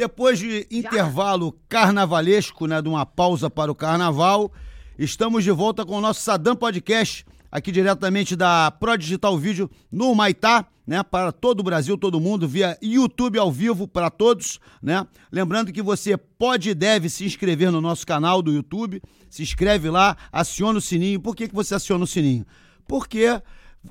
Depois de intervalo carnavalesco, né, de uma pausa para o carnaval, estamos de volta com o nosso Sadam Podcast, aqui diretamente da Pro Digital Vídeo no Maitá, né, para todo o Brasil, todo mundo, via YouTube ao vivo para todos, né? Lembrando que você pode e deve se inscrever no nosso canal do YouTube, se inscreve lá, aciona o sininho. Por que, que você aciona o sininho? Porque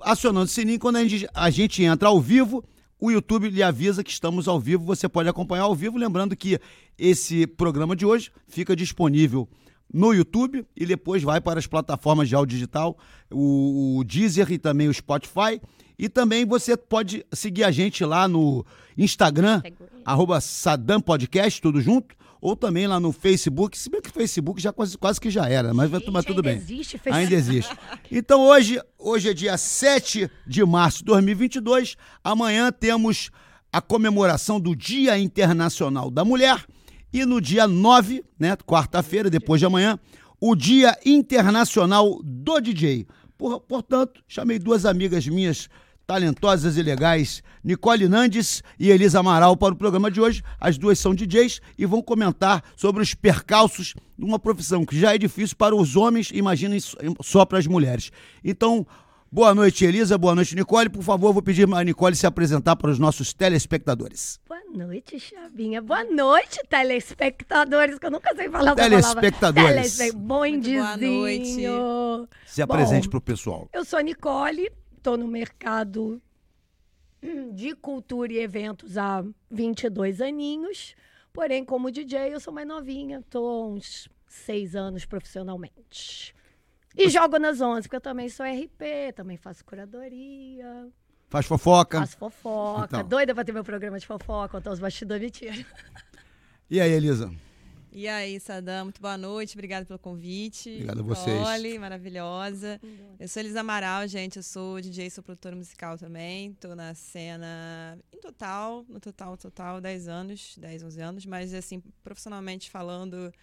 acionando o sininho, quando a gente, a gente entra ao vivo, o YouTube lhe avisa que estamos ao vivo, você pode acompanhar ao vivo, lembrando que esse programa de hoje fica disponível no YouTube e depois vai para as plataformas de áudio digital, o, o Deezer e também o Spotify. E também você pode seguir a gente lá no Instagram, arroba Sadam Podcast, tudo junto, ou também lá no Facebook, se bem que o Facebook já quase, quase que já era, mas, Gente, mas tudo ainda bem. existe Facebook. Ainda existe. Então hoje, hoje é dia 7 de março de 2022, amanhã temos a comemoração do Dia Internacional da Mulher e no dia 9, né, quarta-feira, depois de amanhã, o Dia Internacional do DJ. Por- portanto, chamei duas amigas minhas talentosas e legais, Nicole Nandes e Elisa Amaral, para o programa de hoje. As duas são DJs e vão comentar sobre os percalços de uma profissão que já é difícil para os homens, imaginem só- para as mulheres. Então, boa noite, Elisa, boa noite, Nicole. Por favor, vou pedir a Nicole se apresentar para os nossos telespectadores. Boa noite, Chavinha. Boa noite, telespectadores, que eu nunca sei falar essa Telespectadores. palavra. Telespe... Muito boa noite. Se Bom, apresente para o pessoal. Eu sou a Nicole, estou no mercado de cultura e eventos há 22 aninhos. Porém, como DJ, eu sou mais novinha, estou uns seis anos profissionalmente. E jogo nas 11, porque eu também sou RP, também faço curadoria, Faz fofoca. faço fofoca. Então. Doida pra ter meu programa de fofoca, contar os bastidores mentira. E aí, Elisa? E aí, Sadam, muito boa noite, obrigada pelo convite. Obrigado a vocês. Nicole, maravilhosa. Eu sou Elisa Amaral, gente, eu sou DJ, sou produtora musical também. Tô na cena, em total, no total, total, 10 anos, 10, 11 anos, mas assim, profissionalmente falando,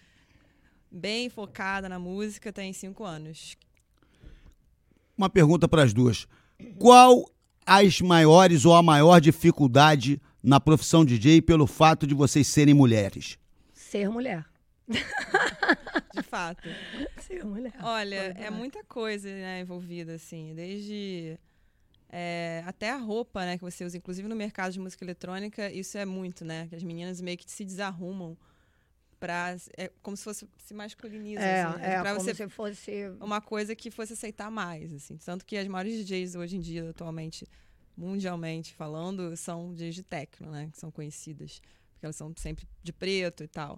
bem focada na música, tem 5 anos. Uma pergunta para as duas. Qual as maiores ou a maior dificuldade na profissão DJ pelo fato de vocês serem mulheres? Ser mulher. De fato. Ser mulher. Olha, é muita coisa né, envolvida, assim, desde é, até a roupa, né, que você usa, inclusive no mercado de música eletrônica, isso é muito, né, que as meninas meio que se desarrumam pra, é como se fosse, se masculinizam, É, assim, é pra como você, se fosse... uma coisa que fosse aceitar mais, assim, tanto que as maiores DJs hoje em dia, atualmente, mundialmente falando, são DJs de techno, né, que são conhecidas, porque elas são sempre de preto e tal.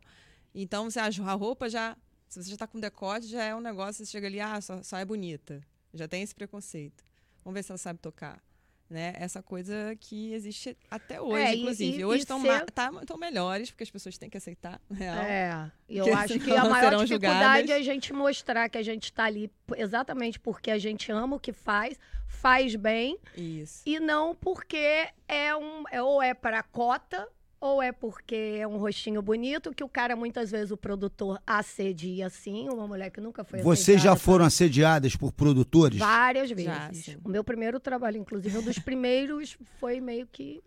Então, você, a a roupa já, se você já tá com decote, já é um negócio, você chega ali, ah, só, só é bonita. Já tem esse preconceito. Vamos ver se ela sabe tocar. Né? Essa coisa que existe até hoje, É, inclusive. e- hoje e estão ser- tá, tão melhores, porque as pessoas têm que aceitar, real. É, eu acho que a maior dificuldade julgadas. é a gente mostrar que a gente está ali exatamente porque a gente ama o que faz, faz bem, Isso. e não porque é um. é- ou é para cota, ou é porque é um rostinho bonito, que o cara, muitas vezes, o produtor assedia assim, uma mulher que nunca foi Vocês já assediada foram assediadas por produtores? Várias Já, vezes. sim. o meu primeiro trabalho, inclusive, um dos primeiros foi meio que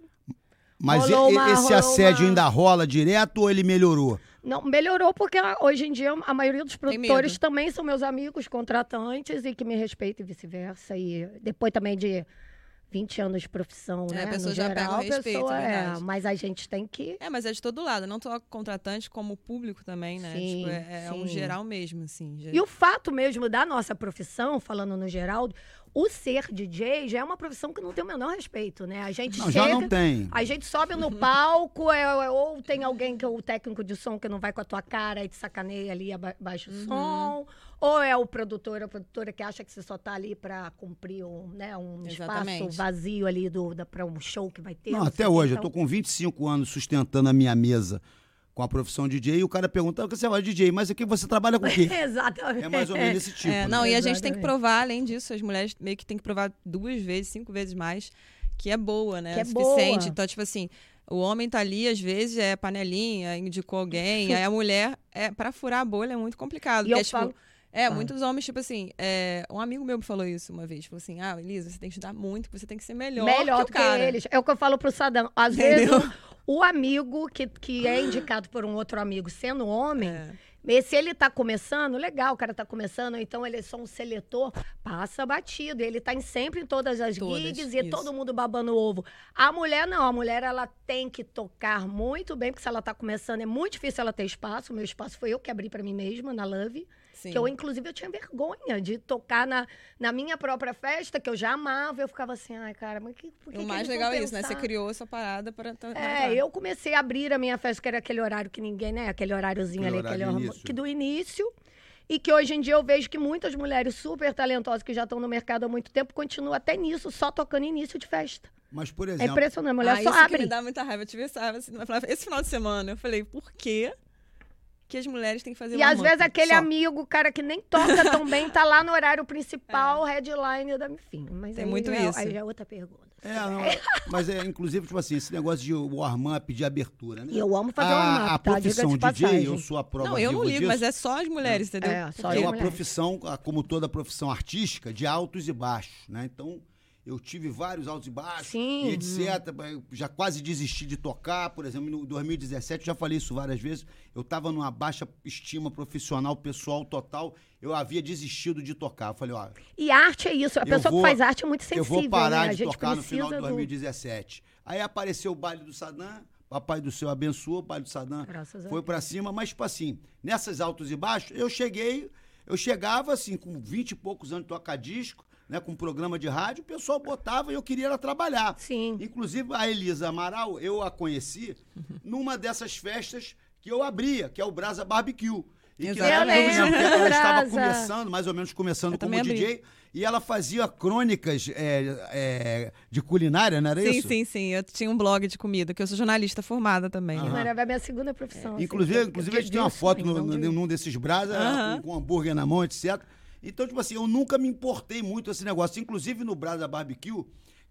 Mas Rolou e- uma- esse assédio uma- ainda rola direto ou ele melhorou? Não, melhorou porque hoje em dia a maioria dos produtores também são meus amigos, contratantes e que me respeitam e vice-versa. E depois também de 20 anos de profissão, É, né? a pessoa no já geral, pega o respeito, pessoa é é. Mas a gente tem que. É, mas é de todo lado, não só contratante, como público também, né? Sim, tipo, é, é um geral mesmo, assim. E o fato mesmo da nossa profissão, falando no geral, o ser DJ já é uma profissão que não tem o menor respeito, né? A gente Não, chega. já não tem. A gente sobe no palco, é, é, ou tem alguém que é o técnico de som que não vai com a tua cara e te sacaneia ali aba- baixa o som, ou é o produtor, a produtora que acha que você só tá ali pra cumprir um, né, um espaço vazio ali pra um show que vai ter. Não, até hoje, eu Então, tô com 25 anos sustentando a minha mesa com a profissão de DJ e o cara pergunta, "Ah, você vai DJ, mas aqui você trabalha com o quê? Exatamente. É mais ou menos esse tipo. É, né? não, e a gente tem que provar, além disso, as mulheres meio que tem que provar duas vezes, cinco vezes mais, que é boa, né? Que é suficiente. boa. Então, tipo assim, o homem tá ali, às vezes, é panelinha, indicou alguém, aí a mulher, é, para furar a bolha é muito complicado. E porque eu é, tipo, falo- é, Fala. muitos homens, tipo assim, é, um amigo meu me falou isso uma vez, falou assim, ah, Elisa, você tem que estudar muito, você tem que ser melhor, melhor que do que eles. É o que eu falo pro Sadam. Às Entendeu? vezes o amigo que, que é indicado por um outro amigo sendo homem, É. se ele tá começando, legal, o cara tá começando, então ele é só um seletor, passa batido. Ele tá em, sempre em todas as Todas, gigs e isso. todo mundo babando o ovo. A mulher não, a mulher ela tem que tocar muito bem, porque se ela tá começando é muito difícil ela ter espaço. O meu espaço foi eu que abri pra mim mesma na Love. Sim. Que eu, inclusive, eu tinha vergonha de tocar na, na minha própria festa, que eu já amava. Eu ficava assim, ai, cara, mas que, por que o que mais vão legal é isso, né? Você criou essa parada para. É, eu comecei a abrir a minha festa, que era aquele horário que ninguém, né? Aquele horáriozinho Aquele ali, horário aquele início. que do início. E que hoje em dia eu vejo que muitas mulheres super talentosas que já estão no mercado há muito tempo continuam até nisso, só tocando início de festa. Mas, por É exemplo, impressionante, a mulher ah, só isso que abre. me dá muita raiva. Eu tive essa, esse final de semana, eu falei, por quê que as mulheres têm que fazer E às vezes aquele Só. amigo, cara, que nem toca tão bem, tá lá no horário principal, headline da. Enfim, mas Tem aí muito já- isso. Aí já é outra pergunta. É, não, mas é, inclusive, tipo assim, esse negócio de warm-up, de abertura, né? E eu amo fazer a, warm-up, a tá? profissão de DJ, passagem. eu sou a prova Não, eu não ligo, disso. mas é só as mulheres, entendeu? É, só Porque- É uma mulheres. profissão, como toda profissão artística, de altos e baixos, né? Então, eu tive vários altos e baixos, Sim. e etc. Eu Já quase desisti de tocar, por exemplo, no 2017, já falei isso várias vezes, eu estava numa baixa estima profissional, pessoal, total, eu havia desistido de tocar. Eu falei, ó, E arte é isso. A pessoa vou- que faz arte é muito sensível, eu vou parar né? De tocar no final de do- 2017. Aí apareceu o baile do Sadam, papai do céu abençoou, o baile do Sadam Graças foi pra cima, mas tipo assim, nessas altos e baixos, eu cheguei, eu chegava assim, com 20 e poucos anos de tocar disco, né, com um programa de rádio, o pessoal botava e eu queria ela trabalhar. Sim. Inclusive, a Elisa Amaral, eu a conheci numa dessas festas que eu abria, que é o Brasa Barbecue. E que Exatamente. Eu ocasião, lembro, ela estava começando, mais ou menos começando Eu como também abri. DJ, e ela fazia crônicas é, é, de culinária, não era Sim, isso? sim, sim. Eu tinha um blog de comida, que eu sou jornalista formada também. Aham. Mano, é a minha segunda profissão. assim, Inclusive, que inclusive que a gente tem uma foto no, no- de- num desses brasa Aham. com, com hambúrguer na mão, etc. Então, tipo assim, eu nunca me importei muito esse negócio. Inclusive no Brasa Barbecue,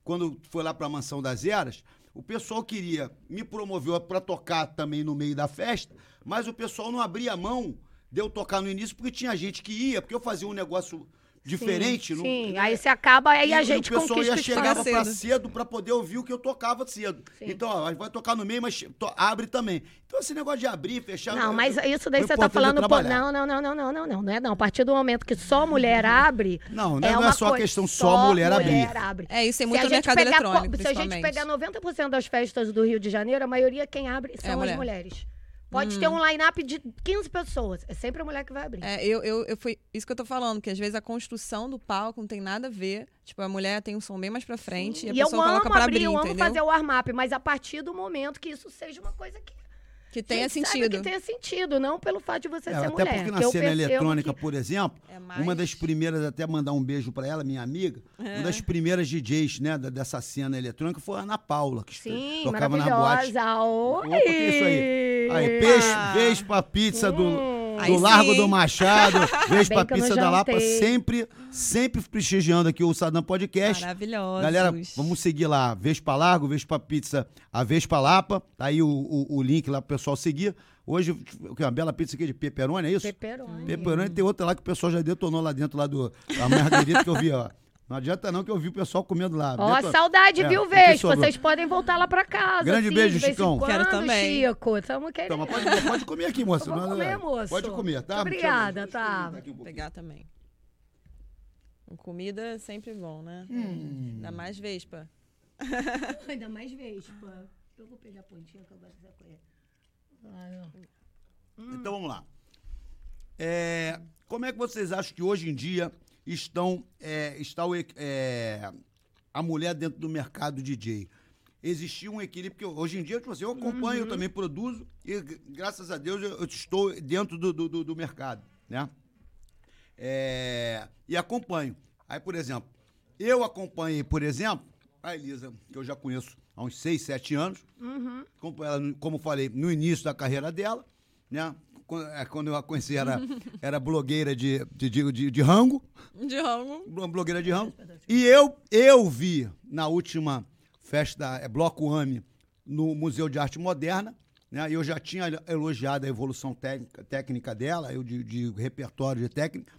quando foi lá pra Mansão das Eras, o pessoal queria me promover pra tocar também no meio da festa, mas o pessoal não abria mão de eu tocar no início, porque tinha gente que ia, porque eu fazia um negócio diferente. no- Sim, né? aí você acaba, aí E a o gente pessoal conquista ia o chegava espaço. pra cedo. cedo pra poder ouvir o que eu tocava cedo. Sim. Então, ó, vai tocar no meio, mas to- abre também. Então, esse negócio de abrir, fechar. Não, eu- mas isso daí você tá é falando. pô, não, não, não, não, não, não, não, não é não. A partir do momento que só mulher abre. Não, não é uma só a coisa- questão só mulher abrir. abre. É, isso tem Se muito a no gente mercado pegar eletrônico, co- Se a gente pegar 90% das festas do Rio de Janeiro, a maioria quem abre são as mulher. mulheres. Pode ter um line-up de 15 pessoas. É sempre a mulher que vai abrir. É, eu, eu, eu fui, isso que eu tô falando, que às vezes a construção do palco não tem nada a ver. Tipo, a mulher tem um som bem mais pra frente e a e pessoa coloca pra abrir, abrir, eu amo entendeu? fazer o warm-up, mas a partir do momento que isso seja uma coisa que Que tenha gente, sabe, sentido. que tenha sentido, não pelo fato de você É, ser até mulher. porque na que eu cena percebo eletrônica, que- por exemplo, É uma mais- das primeiras, até mandar um beijo pra ela, minha amiga, É. uma das primeiras DJs, né, dessa cena eletrônica foi a Ana Paula, que Sim, tocava na boate. maravilhosa. Oi! Opa, que é isso aí? Aí, peixe, Ah. vez pra pizza Hum. do Aí Largo sim. do Machado, Bem pra pizza da Lapa, sempre, sempre prestigiando aqui o Sadam Podcast. Maravilhosos. Galera, vamos seguir lá, Vespa Largo, Vespa Pizza, a Vespa Lapa, tá aí o, o, o link lá pro pessoal seguir. Hoje, o que, uma bela pizza aqui de pepperoni, é isso? Pepperoni. Pepperoni tem outra lá que o pessoal já detonou lá dentro, lá do a margarita que eu vi, ó. Não adianta não que eu vi o pessoal comendo lá. Ó, Deto- saudade, É, viu, o que Vespa? sobrou? Vocês podem voltar lá pra casa. Grande assim, beijo, Chicão. Quando, Quero também. Chico. Tamo querendo. Toma, pode, pode comer aqui, moça. Não, comer, moço. Pode comer, tá? Obrigada, tá. um Vou pegar também. Com Comida é sempre bom, né? Hum. Ainda mais Vespa. Ainda mais Vespa. Eu vou pegar a pontinha que eu gosto dessa coisa. Então vamos lá. É, como é que vocês acham que hoje em dia estão é, está o é, a mulher dentro do mercado DJ? Existia um equilíbrio, porque hoje em dia tipo assim, eu acompanho, eu também produzo, e graças a Deus eu, eu estou dentro do, do, do- do mercado, né? É, e acompanho. Aí, por exemplo, eu acompanhei, por exemplo, a Elisa, que eu já conheço há uns 6, 7 anos, como, ela, como falei, no início da carreira dela, né? Quando, é, quando eu a conheci, era, era blogueira de, de, de, de, rango, De rango. blogueira de rango. E eu, eu vi na última festa é, Bloco AME no Museu de Arte Moderna, né? Eu já tinha elogiado a evolução técnica, técnica dela, eu de, de repertório de técnica.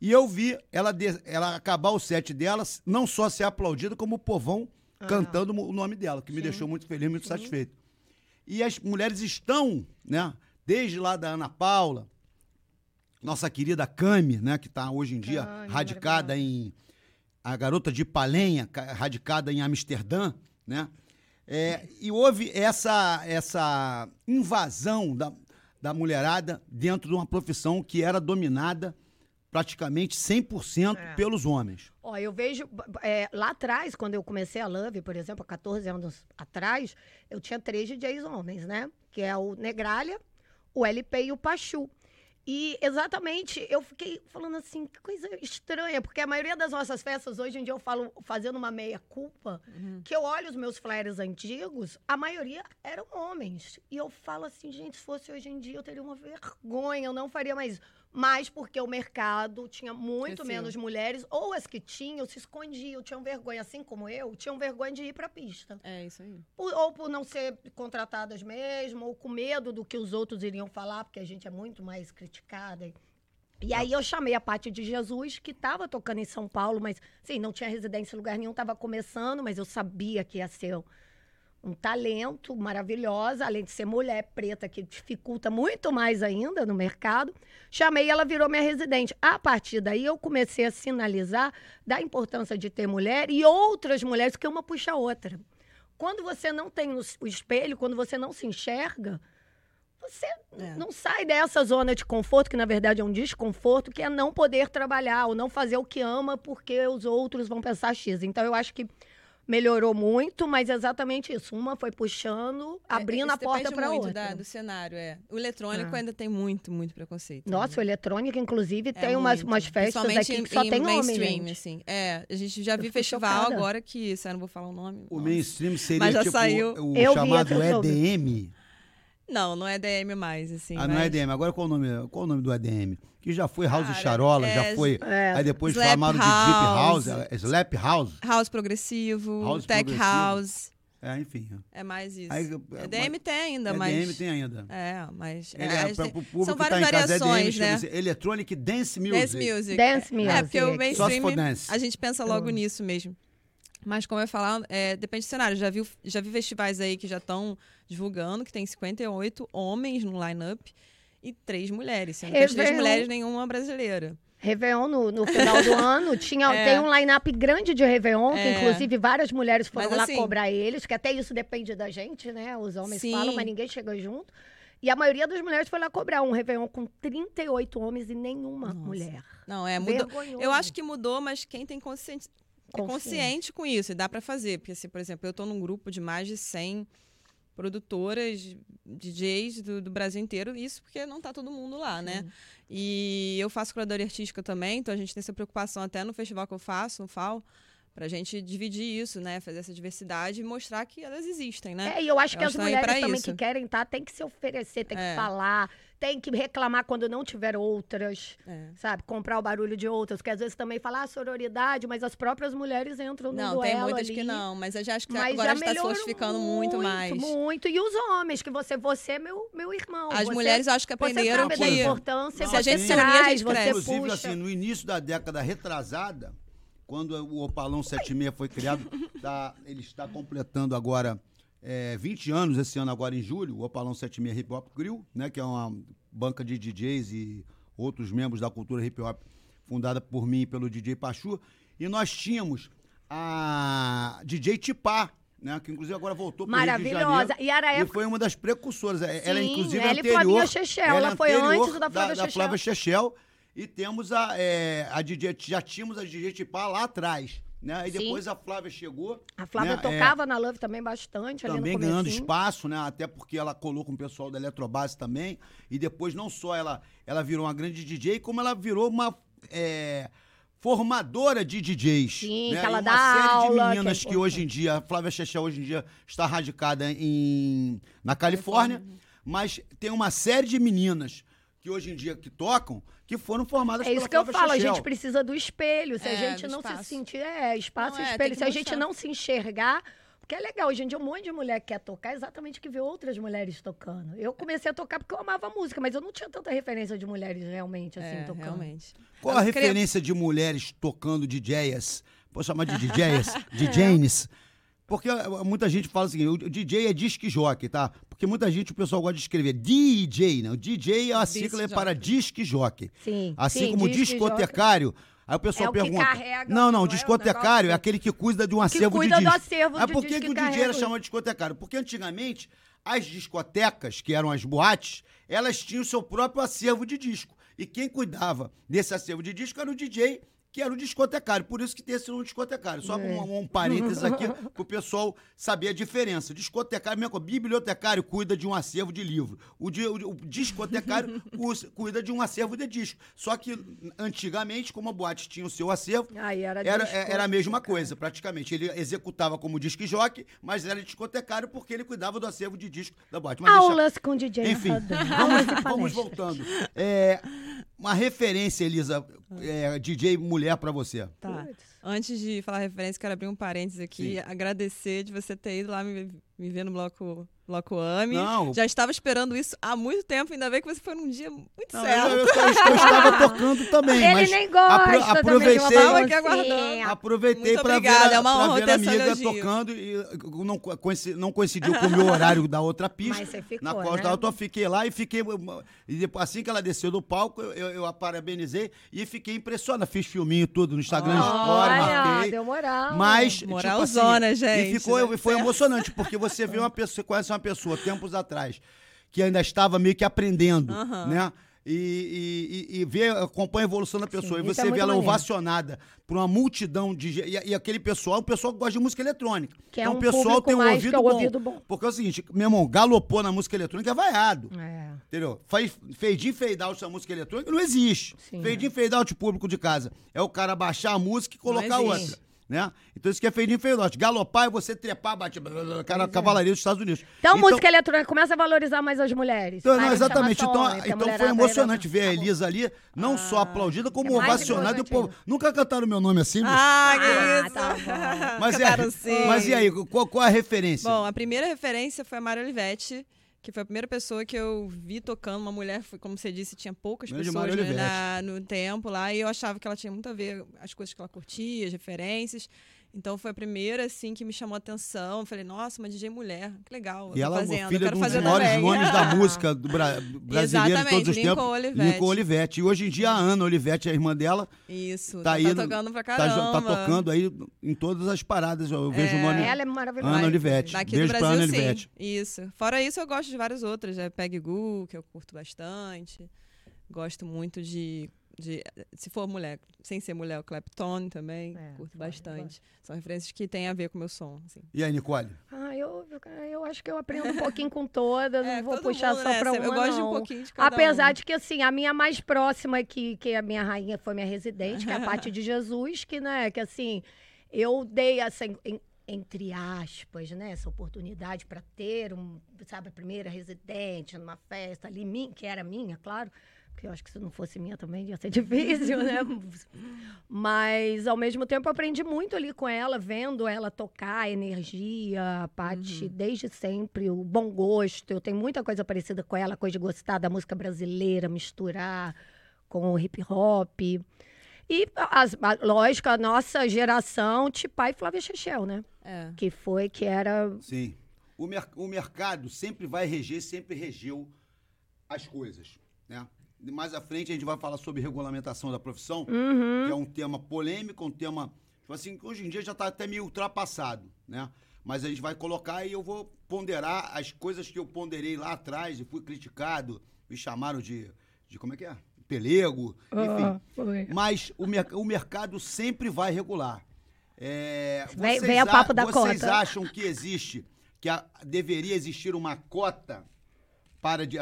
E eu vi ela, de- ela acabar o set dela, não só ser aplaudida, como o povão cantando o nome dela, que me deixou muito feliz, muito satisfeito. E as mulheres estão, né? Desde lá da Ana Paula, nossa querida Cami, né? Que está hoje em dia Cami, radicada em. A garota de Palenha, ca- radicada em Amsterdã, né? É, e houve essa, essa invasão da, da mulherada dentro de uma profissão que era dominada praticamente 100% É. pelos homens. Ó, eu vejo. é, lá atrás, quando eu comecei a Love, por exemplo, há 14 anos atrás, eu tinha três DJs homens, né? Que é o Negralha, o LP e o Pachu. E exatamente, eu fiquei falando assim, que coisa estranha, porque a maioria das nossas festas, hoje em dia, eu falo fazendo uma meia-culpa, que eu olho os meus flyers antigos, a maioria eram homens. E eu falo assim, gente, se fosse hoje em dia, eu teria uma vergonha, eu não faria mais isso. Mas porque o mercado tinha muito menos mulheres, ou as que tinham se escondiam, tinham vergonha, assim como eu, tinham vergonha de ir pra pista. É isso aí. Por- ou por não ser contratadas mesmo, ou com medo do que os outros iriam falar, porque a gente é muito mais criticada. E aí eu chamei a Paty de Jesus, que estava tocando em São Paulo, mas sim, não tinha residência em lugar nenhum, estava começando, mas eu sabia que ia ser um- talento maravilhosa, além de ser mulher preta, que dificulta muito mais ainda no mercado. Chamei e ela virou minha residente. A partir daí eu comecei a sinalizar da importância de ter mulher e outras mulheres, que uma puxa a outra. Quando você não tem o o espelho, quando você não se enxerga, você É. não sai dessa zona de conforto, que na verdade é um desconforto, que é não poder trabalhar ou não fazer o que ama porque os outros vão pensar X. Então eu acho que melhorou muito, mas é exatamente isso. Uma foi puxando, abrindo É, a porta para outra. da- do cenário, é. O eletrônico Ah. ainda tem muito, muito preconceito. Nossa, o eletrônica, inclusive, É tem umas, muito. umas festas Principalmente aqui em- que só em tem homem, gente. assim. É, a gente já Eu festival chocada. agora que, isso eu não vou falar o nome. O nossa. mainstream seria Mas já tipo saiu. o Eu chamado. EDM. Não, não é DM mais, assim. ah, não é mas- EDM. Agora qual o nome, qual o nome do EDM? Que já foi House Cara, Charola, já é- foi. É. Aí depois chamaram de Deep House, House. é, Slap House. House progressivo, House tech progressivo. house. É, enfim. É mais isso. Aí, é DM tem ainda, mas. EDM tem ainda. É, mas. É, é, as- para o público são que tá várias em casa, EDM variações, né? Electronic Dance Music. Dance music. Dance É, music. porque o mainstream, dance. a gente pensa logo nisso mesmo. Mas como eu ia falar, é, depende do cenário. Já vi, já vi festivais aí que já estão divulgando que tem 58 homens no line-up e três mulheres. Sendo que as três Réveillon. mulheres, nenhuma brasileira. Réveillon no, no final do ano. Tinha, É. Tem um line-up grande de Réveillon, que É. inclusive várias mulheres foram Mas lá assim- cobrar eles, que até isso depende da gente, né? Os homens Sim. falam, mas ninguém chega junto. E a maioria das mulheres foi lá cobrar um Réveillon com 38 homens e nenhuma Nossa. mulher. Não, é, mudou. Vergonhoso. Eu acho que mudou, mas quem tem consciente, é Consciente. com isso, e dá pra fazer. Porque, assim, por exemplo, eu tô num grupo de mais de 100 produtoras, DJs do, do Brasil inteiro, isso porque não tá todo mundo lá, né? E eu faço curadoria artística também, então a gente tem essa preocupação até no festival que eu faço, no FAO, pra gente dividir isso, né? Fazer essa diversidade e mostrar que elas existem, né? É, e eu acho que as mulheres também isso. que querem estar, tem que se oferecer, tem É. que falar, tem que reclamar quando não tiver outras, É. sabe? Comprar o barulho de outras, porque às vezes também falar ah, sororidade, mas as próprias mulheres entram no Não, duelo tem muitas ali. que não, mas eu já acho que Mas agora está se fortificando muito, mais. Muito. E os homens, que você, você é meu, meu irmão. As você, mulheres acho que você aprenderam sabe da que importância, Não, você se a gente se unir, a gente você cresce. Inclusive, puxa. assim, no início da década retrasada, quando o Opalão 76 foi criado, tá- ele está completando agora é, 20 anos, esse ano agora em julho, o Opalão 76 Hip Hop Crew, né, que é uma banca de DJs e outros membros da cultura hip hop, fundada por mim e pelo DJ Pachu, e nós tínhamos a DJ Tipá, né, que inclusive agora voltou para Maravilhosa. Janeiro. E era a E época. foi uma das precursoras. É- ela, Sim, inclusive, ela é e Flavinha anterior. Chechel. ela Ela é foi anterior antes da Flávia da, Chechel. Flávia Chechel. E temos a, é, a DJ, já tínhamos a DJ Tipá lá atrás. Né? E Sim. depois a Flávia chegou. A Flávia né, é, tocava na Love também bastante, também ganhando espaço, né? Até porque ela colou com o pessoal da Eletrobase também. E depois não só ela, ela virou uma grande DJ, como ela virou uma é, formadora de DJs. Sim, né? que ela e uma dá série aula, de que é meninas que, hoje em dia, a Flávia Chechel hoje em dia está radicada em, na Califórnia, mas tem uma série de meninas que hoje em dia que tocam que foram formadas É isso pela que eu falo, a gente precisa do espelho. Se a É, gente do não se espaço. sentir. É, espaço Não, e é, espelho. tem Se a gente não se enxergar. Porque é legal, hoje em dia um monte de mulher quer tocar exatamente que vê outras mulheres tocando. Eu comecei a tocar porque eu amava música, mas eu não tinha tanta referência de mulheres realmente assim é, tocando. realmente. Qual a Eu queria- referência de mulheres tocando DJs? Posso chamar de DJs? DJs? Porque uh, muita gente fala assim, o DJ é disc jockey, tá? Porque muita gente, o pessoal gosta de escrever DJ, né? O DJ é a Disc sigla para jockey. disc jockey. Sim. Assim sim, como disc discotecário. Aí o pessoal É o que pergunta. carrega, não, não não, é o discotecário é negócio- aquele que cuida de um Que acervo cuida de do disco. acervo Aí de por que, disco que que o DJ era chamado de discotecário? Porque antigamente as discotecas, que eram as boates, elas tinham o seu próprio acervo de disco. E quem cuidava desse acervo de disco era o DJ, que era o discotecário. Por isso que tem esse nome discotecário. Só É. um, um parênteses aqui pro pessoal saber a diferença. Discotecário, mesmo bibliotecário cuida de um acervo de livro. O, o- o discotecário cuida de um acervo de disco. Só que antigamente, como a boate tinha o seu acervo, Aí era era, disco, era a mesma coisa, praticamente. Ele executava como disc jockey, mas era discotecário porque ele cuidava do acervo de disco da boate. Mas deixa- Aulas com DJ enfim, vamos, vamos voltando. É, uma referência, Elisa, é, DJ mulher pra você. Tá. Antes de falar referência, quero abrir um parênteses aqui. Sim. Agradecer de você ter ido lá me, me ver no bloco, bloco AMI. Não. Já estava esperando isso há muito tempo, ainda bem que você foi num dia muito Não, certo. eu, eu- eu estava tocando também, Ele mas nem gosta apro- também de uma aproveitei, aqui aguardando. aproveitei para ver, obrigada, a- é uma honra ver ter a amiga elogio. tocando e não, coinci- não coincidiu com o meu horário da outra pista. Mas você ficou, na qual eu né? tava, eu fiquei lá e fiquei. E depois, assim que ela desceu do palco, eu, eu a parabenizei e fiquei impressionado. Fiz filminho tudo no Instagram, story, Olha, marquei. deu moral. Mas, tipo Moralzona, assim, gente, E ficou, deve foi emocionante, porque você vê uma pessoa, você conhece uma pessoa tempos atrás, que ainda estava meio que aprendendo, Aham. né? E, e, e, vê, acompanha a evolução da pessoa. Sim, e é você vê muito ela maneiro. ovacionada por uma multidão de. E, e aquele pessoal é um pessoal que gosta de música eletrônica. Que é então um o pessoal tem um ouvido, é o bom, ouvido bom. Porque é o seguinte, meu irmão, galopou na música eletrônica é vaiado. É. Entendeu? Faz, fade in, fade out música eletrônica não existe. Sim. fade in, fade out público de casa. É o cara baixar a música e colocar outra. Né? Então isso que é fade out. Galopar é você trepar, bater, cara, cavalaria dos Estados Unidos. Então, música eletrônica começa a valorizar mais as mulheres. Então, não, exatamente. Então, homem, então foi emocionante aí ver a vai- Elisa ali, não só aplaudida, como É ovacionada. E o povo, nunca cantaram meu nome assim, bicho? Ah, que Ah, isso! tá mas, é, mas e aí, qual, qual é a referência? Bom, a primeira referência foi a Mari Olivetti, que foi a primeira pessoa que eu vi tocando. Uma mulher, como você disse, tinha poucas Grande pessoas né, na- no tempo lá. E eu achava que ela tinha muito a ver as coisas que ela curtia, as referências. Então foi a primeira, assim, que me chamou a atenção. Eu Falei, nossa, uma DJ mulher, que legal. E ela é fazendo, filha de um dos maiores nomes da música do Bra brasileiro de Exatamente, todos os Lincoln tempos. Olivetti. Lincoln Olivetti. E hoje em dia a Ana Olivetti, a irmã dela, Isso, tá tá, aí. tá tocando pra tá, caramba. tá tocando aí em todas as paradas. Eu vejo o nome. Ela é maravilhosa. Ana Olivetti. Daqui Beijo do pra Brasil, Ana sim. Olivetti. Isso. Fora isso, eu gosto de várias outras. É Peg Gu, que eu curto bastante. Gosto muito de, de. Se for mulher, sem ser mulher, o Clapton também. É, curto foda, bastante. São referências que têm a ver com o meu som. Assim. E aí, Nicole? Ah, eu, eu acho que eu aprendo um pouquinho com todas, É, não vou puxar mundo, só né? pra uma, Eu gosto de um não. pouquinho de cada Apesar um. de que, assim, a minha mais próxima, que, que a minha rainha foi minha residente, que é a Paty de Jesus, que, né, que assim, eu dei essa, en- entre aspas, né, essa oportunidade para ter, um, sabe, a primeira residente numa festa ali, que era minha, claro, porque eu acho que se não fosse minha também ia ser difícil, né? Mas, ao mesmo tempo, eu aprendi muito ali com ela, vendo ela tocar, a energia, a Paty, desde sempre, o bom gosto. Eu tenho muita coisa parecida com ela, coisa de gostar da música brasileira, misturar com o hip hop. E, as, a- lógico, a nossa geração, Tipai e Flávia Chechel, né? É. Que foi, que era... Sim. O, mer o mercado sempre vai reger, sempre regeu as coisas, né? Mais à frente a gente vai falar sobre regulamentação da profissão, Uhum. que é um tema polêmico, um tema, tipo assim, que hoje em dia já está até meio ultrapassado, né? Mas a gente vai colocar e eu vou ponderar as coisas que eu ponderei lá atrás e fui criticado, me chamaram de, de como é que é? Pelego, enfim. Ah, foi. Mas o, mer- o mercado sempre vai regular. É, Vem- vocês vem a- papo da Vocês cota. acham que existe, que a- deveria existir uma cota para de,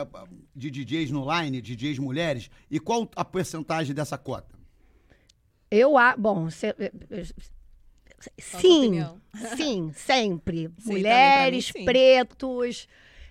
de DJs no line, DJs mulheres? E qual a porcentagem dessa cota? Eu, a, bom, se- eh, sua sim, sim, sempre. Sim, Mulheres, mim, sim. pretos,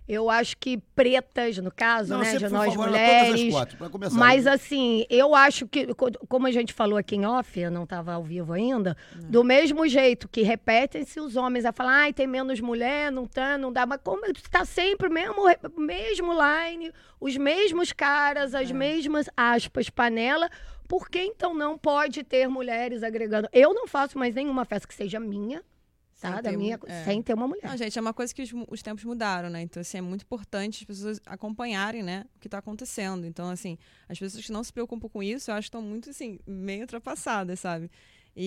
eu acho que pretas, no caso, né, sempre de nós mulheres. começar. Mas assim, eu acho que, co- como a gente falou aqui em off, eu não estava ao vivo ainda, do mesmo jeito que repetem-se os homens a falar, ai, tem menos mulher, não tá, não dá, mas como está sempre mesmo, mesmo line, os mesmos caras, É. as mesmas aspas, panela, por que então não pode ter mulheres agregando? Eu não faço mais nenhuma festa que seja minha, tá? Sem Da ter minha, é. sem ter uma mulher. Não, gente, é uma coisa que os, os tempos mudaram, né? Então, assim, é muito importante as pessoas acompanharem, né, o que está acontecendo. Então, assim, as pessoas que não se preocupam com isso, eu acho que estão muito, assim, meio ultrapassadas, sabe?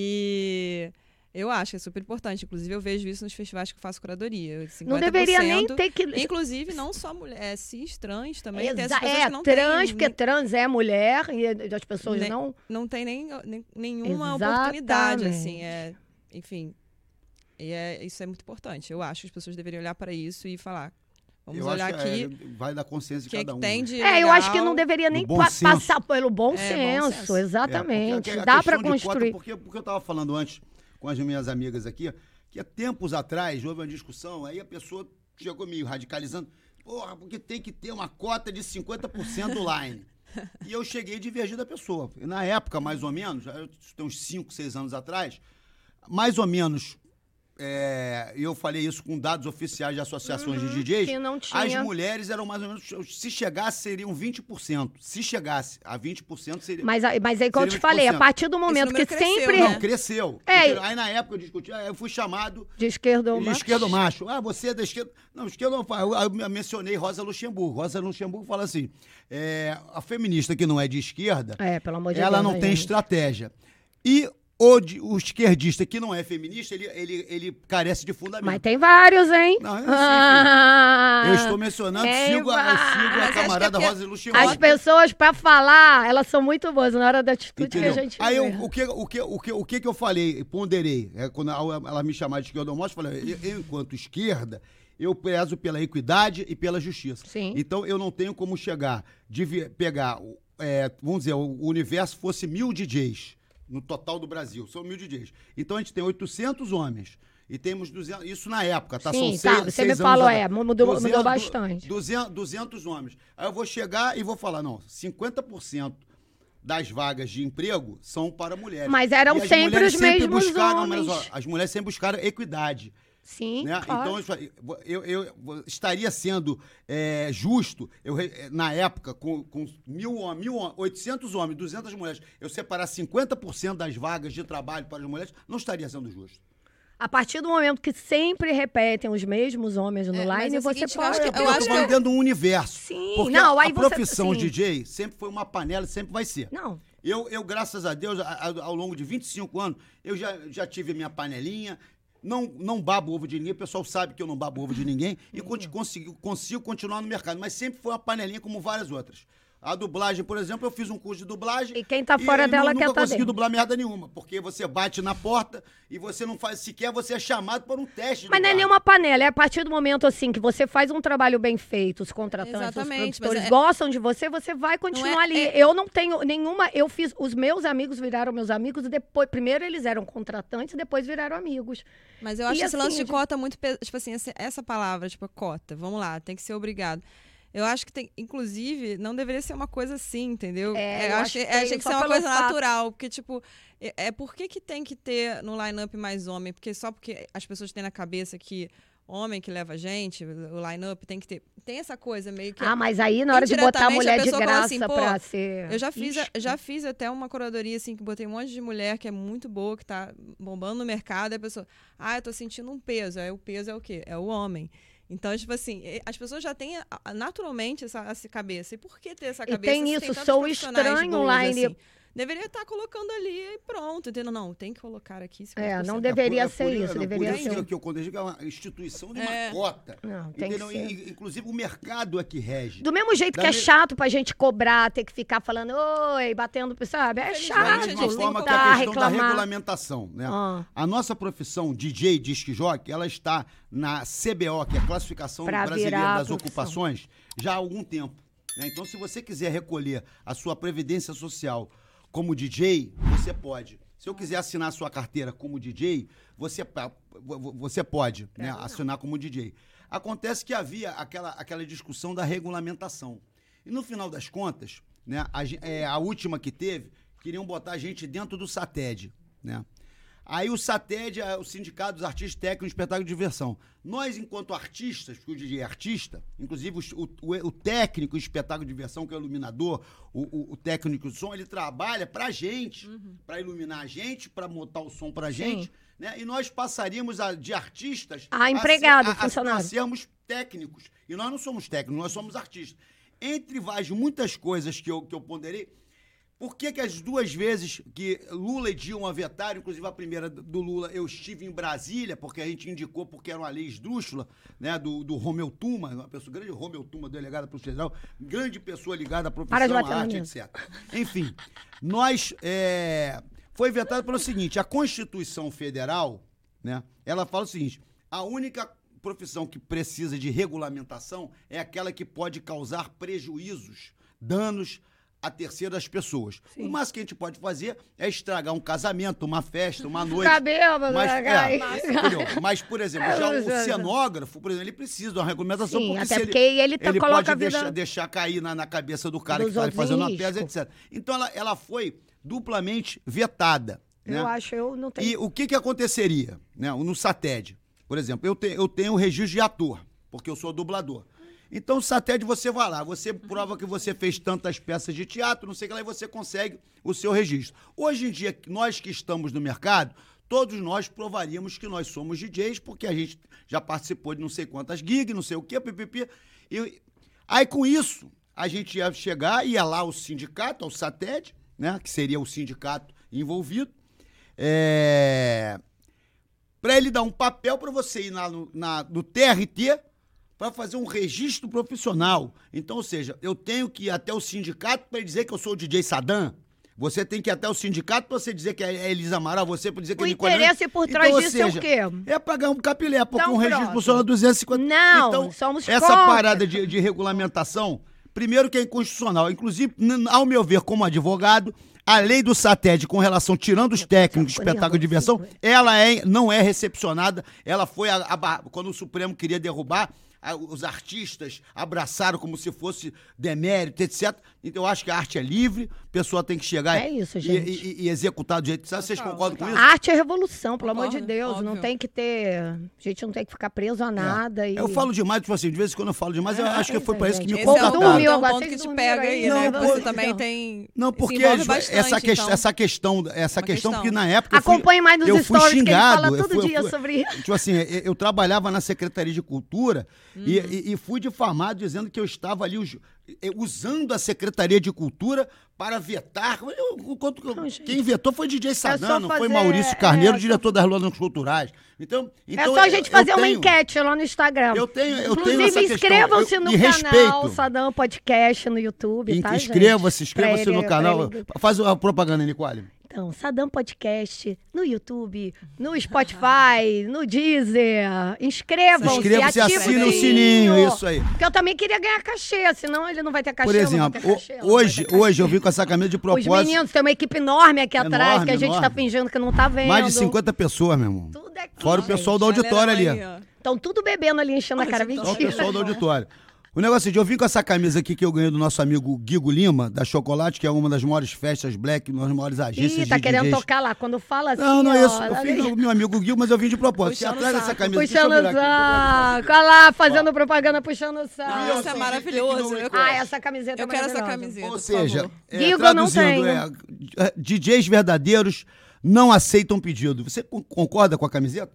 E eu acho que é super importante. Inclusive, eu vejo isso nos festivais que eu faço curadoria. Não deveria nem 50%, ter que. Inclusive, não só mulher, é, cis, trans também. tem Exa- essas pessoas é, que não trans, têm, porque trans é mulher e as pessoas Nem- não. não tem nem, nem- nenhuma Exatamente. oportunidade, assim. É, enfim, e é, isso é muito importante. Eu acho que as pessoas deveriam olhar para isso e falar, vamos Eu olhar aqui é, vai da consciência de que, cada que um. tem né? de É, eu acho que não legal. deveria nem pa- senso. passar pelo bom, É, bom senso. senso. Exatamente. É, porque a- a Dá para de cota, construir. porque, porque eu estava falando antes com as minhas amigas aqui, que há tempos atrás houve uma discussão, aí a pessoa chegou meio radicalizando, porra, porque tem que ter uma cota de 50% online. E eu cheguei e divergi da pessoa. E na época, mais ou menos, já tem uns 5, 6 anos atrás, mais ou menos, é, eu falei isso com dados oficiais de associações de DJs, que não as mulheres eram mais ou menos, se chegasse, seriam 20%. Se chegasse a 20%, seria... Mas, mas aí, como eu te falei, a 20%. partir do momento que cresceu, sempre. né? Não, cresceu. É? Aí na época eu discuti, eu fui chamado De esquerda ou de esquerdo macho. Ah, você é da esquerda. Não, esquerda não faz. Eu, eu mencionei Rosa Luxemburgo. Rosa Luxemburgo fala assim: é, a feminista que não é de esquerda, É, pelo amor de ela Deus. não né, tem gente? estratégia. E o, de- o esquerdista que não é feminista, ele, ele, ele carece de fundamento. Mas tem vários, hein? Não, eu sei, Ah, Eu estou mencionando, sigo, a, vários. sigo a é camarada porque Rosa Luxemburgo. As pessoas, pra falar, elas são muito boas na hora da atitude que a Entendeu? gente Aí vê. eu- o, que, o, que, o, que, o que eu falei, ponderei, é, quando ela me chamava de esquerda eu falei, eu, eu, enquanto esquerda, eu prezo pela equidade e pela justiça. Sim. Então eu não tenho como chegar, de pegar, é, vamos dizer, o universo fosse mil DJs no total do Brasil, são mil DJs. Então a gente tem 800 homens. E temos 200, isso na época, tá? Sim, são tá, seis, você seis me falou, é, mudou- mudou bastante. 200, 200 homens. Aí eu vou chegar e vou falar, não, 50% das vagas de emprego são para mulheres. Mas eram as sempre mulheres os sempre mesmos buscaram, homens. mas, ó, as mulheres sempre buscaram equidade. Sim, Né? claro. Então, isso aí, eu, eu- eu estaria sendo é, justo, eu, re- na época, com, com mil, mil, hom- 800 homens, 200 mulheres, eu separar 50% das vagas de trabalho para as mulheres, não estaria sendo justo. A partir do momento que sempre repetem os mesmos homens no É, line, é você seguinte, eu pode. Porque eu eu acho tô que eu- dentro de um universo. Sim, Porque não, a, aí a você- profissão sim. DJ sempre foi uma panela e sempre vai ser. Não. Eu, eu, graças a Deus, a- a- ao longo de 25 anos, eu já, já tive minha panelinha. Não, não babo ovo de ninguém, o pessoal sabe que eu não babo ovo de ninguém e conti- consigo, consigo continuar no mercado. Mas sempre foi uma panelinha como várias outras. A dublagem, por exemplo, eu fiz um curso de dublagem. E quem tá fora nu- dela quer tá consegui dentro. dublar merda nenhuma, porque você bate na porta e você não faz sequer, você é chamado para um teste. Mas não é nenhuma panela, é a partir do momento assim que você faz um trabalho bem feito, os contratantes, Exatamente, os produtores é- gostam de você, você vai continuar é- ali. é- Eu não tenho nenhuma, eu fiz, os meus amigos viraram meus amigos e depois, primeiro eles eram contratantes, depois viraram amigos. Mas eu E acho esse lance assim, de cota muito. Tipo assim, essa, essa palavra, tipo, cota, vamos lá, tem que ser obrigado. Eu acho que tem, inclusive, não deveria ser uma coisa assim, entendeu? É, eu eu acho que, é, tem que ser uma pelo coisa fato. natural, porque, tipo, é, é por que, que tem que ter no line-up mais homem? Porque só porque as pessoas têm na cabeça que homem que leva gente, o line-up tem que ter. Tem essa coisa meio que. Ah, mas aí na hora de botar a mulher a de fala graça assim, pra ser. Eu já fiz, Ixi, já fiz até uma curadoria, assim, que botei um monte de mulher que é muito boa, que tá bombando no mercado, e a pessoa, ah, eu tô sentindo um peso. Aí o peso é o quê? É o homem. Então, tipo assim, e- as pessoas já têm naturalmente essa, essa cabeça. E por que ter essa E cabeça? tem se isso, sou estranho bons, online. assim? Deveria estar colocando ali e pronto, entendeu? Não, tem que colocar aqui. 50%. É, não É deveria é ser por- isso, não, deveria por isso ser. que eu digo é uma instituição de uma É. cota. Não, tem que entendeu? ser. E- inclusive o mercado é que rege. Do mesmo jeito Da que é me- chato pra gente cobrar, ter que ficar falando, oi, batendo, sabe? É Da chato. a mesma gente forma que que a questão da reclamar. regulamentação, né? Ah. A nossa profissão DJ, disc jockey, ela está na CBO, que é a Classificação Pra Brasileira das. Ocupações, já há algum tempo. né? Então, se você quiser recolher a sua previdência social como DJ, você pode. Se eu quiser assinar a sua carteira como DJ, você, você pode né, assinar como DJ. Acontece que havia aquela, aquela discussão da regulamentação. E no final das contas, né, a, é, a última que teve, queriam botar a gente dentro do SATED. Né? Aí o SATED é o Sindicato dos Artistas Técnicos de Espetáculo de Diversão. Nós, enquanto artistas, porque o DJ é artista, inclusive o, o, o técnico de espetáculo de diversão, que é o iluminador, o, o técnico de som, ele trabalha pra gente, uhum. para iluminar a gente, para montar o som pra gente. Né? E nós passaríamos a, de artistas a empregado, a, funcionário. a sermos técnicos. E nós não somos técnicos, nós somos artistas. Entre as muitas coisas que eu, que eu ponderei, por que, que as duas vezes que Lula e Dilma vetaram, inclusive a primeira do Lula, eu estive em Brasília, porque a gente indicou porque era uma lei esdrúxula, né, do, do Romeu Tuma, uma pessoa grande, Romeu Tuma, delegado para o federal, grande pessoa ligada à profissão, à arte, etc. Enfim, nós, é, foi vetado pelo seguinte, a Constituição Federal, né, ela fala o seguinte, a única profissão que precisa de regulamentação é aquela que pode causar prejuízos, danos a terceiras pessoas. Sim. O máximo que a gente pode fazer é estragar um casamento, uma festa, uma noite. Cabelo, mas, é, mas, por exemplo, já o cenógrafo, por exemplo, ele precisa de uma regulamentação. Sim, porque até porque ele, ele, tá, ele pode deixar, deixar, cair na, na, cabeça do cara que está fazendo uma peça, etc. Então ela, ela foi duplamente vetada. Eu né? acho, eu não tenho. E o que, que aconteceria né, no SATED? Por exemplo, eu, te, eu tenho o registro de ator, porque eu sou dublador. Então, o satélite você vai lá, você prova que você fez tantas peças de teatro, não sei o que lá, e você consegue o seu registro. Hoje em dia, nós que estamos no mercado, todos nós provaríamos que nós somos DJs, porque a gente já participou de não sei quantas gigs, não sei o quê, pipipi. E aí, com isso, a gente ia chegar, ia lá o sindicato, ao SATED, né, que seria o sindicato envolvido, é... para ele dar um papel para você ir lá no, na, no TRT, para fazer um registro profissional. Então, ou seja, eu tenho que ir até o sindicato para dizer que eu sou o DJ Sadam. Você tem que ir até o sindicato para você dizer que é Elisa Amaral, você para dizer que o é Nicolás. O interesse por trás então, disso seja, é o quê? É pagar um capilé, porque então, um registro profissional é 250. Não, então, somos Essa contra. parada de, de regulamentação, primeiro que é inconstitucional. Inclusive, ao meu ver, como advogado, a lei do SATED com relação, tirando os técnicos de espetáculo de diversão, ela é, não é recepcionada. Ela foi, a, a, quando o Supremo queria derrubar, os artistas abraçaram como se fosse demérito, etc. Então eu acho que a arte é livre, a pessoa tem que chegar é isso, e, e, e, executar do jeito que sabe. Vocês concordam com isso? A arte é revolução, pelo Concordo, amor de Deus. Óbvio. Não tem que ter. A gente não tem que ficar preso a é. nada. É. E... Eu falo demais, tipo assim, de vez em quando eu falo demais, eu é, acho que foi para isso que me contrataram. Dormiu, é um ponto que te pega aí, né? Não, você também tem. Não, porque bastante, essa, que, então. essa questão, essa questão, porque na época. Acompanhe mais nos eu fui stories xingado, que ele fala todo dia sobre isso. Tipo assim, eu trabalhava na Secretaria de Cultura e fui difamado dizendo que eu estava ali eh, usando a Secretaria de Cultura para vetar. Eu, não, quem vetou foi DJ Sadano, é foi Maurício Carneiro, é, diretor das Lojas Culturais. Então, então, é só a gente fazer uma enquete lá no Instagram. Eu tenho, eu Inclusive, tenho essa inscrevam-se no canal respeito. Sadam Podcast no YouTube, tá, Inscreva-se, inscreva-se no canal. Faz a propaganda, Nicole. Então, Sadam Podcast no YouTube, no Spotify, no Deezer. Inscrevam-se, Inscrevam-se e assinem o sininho, isso aí. Porque eu também queria ganhar cachê, senão ele não vai ter cachê. Por exemplo, cachê, hoje, hoje eu vim com essa camisa de propósito. Os meninos, tem uma equipe enorme aqui enorme, atrás que a gente está fingindo que não está vendo. Mais de 50 pessoas, meu irmão. Tudo aqui. Fora o pessoal do auditório ali. Estão tudo bebendo ali, enchendo a cara. Mentira. Só o pessoal do auditório. O negócio é de eu vim com essa camisa aqui que eu ganhei do nosso amigo Guigo Lima, da Chocolate, que é uma das maiores festas black, uma das maiores agências Ih, tá de querendo DJs. tocar lá. Quando fala assim, Não, não é isso. Eu fiz do meu amigo Guigo, mas eu vim de propósito. Puxando atrás dessa camisa. Puxando o saco. Olha lá, fazendo ó. propaganda, puxando o saco. Isso é maravilhoso. Eu, ah, essa camiseta Eu quero essa camiseta, Ou seja, é, Guigo não tem. É, é DJs verdadeiros não aceitam pedido. Você concorda com a camiseta?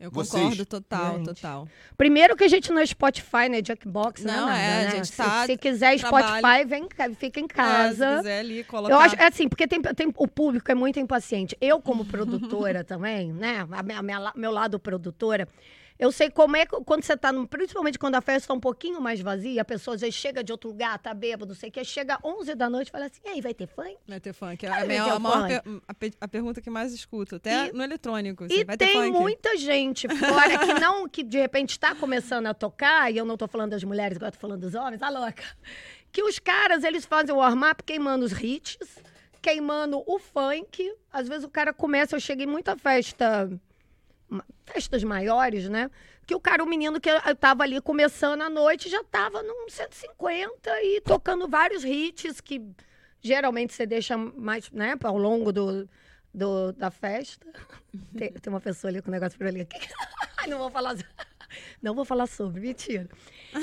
Eu concordo, Vocês? total, gente. total. Primeiro que a gente não é Spotify, né? Jackbox, não, não é, nada, né? a gente tá. Se, se quiser Spotify, vem, fica em casa. É, se quiser ali, colocar. Eu acho, é assim, porque tem, tem, o público é muito impaciente. Eu, como produtora também, né? A minha, a minha, meu lado produtora, eu sei como é que, quando você tá, no, principalmente quando a festa está um pouquinho mais vazia, a pessoa às vezes chega de outro lugar, tá bêbado, não sei o que, chega 11 da noite e fala assim, e aí, vai ter funk? Vai ter funk. É a, minha, a, maior, a, a, pergunta que mais escuto, até e, no eletrônico. Assim, e vai tem ter funk? muita gente fora que não, que de repente está começando a tocar, e eu não tô falando das mulheres, agora tô falando dos homens, tá louca? Que os caras, eles fazem o warm-up queimando os hits, queimando o funk. Às vezes o cara começa, eu cheguei muita festa festas maiores, né? Que o cara, o menino que tava ali começando a noite, já tava num 150 e tocando vários hits que geralmente você deixa mais, né, ao longo do, do, da festa. Tem, tem uma pessoa ali com um negócio pra ali. Não vou falar. Não vou falar sobre, mentira.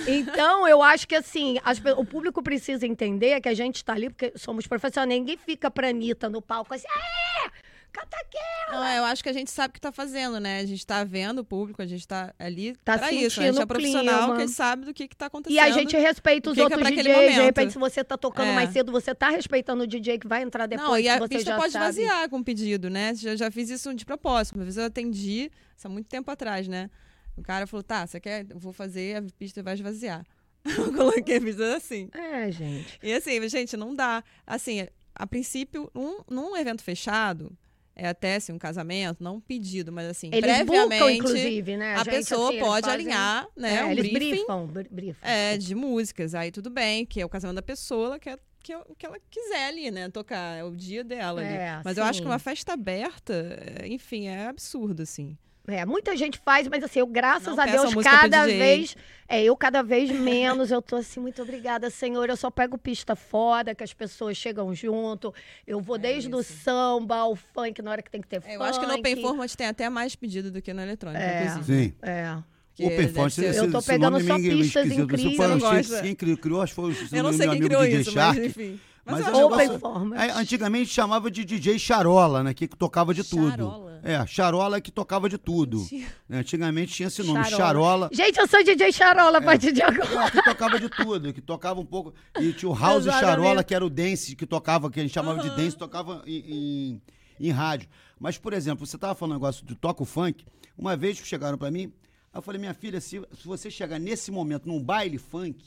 Então, eu acho que assim, as o público precisa entender que a gente tá ali porque somos profissionais. Ninguém fica pra Anitta no palco assim, é! Cata aqui! Não, eu acho que a gente sabe o que tá fazendo, né? A gente tá vendo o público, a gente tá ali Tá pra isso. A gente é profissional, clima. que a gente sabe do que que tá acontecendo. E a gente respeita os que que é outros DJs. De repente, se você tá tocando É. mais cedo, você tá respeitando o DJ que vai entrar depois. Não, e a pista pode sabe. vaziar com pedido, né? Já, já fiz isso de propósito. Uma vez eu atendi, isso há muito tempo atrás, né? O cara falou, tá, você quer, eu vou fazer, a pista vai esvaziar. Eu coloquei a pista assim. É, gente. E assim, gente, não dá. Assim, a princípio, um, num evento fechado, é até assim, um casamento, não um pedido, mas assim, Eles previamente, buscam, inclusive, né? a gente, pessoa assim, pode fazem- alinhar, né, É, um eles briefing briefam, br- briefam. é, de músicas. Aí tudo bem, que é o casamento da pessoa, ela quer que, o que ela quiser ali, né? Tocar, é o dia dela É, ali. Mas eu acho sim. que uma festa aberta, enfim, é absurdo, assim. É, muita gente faz, mas assim, eu, graças Não a Deus, pro cada vez. É, eu cada vez menos, eu tô assim, muito obrigada, Senhor. Eu só pego pista foda, que as pessoas chegam junto. Eu vou desde o samba ao funk, na hora que tem que ter funk. É, eu acho que no Open Format tem até mais pedido do que no eletrônico, É. inclusive. Sim. É. Open esse- Eu tô pegando só pistas incríveis. Quem- criou, criou acho que foi o Eu não sei quem criou DJ isso, Shark. mas enfim. Mas eu é acho um Open negócio- Format. É, antigamente chamava de DJ Charola, né? Que tocava de tudo. Charola? É, Charola que tocava de tudo. Né, Antigamente tinha esse nome, Charola. Charola. Gente, eu sou DJ Charola a partir de agora. É, que tocava de tudo, que tocava um pouco. E tinha o House Exatamente. Charola, que era o dance, que tocava, que a gente chamava de dance, tocava em, em, em rádio. Mas, por exemplo, você tava falando um negócio de toca o funk. Uma vez chegaram pra mim, aí eu falei, minha filha, se, se você chegar nesse momento num baile funk,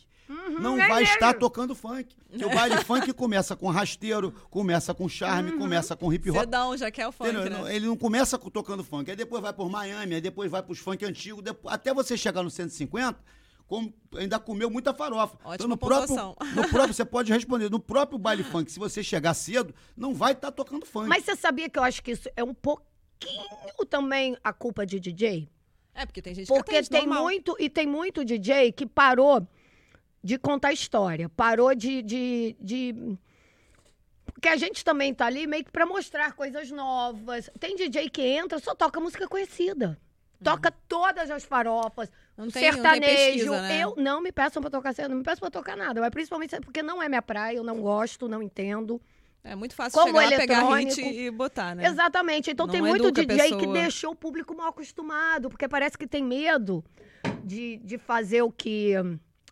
não é vai mesmo. estar tocando funk. Porque o baile funk começa com rasteiro, começa com charme, começa com hip hop. Sedão, já quer o funk, Entendeu? né? Não- Ele não começa com- tocando funk, aí depois vai por Miami, aí depois vai pros funk antigos, depois- até você chegar no 150, como, ainda comeu muita farofa. Então, Ótima no próprio, no próprio, você pode responder, no próprio baile funk, se você chegar cedo, não vai estar tocando funk. Mas você sabia que eu acho que isso é um pouquinho também a culpa de DJ? É, porque tem gente que Porque tem normal. muito, e tem muito DJ que parou de contar história, parou de. de, de- Porque a gente também tá ali meio que pra mostrar coisas novas. Tem DJ que entra, só toca música conhecida. Toca todas as farofas. Uhum. Não tem- não tem sertanejo. pesquisa, né? Eu não me peçam pra tocar sertanejo, não me peçam pra tocar nada. Mas principalmente porque não é minha praia, eu não gosto, não entendo. É muito fácil Como chegar, pegar hit e botar, né? Exatamente. Então Não tem muito DJ que deixou o público mal acostumado, porque parece que tem medo de, de fazer o que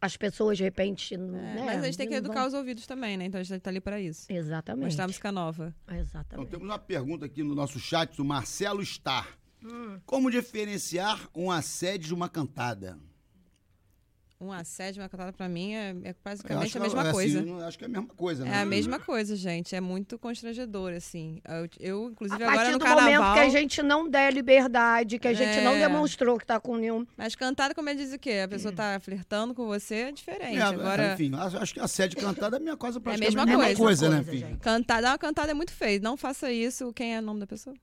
as pessoas de repente. É, né, mas a gente tem que educar vão- os ouvidos também, né? Então a gente tá ali pra isso. Exatamente. Mostrar música nova. Então, Exatamente. temos uma pergunta aqui no nosso chat do Marcelo Star. Hum. Como diferenciar um assédio de uma cantada? Um assédio, uma cantada pra mim é, é basicamente a que mesma assim, coisa. não- acho que é a mesma coisa, né? É a mesma coisa, gente. É muito constrangedor, assim. Eu, eu, A inclusive, partir agora no do carnaval... momento que a gente não der liberdade, que a gente não É. demonstrou que tá com nenhum. Mas cantada, como ele diz o quê? A pessoa tá flertando com você, é diferente. É, agora, Enfim, acho que assédio e cantada é a minha coisa praticamente mesma a mesma coisa. coisa, né, Mesma filho? gente. cantada, uma cantada é muito feio. Não faça isso. Quem é o nome da pessoa?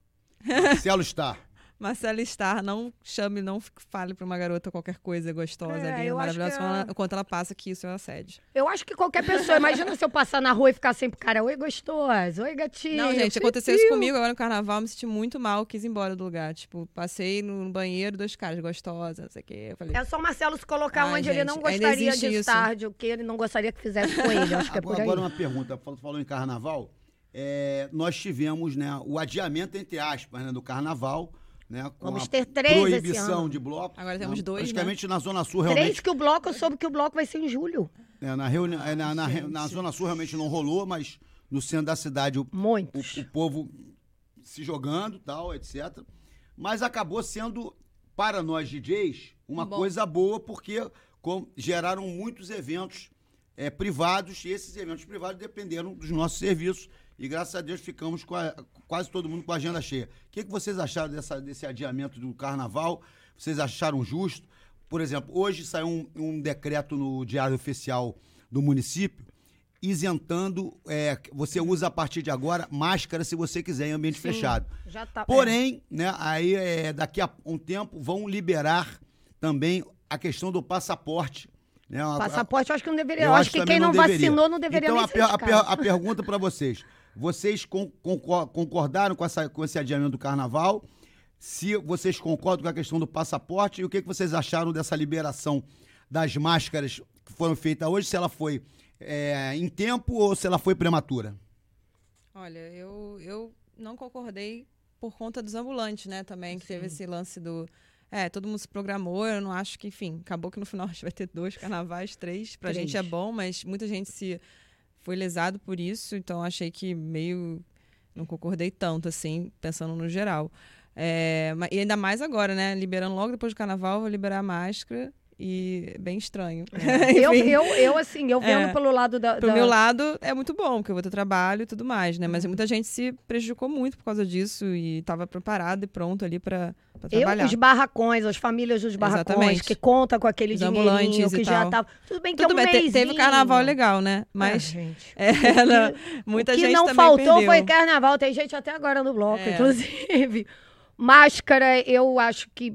Marcelo Star. Marcela Star, não chame, não fale pra uma garota qualquer coisa gostosa É, ali, eu acho maravilhosa, que é- enquanto ela passa que isso é assédio. Eu acho que qualquer pessoa, imagina se eu passar na rua e ficar sempre, cara, oi gostoso, oi gatinho. Não, gente, aconteceu isso comigo agora no carnaval, me senti muito mal, quis ir embora do lugar. Tipo, passei no banheiro, dois caras, gostosa, não sei o quê. Eu falei, É só o Marcelo se colocar Ai, onde ele gente, não gostaria de isso. estar, de o que ele não gostaria que fizesse com ele. Acho que é por Agora, aí. agora uma pergunta, falou, falou em carnaval. É, nós tivemos né, o adiamento, entre aspas, né, do carnaval. Né, com Vamos a ter três esse proibição ano. de bloco. Agora temos né, dois, Praticamente na Zona Sul, Três realmente. que o bloco, eu soube que o bloco vai ser em julho. é, na, reuni- é, na, na, na Zona Sul realmente não rolou, mas no centro da cidade o, o, o povo se jogando, tal, etc. Mas acabou sendo, para nós DJs, uma Bom. coisa boa, porque com- geraram muitos eventos é, privados, e esses eventos privados dependeram dos nossos serviços. E graças a Deus ficamos com a- quase todo mundo com a agenda cheia. O que, que vocês acharam dessa- desse adiamento do carnaval? Vocês acharam justo? Por exemplo, hoje saiu um, um decreto no Diário Oficial do município isentando, é, você usa a partir de agora máscara se você quiser em ambiente Sim, fechado. Tá. Porém, né, aí é, daqui a um tempo vão liberar também a questão do passaporte. Né, é. A- Passaporte, eu acho que não deveria. eu acho que também quem não, deveria. vacinou não deveria então, nem a, ser per- a, a pergunta para vocês. vocês con- concor- concordaram com, essa, com esse adiamento do carnaval? Se vocês concordam com a questão do passaporte e o que, que vocês acharam dessa liberação das máscaras que foram feitas hoje, se ela foi é, em tempo ou se ela foi prematura? Olha, eu, eu não concordei por conta dos ambulantes, né, também, que teve esse lance do. É, todo mundo se programou, eu não acho que, enfim, acabou que no final a gente vai ter dois carnavais, três. Pra Três. gente é bom, mas muita gente se foi lesado por isso, então achei que meio. Não concordei tanto, assim, pensando no geral. É, e ainda mais agora, né? Liberando logo depois do carnaval, vou liberar a máscara. E é bem estranho. Eu, Enfim. eu, eu, assim, eu vendo É. pelo lado da. Pro da- meu lado é muito bom, porque eu vou ter trabalho e tudo mais, né? Mas muita gente se prejudicou muito por causa disso e estava preparado e pronto ali para Eu, trabalhar. os barracões, as famílias dos barracões, Exatamente. que contam com aquele Os dinheirinho, ambulantes que já tava. Tudo bem que Tudo é um bem, te- teve o carnaval legal, né? Mas Ah, gente. é, ela- muita o que gente não faltou perdeu. foi carnaval. Tem gente até agora no bloco, É. inclusive. Máscara, eu acho que.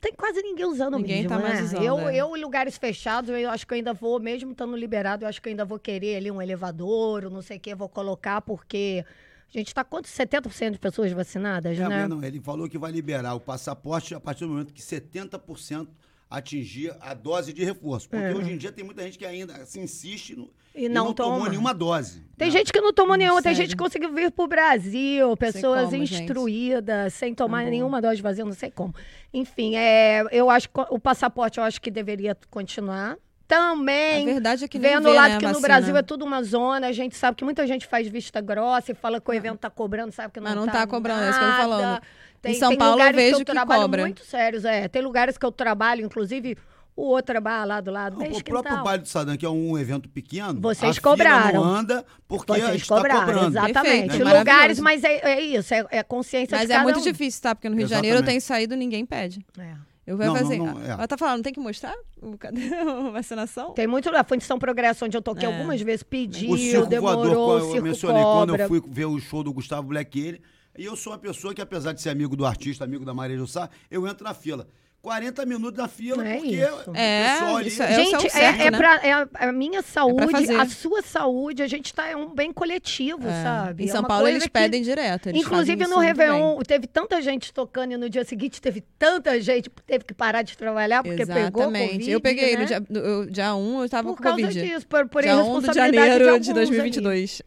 Tem quase ninguém usando Ninguém mesmo, tá mais né? usando, eu, é. eu, em lugares fechados, eu acho que eu ainda vou, mesmo estando liberado, eu acho que eu ainda vou querer ali um elevador, ou não sei o que, vou colocar, porque a gente tá quanto? 70% de pessoas vacinadas, É, né? não, ele falou que vai liberar o passaporte a partir do momento que 70% atingir a dose de reforço. Porque É. hoje em dia tem muita gente que ainda se insiste no- E não tomou toma. nenhuma dose. Tem né? gente que não tomou nenhuma, tem Sério? gente que conseguiu vir pro Brasil, pessoas como, gente. instruídas, sem tomar bom. nenhuma dose vazia, não sei como. Enfim, é, eu acho que o passaporte eu acho que deveria continuar. A Também, verdade é que vendo vê, o lado né, a que no. Brasil é tudo uma zona, a gente sabe que muita gente faz vista grossa e fala que o evento tá cobrando, sabe que não Mas não tá tá cobrando, é isso que eu tô nada. falando. Tem, Em São tem Paulo eu lugares vejo que eu que trabalho cobra. muito sérios, é. Tem lugares que eu trabalho, inclusive o outro bar lá do lado, Não, o próprio baile do Sadam, que é um evento pequeno, Vocês a cobraram. fila não anda porque a Vocês gente está cobraram, cobrando. exatamente. Perfeito, Lugares, mas é, é isso, é, é consciência Mas de é cada muito um. difícil, tá? Porque no Rio de Janeiro eu tenho saído ninguém pede. É. Eu vou Não, não, fazer. não, é. Ela tá falando, tem que mostrar? Cadê a vacinação? Tem muito lá, foi em São Progresso, onde eu toquei É. algumas vezes, pediu, O circo demorou, voador, eu circo mencionei, cobra. quando eu fui ver o show do Gustavo Black ele, e eu sou uma pessoa que, apesar de ser amigo do artista, amigo da Maria Jussá, eu entro na fila. 40 minutos na fila, É porque isso. o É, pessoal ali... isso é- Gente, é, é, né? pra, é a- minha saúde, fazer. a sua saúde, a gente tá é um bem coletivo, É. sabe? Em É São uma Paulo eles que- pedem direto. eles Inclusive no. Réveillon, teve tanta gente tocando e no dia seguinte teve tanta gente que teve que parar de trabalhar porque pegou Exatamente. Covid, eu peguei né? no dia, no- eu- dia 1, eu tava Por com causa Covid. disso, por, por dia 1 de irresponsabilidade janeiro de, alguns ali. 2022.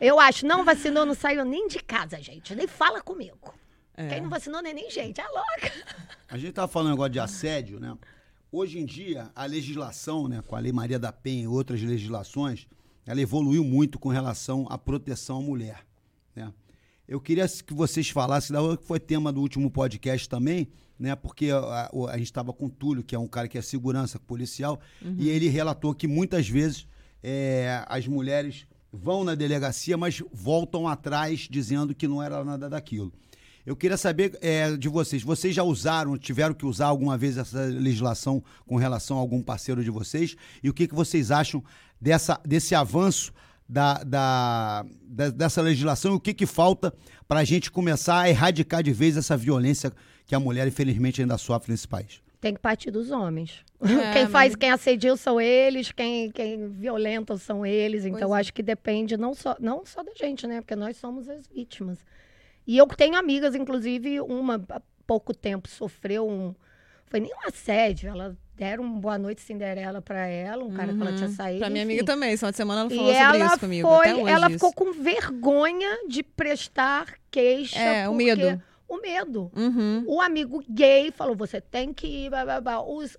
Eu acho, não vacinou, não saiu nem de casa, gente. Nem fala comigo. É. Quem não vacinou nem nem gente, é louca. A gente tava falando agora de assédio, né? Hoje em dia, a legislação, né, com a Lei Maria da Penha e outras legislações, ela evoluiu muito com relação à proteção à mulher, né? Eu queria que vocês falassem, da que foi tema do último podcast também, né? Porque a, a- a gente estava com o Túlio, que é um cara que é segurança policial, e ele relatou que muitas vezes é, as mulheres vão na delegacia, mas voltam atrás dizendo que não era nada daquilo. Eu queria saber é, de vocês. Vocês já usaram, tiveram que usar alguma vez essa legislação com relação a algum parceiro de vocês? E o que, que vocês acham dessa, desse avanço da, da- da- dessa legislação e o que, que falta para a gente começar a erradicar de vez essa violência que a mulher, infelizmente, ainda sofre nesse país? Tem que partir dos homens. É, quem mas- faz, quem assedia são eles, quem, quem violenta são eles. Então, Pois é. acho que depende não só, não só da gente, né? Porque nós somos as vítimas. E eu tenho amigas, inclusive, uma há pouco tempo sofreu um. Foi nem um assédio, ela deram um boa noite Cinderela pra ela, um cara que ela tinha saído. Pra minha enfim. amiga também, essa semana ela falou E sobre ela isso comigo. foi, até hoje ela isso. ficou com vergonha de prestar queixa. É, o medo. O medo. Uhum. O amigo gay falou: você tem que ir. blá, blá, blá. Os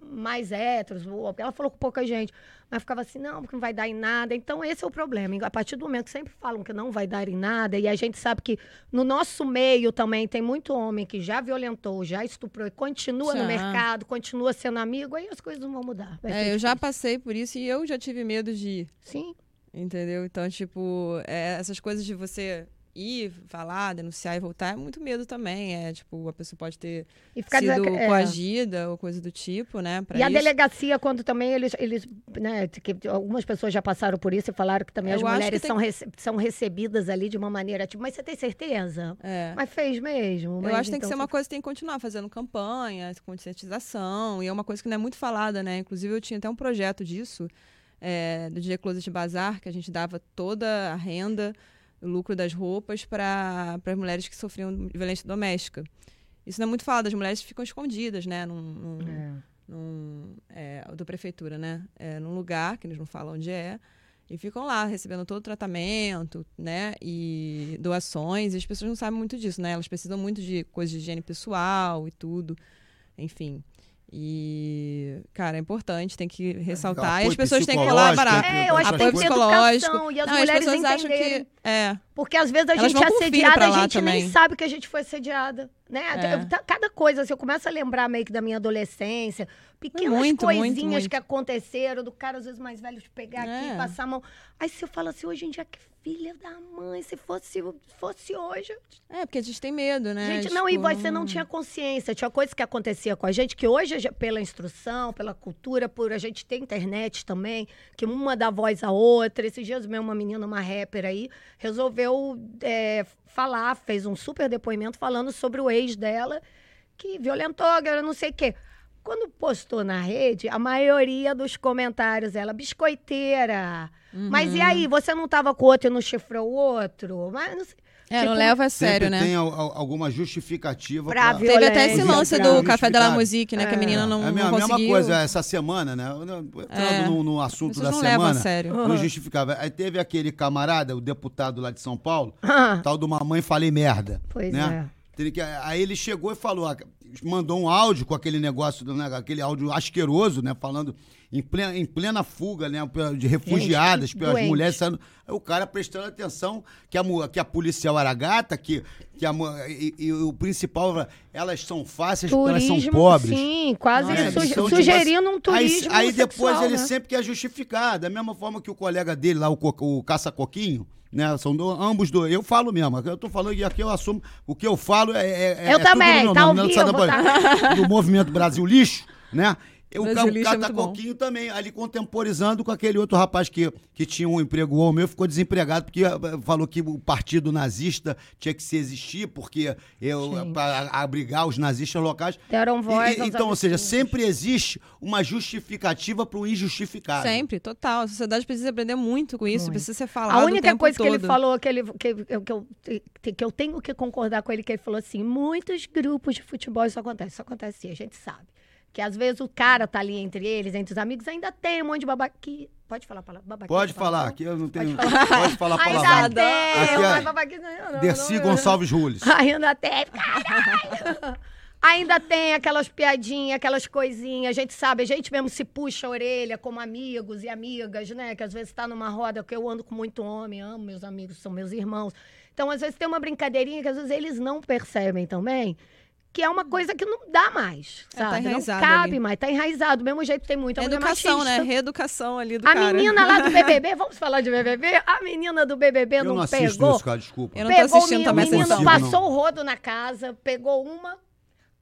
mais héteros, ela falou com pouca gente, mas ficava assim: não, porque não vai dar em nada. Então, esse é o problema. A partir do momento que sempre falam que não vai dar em nada, e a gente sabe que no nosso meio também tem muito homem que já violentou, já estuprou e continua no mercado, continua sendo amigo, aí as coisas não vão mudar. É, eu já passei por isso e eu já tive medo de ir. Sim. Entendeu? Então, tipo, é, essas coisas de você ir, falar, denunciar e voltar, é muito medo também. É, tipo, a pessoa pode ter sido desa- é. coagida ou coisa do tipo, né? E a isso. delegacia, quando também eles, eles né, que algumas pessoas já passaram por isso e falaram que também Eu as mulheres tem- são, rece- são recebidas ali de uma maneira, tipo, mas você tem certeza? É. Mas fez mesmo? Eu Mas acho que tem que então ser uma você- coisa que tem que continuar fazendo campanha, conscientização, e é uma coisa que não é muito falada, né? Inclusive, eu tinha até um projeto disso, é, do DJ Closet Bazar, que a gente dava toda a renda, o lucro das roupas para as mulheres que sofriam violência doméstica. Isso não é muito falado, as mulheres ficam escondidas, né? Num, num, É. num, é, do prefeitura, né? É, num lugar que eles não falam onde é. E ficam lá recebendo todo o tratamento, né? E doações. E as pessoas não sabem muito disso, né? Elas precisam muito de coisas de higiene pessoal e tudo. Enfim. E, cara, é importante, tem que ressaltar. e as pessoas têm que colaborar. entre É, eu acho que tem Apoio que ter psicológico. educação e as Não, as mulheres pessoas acham entenderem. que. É. Porque às vezes a Elas gente é assediada, a gente nem também. sabe que a gente foi assediada. Né? É. Tá- Cada coisa, assim, eu começo a lembrar meio que da minha adolescência, pequenas Muito, muito, coisinhas muito. que aconteceram, do cara às vezes mais velho de pegar aqui, É. passar a mão. Aí você fala assim, hoje em dia, que filha da mãe, se fosse, fosse hoje. É, porque a gente tem medo, né? Gente, não, e Tipo, você não tinha consciência. Tinha coisas que acontecia com a gente, que hoje, pela instrução, pela cultura, por a gente ter internet também, que uma dá voz à outra. Esses dias mesmo, uma menina, uma rapper aí, resolveu é, falar, fez um super depoimento falando sobre o ex dela, que violentou, não sei o quê. Quando postou na rede, a maioria dos comentários, ela, biscoiteira. Mas Uhum. e aí, você não tava com o outro e não chifrou o outro? Mas não sei. É, não Tipo, leva a sério, né? tem al- al- alguma justificativa Pra pra-. Teve até esse lance do Café da La. Musique, né? Que a É. menina não, é a não mesma, a mesma conseguiu. coisa essa semana, né? Entrando É. no, no assunto Vocês da não levam a semana, sério. não justificava. Aí teve aquele camarada, o deputado lá de São Paulo, Ah, tal do Mamãe Falei Merda. Pois né? Que- Aí ele chegou e falou, ah, mandou um áudio com aquele negócio, né, aquele áudio asqueroso, né? Falando em plena, em plena fuga, né? De refugiadas, que pelas mulheres saindo. Aí o cara prestando atenção que a, que a policial era gata, que, que a, e, e o principal, elas são fáceis porque elas turismo, são pobres. sim, quase É, suge- então, tipo sugerindo um Aí, turismo aí depois sexual, ele né? sempre quer justificar, da mesma forma que o colega dele lá, o, o Caça-Coquinho, né? São do- ambos dois. Eu falo mesmo, eu tô falando e aqui eu assumo. O que eu falo é. é- é- Eu é tudo também, no meu tá nome, né? Vivo, tá? Do movimento Brasil Lixo, né? Ca- o Lixo é bom. Caça-Coquinho também, ali contemporizando com aquele outro rapaz que, que tinha um emprego igual ao meu, ficou desempregado, porque eh, falou que o partido nazista tinha que se existir, porque eu, para abrigar os nazistas locais. Deram voz E- e- então, ou seja, sempre existe uma justificativa para o injustificado. Sempre, total. A sociedade precisa aprender muito com isso, Muito. precisa ser falado A o única tempo coisa que ele todo. falou, que, ele, que, que, que eu, que eu tenho que concordar com ele, que ele falou assim, muitos grupos de futebol isso acontece, isso acontece sim, a gente sabe. Que às vezes o cara tá ali entre eles, entre os amigos, ainda tem um monte de babaqui. Pode falar palavra? Pode falar, aqui eu não tenho. Pode falar. Pode falar Ainda palavrão. tem, Aqui mas é babaquinha não, não, Dercy não. Gonçalves Rules. Ainda tem. Caralho! Ainda tem aquelas piadinhas, aquelas coisinhas. A gente sabe, a gente mesmo se puxa a orelha como amigos e amigas, né? Que às vezes tá numa roda, que eu ando com muito homem, amo meus amigos, são meus irmãos. Então, às vezes tem uma brincadeirinha que às vezes eles não percebem também. Que é uma coisa que não dá mais, É, tá sabe? não enraizado cabe ali. mais, tá enraizado. Do mesmo jeito tem muita É mulher educação, né? Reeducação ali do A cara. menina lá do BBB, vamos falar de BBB? A menina do BBB Eu não, não pegou. isso, cara, desculpa. Eu não tô Pegou assistindo o também menino, essa consigo, passou não. o rodo na casa, pegou uma,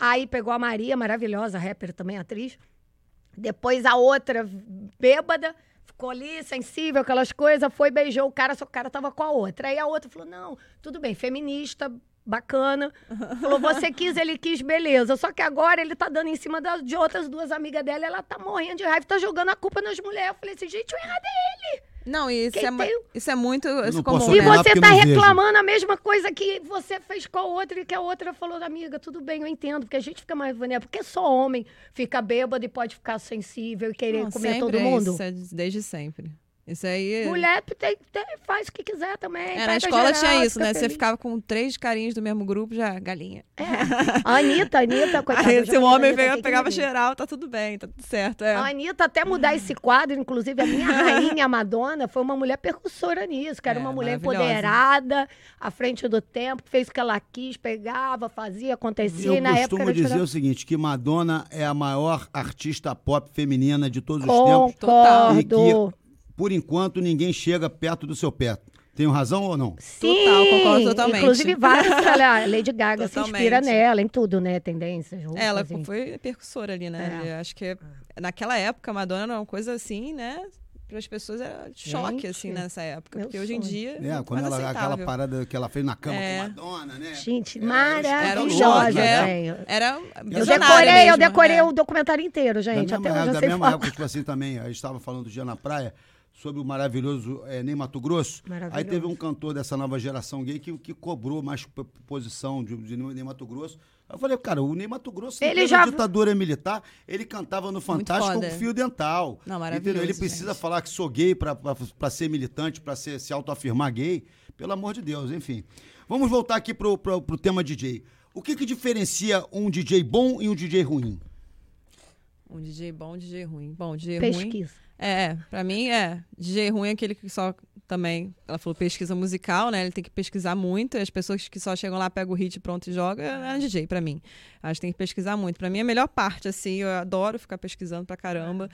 aí pegou a Maria, maravilhosa, rapper também, atriz. Depois a outra, bêbada, ficou ali, sensível, aquelas coisas, foi, beijou o cara, só que o cara tava com a outra. Aí a outra falou, não, tudo bem, feminista, bacana. Falou, você quis, ele quis, beleza. Só que agora ele tá dando em cima das, de outras duas amigas dela, ela tá morrendo de raiva, tá jogando a culpa nas mulheres. Eu falei assim, gente, o errado é Não, e isso, é, tem- isso é muito isso não comum, posso E né? você tá não vejo. reclamando a mesma coisa que você fez com a outra e que a outra falou da amiga. Tudo bem, eu entendo, porque a gente fica mais vulnerável. Porque só homem fica bêbado e pode ficar sensível e querer Não, comer todo é mundo. Isso, é desde sempre. Isso aí... Mulher tem- tem- faz o que quiser também. É, na escola geral, tinha isso, né? Você feliz. ficava com três carinhos do mesmo grupo, já galinha. É. A Anitta, a Anitta, coitada. Aí se o homem Anitta aqui que pegava geral, tá tudo bem, tá tudo certo. É. A Anitta, até mudar esse quadro, inclusive a minha rainha, a Madonna, foi uma mulher percussora nisso, que era É, uma mulher maravilhosa. empoderada, à frente do tempo, fez o que ela quis, pegava, fazia, acontecia, Eu e na época costumo era dizer o seguinte, que Madonna é a maior artista pop feminina de todos os tempos. Concordo. E que, por enquanto, ninguém chega perto do seu pé. Tenho razão ou não? Sim, Total, concordo totalmente. Inclusive, várias. olha, a Lady Gaga se inspira Totalmente. nela, em tudo, né? Tendências, roupas, Ela enfim. foi percussora ali, né? É. Eu acho que naquela época a Madonna era uma coisa assim, né? para as pessoas era choque, Gente, assim, nessa época. Porque hoje em dia. É, quando mais ela, aquela parada que ela fez na cama É. com Madonna, né? Gente, Era- Era um maravilhosa, choque, é. velho. Era Eu decorei, eu mesmo, decorei é. o documentário inteiro, Da gente. mesma, Até época, hoje eu da sei mesma falar. época, tipo assim, também, a gente estava falando do dia na praia, sobre o maravilhoso é, Ney Mato Grosso. Maravilhoso. Aí teve um cantor dessa nova geração gay que, que cobrou mais posição de, de Ney Mato Grosso. Eu falei, cara, o Ney Mato Grosso, Ele já- ditadura militar, ele cantava no Fantástico com fio dental. Não, Entendeu? maravilhoso, Ele precisa gente. falar que sou gay pra ser militante, pra ser, se autoafirmar gay. Pelo amor de Deus, enfim. Vamos voltar aqui pro, pro, pro tema DJ. O que que diferencia um DJ bom e um DJ ruim? Um DJ bom, um DJ ruim. Bom, DJ ruim. É, pra mim é. DJ ruim é aquele que só também. Ela falou pesquisa musical, né? Ele tem que pesquisar muito. E as pessoas que só chegam lá, pegam o hit pronto e jogam, é DJ pra mim. Acho que tem que pesquisar muito. Pra mim é a melhor parte, assim. Eu adoro ficar pesquisando pra caramba.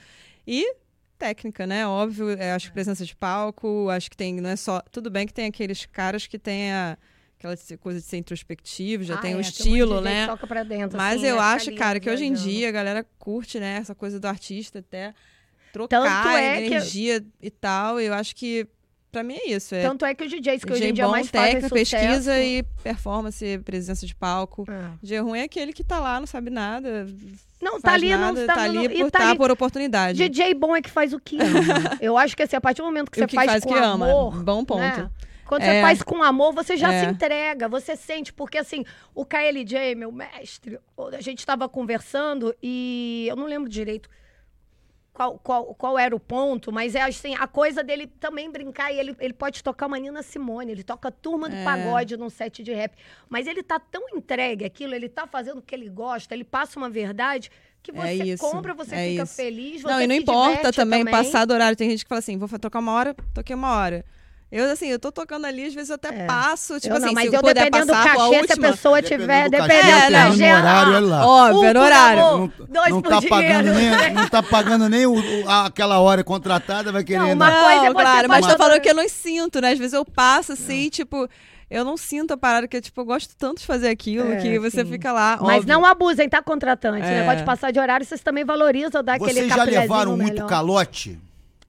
E técnica, né? Óbvio, é, acho que presença de palco, acho que tem, não é só. Tudo bem que tem aqueles caras que tem a. Aquela coisa de ser introspectivo, já Ah, tem é, o um estilo, né? toca pra dentro, Mas assim, eu né? acho, cara, que hoje em dia a galera curte, né, essa coisa do artista até trocar Tanto é que- energia e tal. Eu acho que pra mim é isso. É Tanto é que os DJs que hoje DJ em dia bom, mais técnica, pesquisa e performance, presença de palco. É. DJ ruim é aquele que tá lá, não sabe nada, Não, tá ali, nada, não tá, tá, ali não, por, tá tá ali. por oportunidade. DJ bom é que faz o que ama. Eu acho que assim, a partir do momento que você que faz, faz com que ama. amor, Bom ponto. né? Quando É. você faz com amor, você já É. se entrega, você sente, porque assim, o KLJ, meu mestre, a gente estava conversando e eu não lembro direito qual, qual, qual era o ponto, mas é assim, a coisa dele também brincar e ele, ele pode tocar uma Nina Simone, ele toca turma do É. pagode num set de rap, mas ele tá tão entregue aquilo, ele tá fazendo o que ele gosta, ele passa uma verdade que É você isso, compra, você é fica isso. feliz, você Não, e não importa diverte também, passar do horário. Tem gente que fala assim, vou tocar uma hora, toquei uma hora. Eu, assim, eu tô tocando ali, às vezes eu até É. passo, tipo eu assim, não, mas se eu eu puder dependendo do passar, for a cachê, se a última, pessoa tiver, Dependendo do cachê, agenda. horário, olha lá. Óbvio, Um é horário. amor. Não, Dois não por tá dinheiro. pagando nem, não tá pagando nem o- o- aquela hora contratada, vai querer Não, uma coisa é Não, claro, mas tô falando que eu não sinto, né? Às vezes eu passo assim, tipo, eu não sinto a parada, que tipo, eu gosto tanto de fazer aquilo, É, que você sim. fica lá. Mas óbvio. não abusem, tá, contratante? É. Negócio de passar de horário, vocês também valorizam dar aquele Vocês já levaram muito melhor. calote?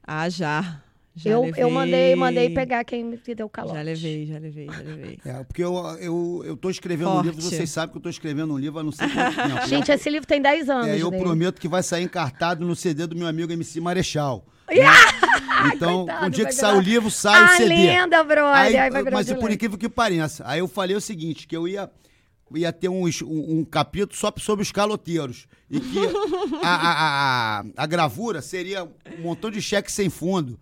Ah, já. Já Eu, levei. eu mandei, mandei pegar quem me deu calote. Já levei, já levei, já levei. É, porque eu, eu, eu tô escrevendo um Forte. livro, vocês sabem que eu tô escrevendo um livro há não sei quanto tempo. Gente, esse livro tem 10 anos. É, eu dele. prometo que vai sair encartado no CD do meu amigo MC Marechal. Então, coitado, um dia que sai o livro, sai o Ah, CD. lenda, brother. Aí, virar mas por incrível que pareça, aí eu falei o seguinte, que eu ia, ia ter um, um, um capítulo só sobre os caloteiros. E que a, a, a, a gravura seria um montão de cheque sem fundo.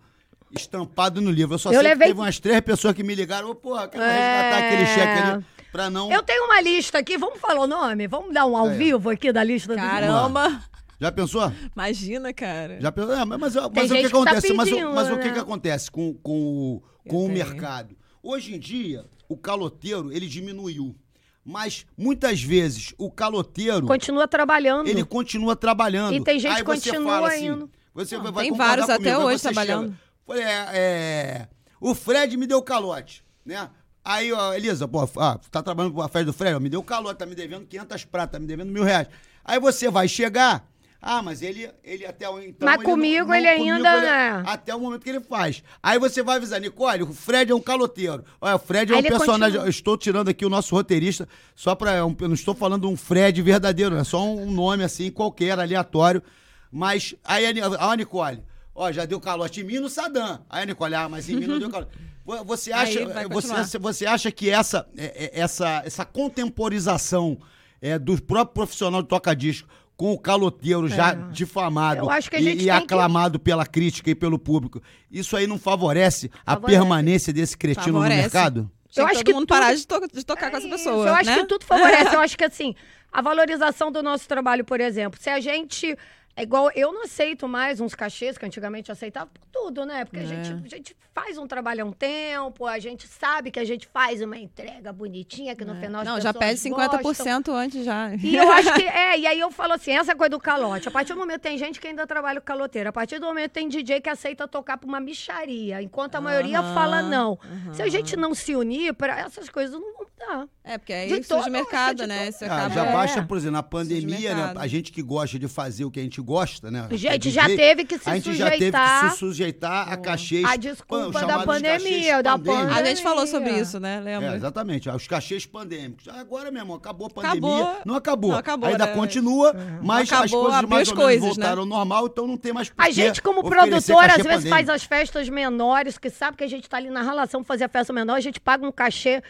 Estampado no livro. Eu só Eu sei levei- que teve umas três pessoas que me ligaram. Ô, porra, quero É. resgatar aquele cheque ali. Pra não. Eu tenho uma lista aqui, vamos falar o nome? Vamos dar um ao ó. vivo aqui da lista do Caramba! Já pensou? Imagina, cara. Já pensou? É, mas mas, mas o que que tá acontece? mas o- pedindo, mas o que, né? que acontece com, com, o- com Eu o tenho. mercado? Hoje em dia, o caloteiro, ele diminuiu. Mas, muitas vezes, o caloteiro, Continua trabalhando. ele continua trabalhando. E tem gente Aí que continua fala assim, indo. Você Não, vai tem vários até comigo, aí hoje trabalhando. chega, Falei, é, é, o Fred me deu calote, né? Aí, ó, Elisa, pô, ah, tá trabalhando com a festa do Fred, ó, me deu calote, tá me devendo 500 pratas, tá me devendo mil reais. Aí você vai chegar, ah, mas ele, ele até o então... Mas ele comigo não- ele ainda, ele- né? Até o momento que ele faz. Aí você vai avisar, Nicole, o Fred é um caloteiro. Olha, o Fred é Aí um personagem... continua. Eu estou tirando aqui o nosso roteirista, só pra... Eu não estou falando um Fred verdadeiro, é só um nome assim, qualquer, aleatório. Mas aí a Nicole, ó, já deu calote em mim no Sadam. Aí a Nicole, ah, mas em mim não deu calote. Vo- Você acha, Aí você, você acha que essa, é- é- essa, essa contemporização é, do próprio profissional de toca-disco com o caloteiro já difamado É. Que a e- e, tem que- aclamado pela crítica e pelo público, isso aí não favorece, a Favorece. permanência desse cretino Favorece. no mercado? Eu que acho todo que mundo tudo- parar de, to- de tocar com essa É isso, pessoa, Eu acho né? que tudo favorece. Eu acho que, assim, a valorização do nosso trabalho, por exemplo, se a gente. É igual, eu não aceito mais uns cachês que antigamente eu aceitava por tudo, né? Porque a, É. gente, a gente faz um trabalho há um tempo, a gente sabe que a gente faz uma entrega bonitinha, que no final É. Não, já pede 50% gostam. antes já. E eu acho que, é, e aí eu falo assim, essa coisa do calote, a partir do momento tem gente que ainda trabalha com caloteiro, a partir do momento tem DJ que aceita tocar pra uma micharia, enquanto a maioria fala não. Se a gente não se unir, para essas coisas não vão Dá. É, porque aí De surge todo- o mercado, né? Você Ah, acaba... já É. basta, por exemplo, na de pandemia, né? A gente que gosta de fazer o que a gente gosta, né? A É gente já teve que se a gente já teve que sujeitar se sujeitar a cachês. a desculpa pan- da pandemia, da pandêmicos. A gente falou sobre Pandemia. isso, né? É, Lembra? exatamente, os cachês pandêmicos. Agora, meu irmão, acabou a pandemia. Acabou. Não acabou. Não acabou, Ainda né? continua, mas as Acabou, coisas abriu mais as ou menos coisas, né? voltaram ao normal, então não tem mais A gente, como produtora, às vezes faz pandêmico. as festas menores, que sabe que a gente tá ali na relação pra fazer a festa menor, a gente paga um cachê,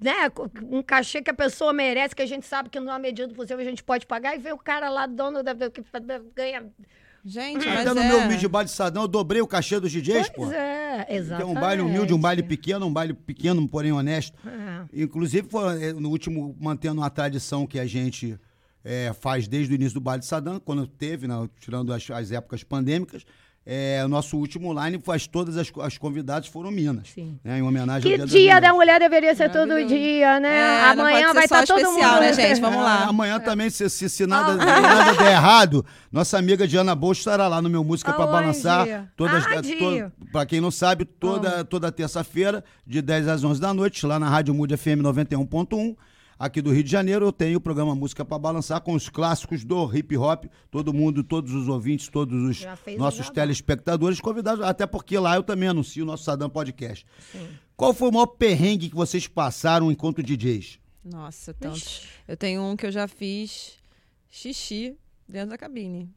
né? Um cachê que a pessoa merece, que a gente sabe que na medida do possível a gente pode pagar, e vê o cara lá, dono da. que ganha. Gente, mas Até no é... meu vídeo de baile de Sadão, eu dobrei o cachê dos DJs, pô. Pois é, é exatamente. um baile humilde, um baile pequeno, um baile pequeno, porém honesto. É. Inclusive, foi, eh, no último, mantendo uma tradição que a gente eh, faz desde o início do baile de Sadam, quando teve, né, tirando as, as épocas pandêmicas. Eh, o nosso último line faz todas as, as convidadas foram Minas. Sim. Né, em homenagem Que ao dia das da mulher deveria ser todo dia, né? É, não Amanhã pode ser vai estar todo especial, mundo. né, gente? Vamos É, lá. amanhã também, se, se, se nada, se nada der errado, nossa amiga Diana Bolso estará lá no meu Música para Aonde? Balançar. Todas, Aonde? to, pra quem não sabe, toda, toda terça-feira, de 10 às 11 da noite, lá na Rádio Mude FM 91.1. Aqui do Rio de Janeiro, eu tenho o programa Música para Balançar com os clássicos do hip hop. Todo mundo, todos os ouvintes, todos os nossos telespectadores convidados, até porque lá eu também anuncio o nosso Sadam Podcast. Qual foi o maior perrengue que vocês passaram enquanto DJs? Nossa, tantos. Eu tenho um que eu já fiz xixi dentro da cabine.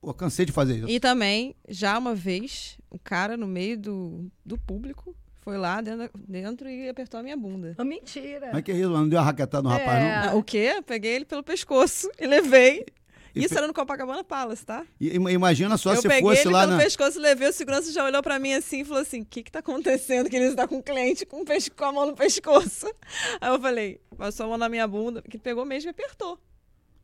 Pô, cansei de fazer isso. E também, já uma vez, o cara no meio do, do público foi lá dentro, dentro e apertou a minha bunda. Ah, Mentira. É que é isso? Não deu uma raquetada no rapaz, É. não? Ah, O quê? Eu Peguei ele pelo pescoço e levei. E Isso fe- era no Copacabana Palace, tá? I- Imagina só eu se peguei fosse ele lá pelo na. pescoço, levei, o segurança já olhou pra mim assim e falou assim, o que que tá acontecendo? Que ele está com o cliente com, pesco- com a mão no pescoço. Aí eu falei, passou a mão na minha bunda, que pegou mesmo e apertou.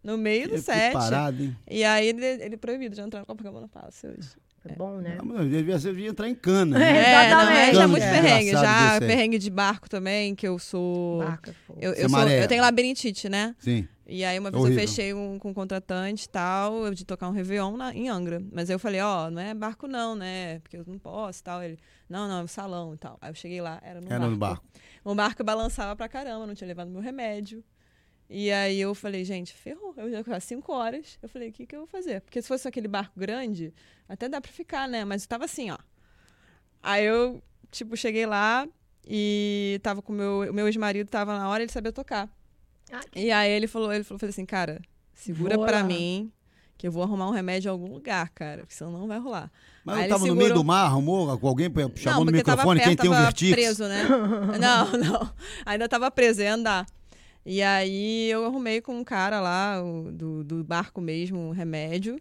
No meio do Que set. parada, hein? E aí ele, ele proibido de entrar no Copacabana Palace hoje. É bom, né? Mas devia, ser- devia entrar em cana. É, né? É, não, é, já Cano muito perrengue. Já perrengue de barco também, que eu sou. Barca, pô. Eu, eu, sou eu tenho labirintite, né? Sim. E aí uma vez Horrível. eu fechei um, com um contratante e tal, eu de tocar um Réveillon na- em Angra. Mas aí eu falei, ó, não é barco não, né? Porque eu não posso e tal. Ele, não, não, é um salão e tal. Aí eu cheguei lá, era no Era barco. no barco. Um barco balançava pra caramba, não tinha levado meu remédio. E aí eu falei, gente, ferrou. Eu já ficar cinco horas. Eu falei, o que, que eu vou fazer? Porque se fosse aquele barco grande, até dá pra ficar, né? Mas tava assim, ó. Aí eu, tipo, cheguei lá e tava com o meu, o meu ex-marido, tava na hora, ele sabia tocar. Ah, E aí ele falou, ele falou falou assim, cara, segura Vou pra mim que eu vou arrumar um remédio em algum lugar, cara, porque senão não vai rolar. Mas Aí eu ele tava no meio segurou- do mar, arrumou com alguém chamou não, no microfone, tava quem perto, tem o tava vertigem. preso, né? não, não. Ainda tava preso, ia andar. E aí eu arrumei com um cara lá, do, do barco mesmo, um remédio.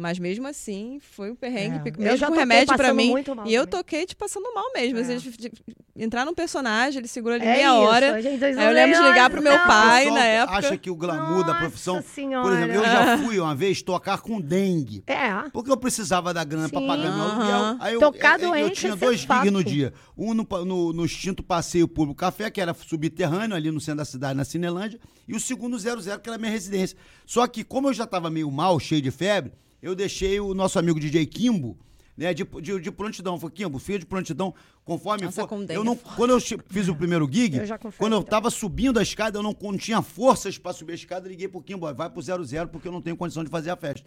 Mas mesmo assim, foi um perrengue, É. Eu mesmo já remédio pra passando mim. muito mal E eu toquei, tipo, passando mal mesmo. É. De- de- entrar num personagem, ele segurou ali É meia isso, hora. gente- Aí eu lembro de ligar pro meu não. pai na época. acha que o glamour da Nossa profissão. Senhora. Por exemplo, eu já fui uma vez tocar com dengue. É. Porque eu precisava da grana pra Sim. pagar meu aluguel. Aí eu, Tocar eu, eu doente tinha é dois gigs no dia. Um no, no, no extinto passeio público café, que era subterrâneo, ali no centro da cidade, na Cinelândia. E o segundo 00, que era a minha residência. Só que, como eu já tava meio mal, cheio de febre, eu deixei o nosso amigo DJ Kimbo. Né, de, de, de prontidão, foi Kimbo, filho de prontidão, conforme Nossa, for. Eu é não, forte. quando eu fiz o primeiro gig, Eu quando eu que- tava subindo a escada, eu não, não tinha forças pra subir a escada, liguei pro Kimbo, vai pro 00 porque eu não tenho condição de fazer a festa.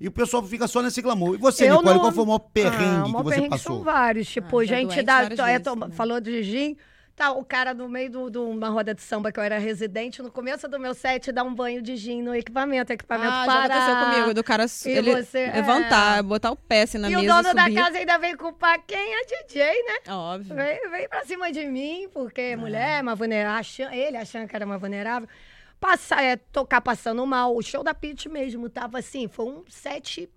E o pessoal fica só nesse glamour. E você, Eu Nicole, não- qual foi o maior perrengue Ah, o que maior você perrengue passou? São vários. Tipo, Ah, gente doente da. é, vezes também. falou de gin. Tá, o cara no meio de uma roda de samba que eu era residente, no começo do meu set, dá um banho de gin no equipamento. O equipamento Ah, já para. aconteceu comigo, do cara E ele você- levantar, botar o pé assim na E mesa o dono e da subir. casa ainda veio culpar quem é DJ, né? Óbvio. Veio, veio pra cima de mim, É. porque mulher, uma vulnerável, ele achando que era uma vulnerável. Passar, é, tocar passando mal. O show da Pitty mesmo tava assim, foi um set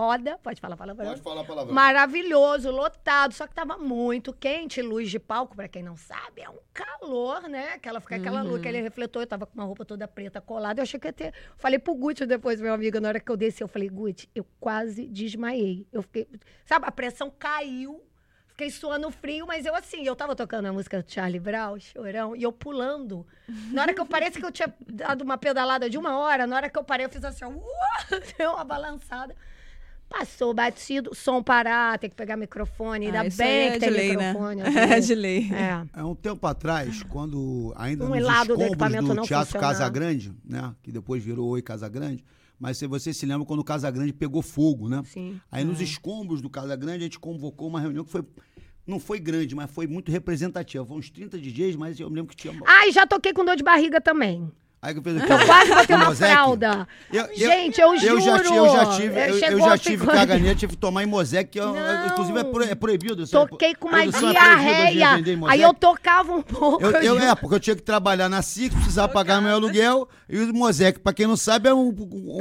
foda. Pode falar palavrão? falar a palavra. Maravilhoso, lotado, só que tava muito quente, luz de palco, pra quem não sabe, é um calor, né? Aquela, fica aquela luz, aquele refletor, eu tava com uma roupa toda preta colada, eu achei que ia ter... Falei pro Gucci depois, meu amigo, na hora que eu desci, eu falei, Gucci, eu quase desmaiei. Eu fiquei, sabe, a pressão caiu, fiquei suando frio, mas eu assim, eu tava tocando a música do Charlie Brown, Chorão, e eu pulando. Na hora que eu parece que eu tinha dado uma pedalada de uma hora, na hora que eu parei, eu fiz assim, ó, deu uma balançada. Passou batido, som parar, tem que pegar microfone. Ainda Ah, bem que é tem de lei, microfone. né? hoje em É de lei. É. É um tempo atrás, quando ainda Um nos lado do escombros equipamento do não Teatro funcionava. Casagrande, né? Que depois virou Oi Casagrande. Mas se você se lembra quando o Casagrande pegou fogo, né? Sim. Aí nos escombros do Casagrande a gente convocou uma reunião que foi. Não foi grande, mas foi muito representativa. Foram uns 30 DJs, mas eu me lembro que tinha. Ai, já toquei com dor de barriga também. Aí que eu fiz o quê? Eu quase botei uma fralda. Eu- eu- Gente, eu, Eu já, juro. ti- eu já tive, eu, eu Chegou já tive ficar- caganeira, tive que tomar Imosec, que eu- Não. inclusive é, pro- é proibido. é- Toquei com uma é diarreia. Aí Imosec. eu tocava um pouco. Eu, eu- é, porque eu tinha que trabalhar na SIC, precisava pagar meu aluguel. E o Mosec, pra quem não sabe, é um,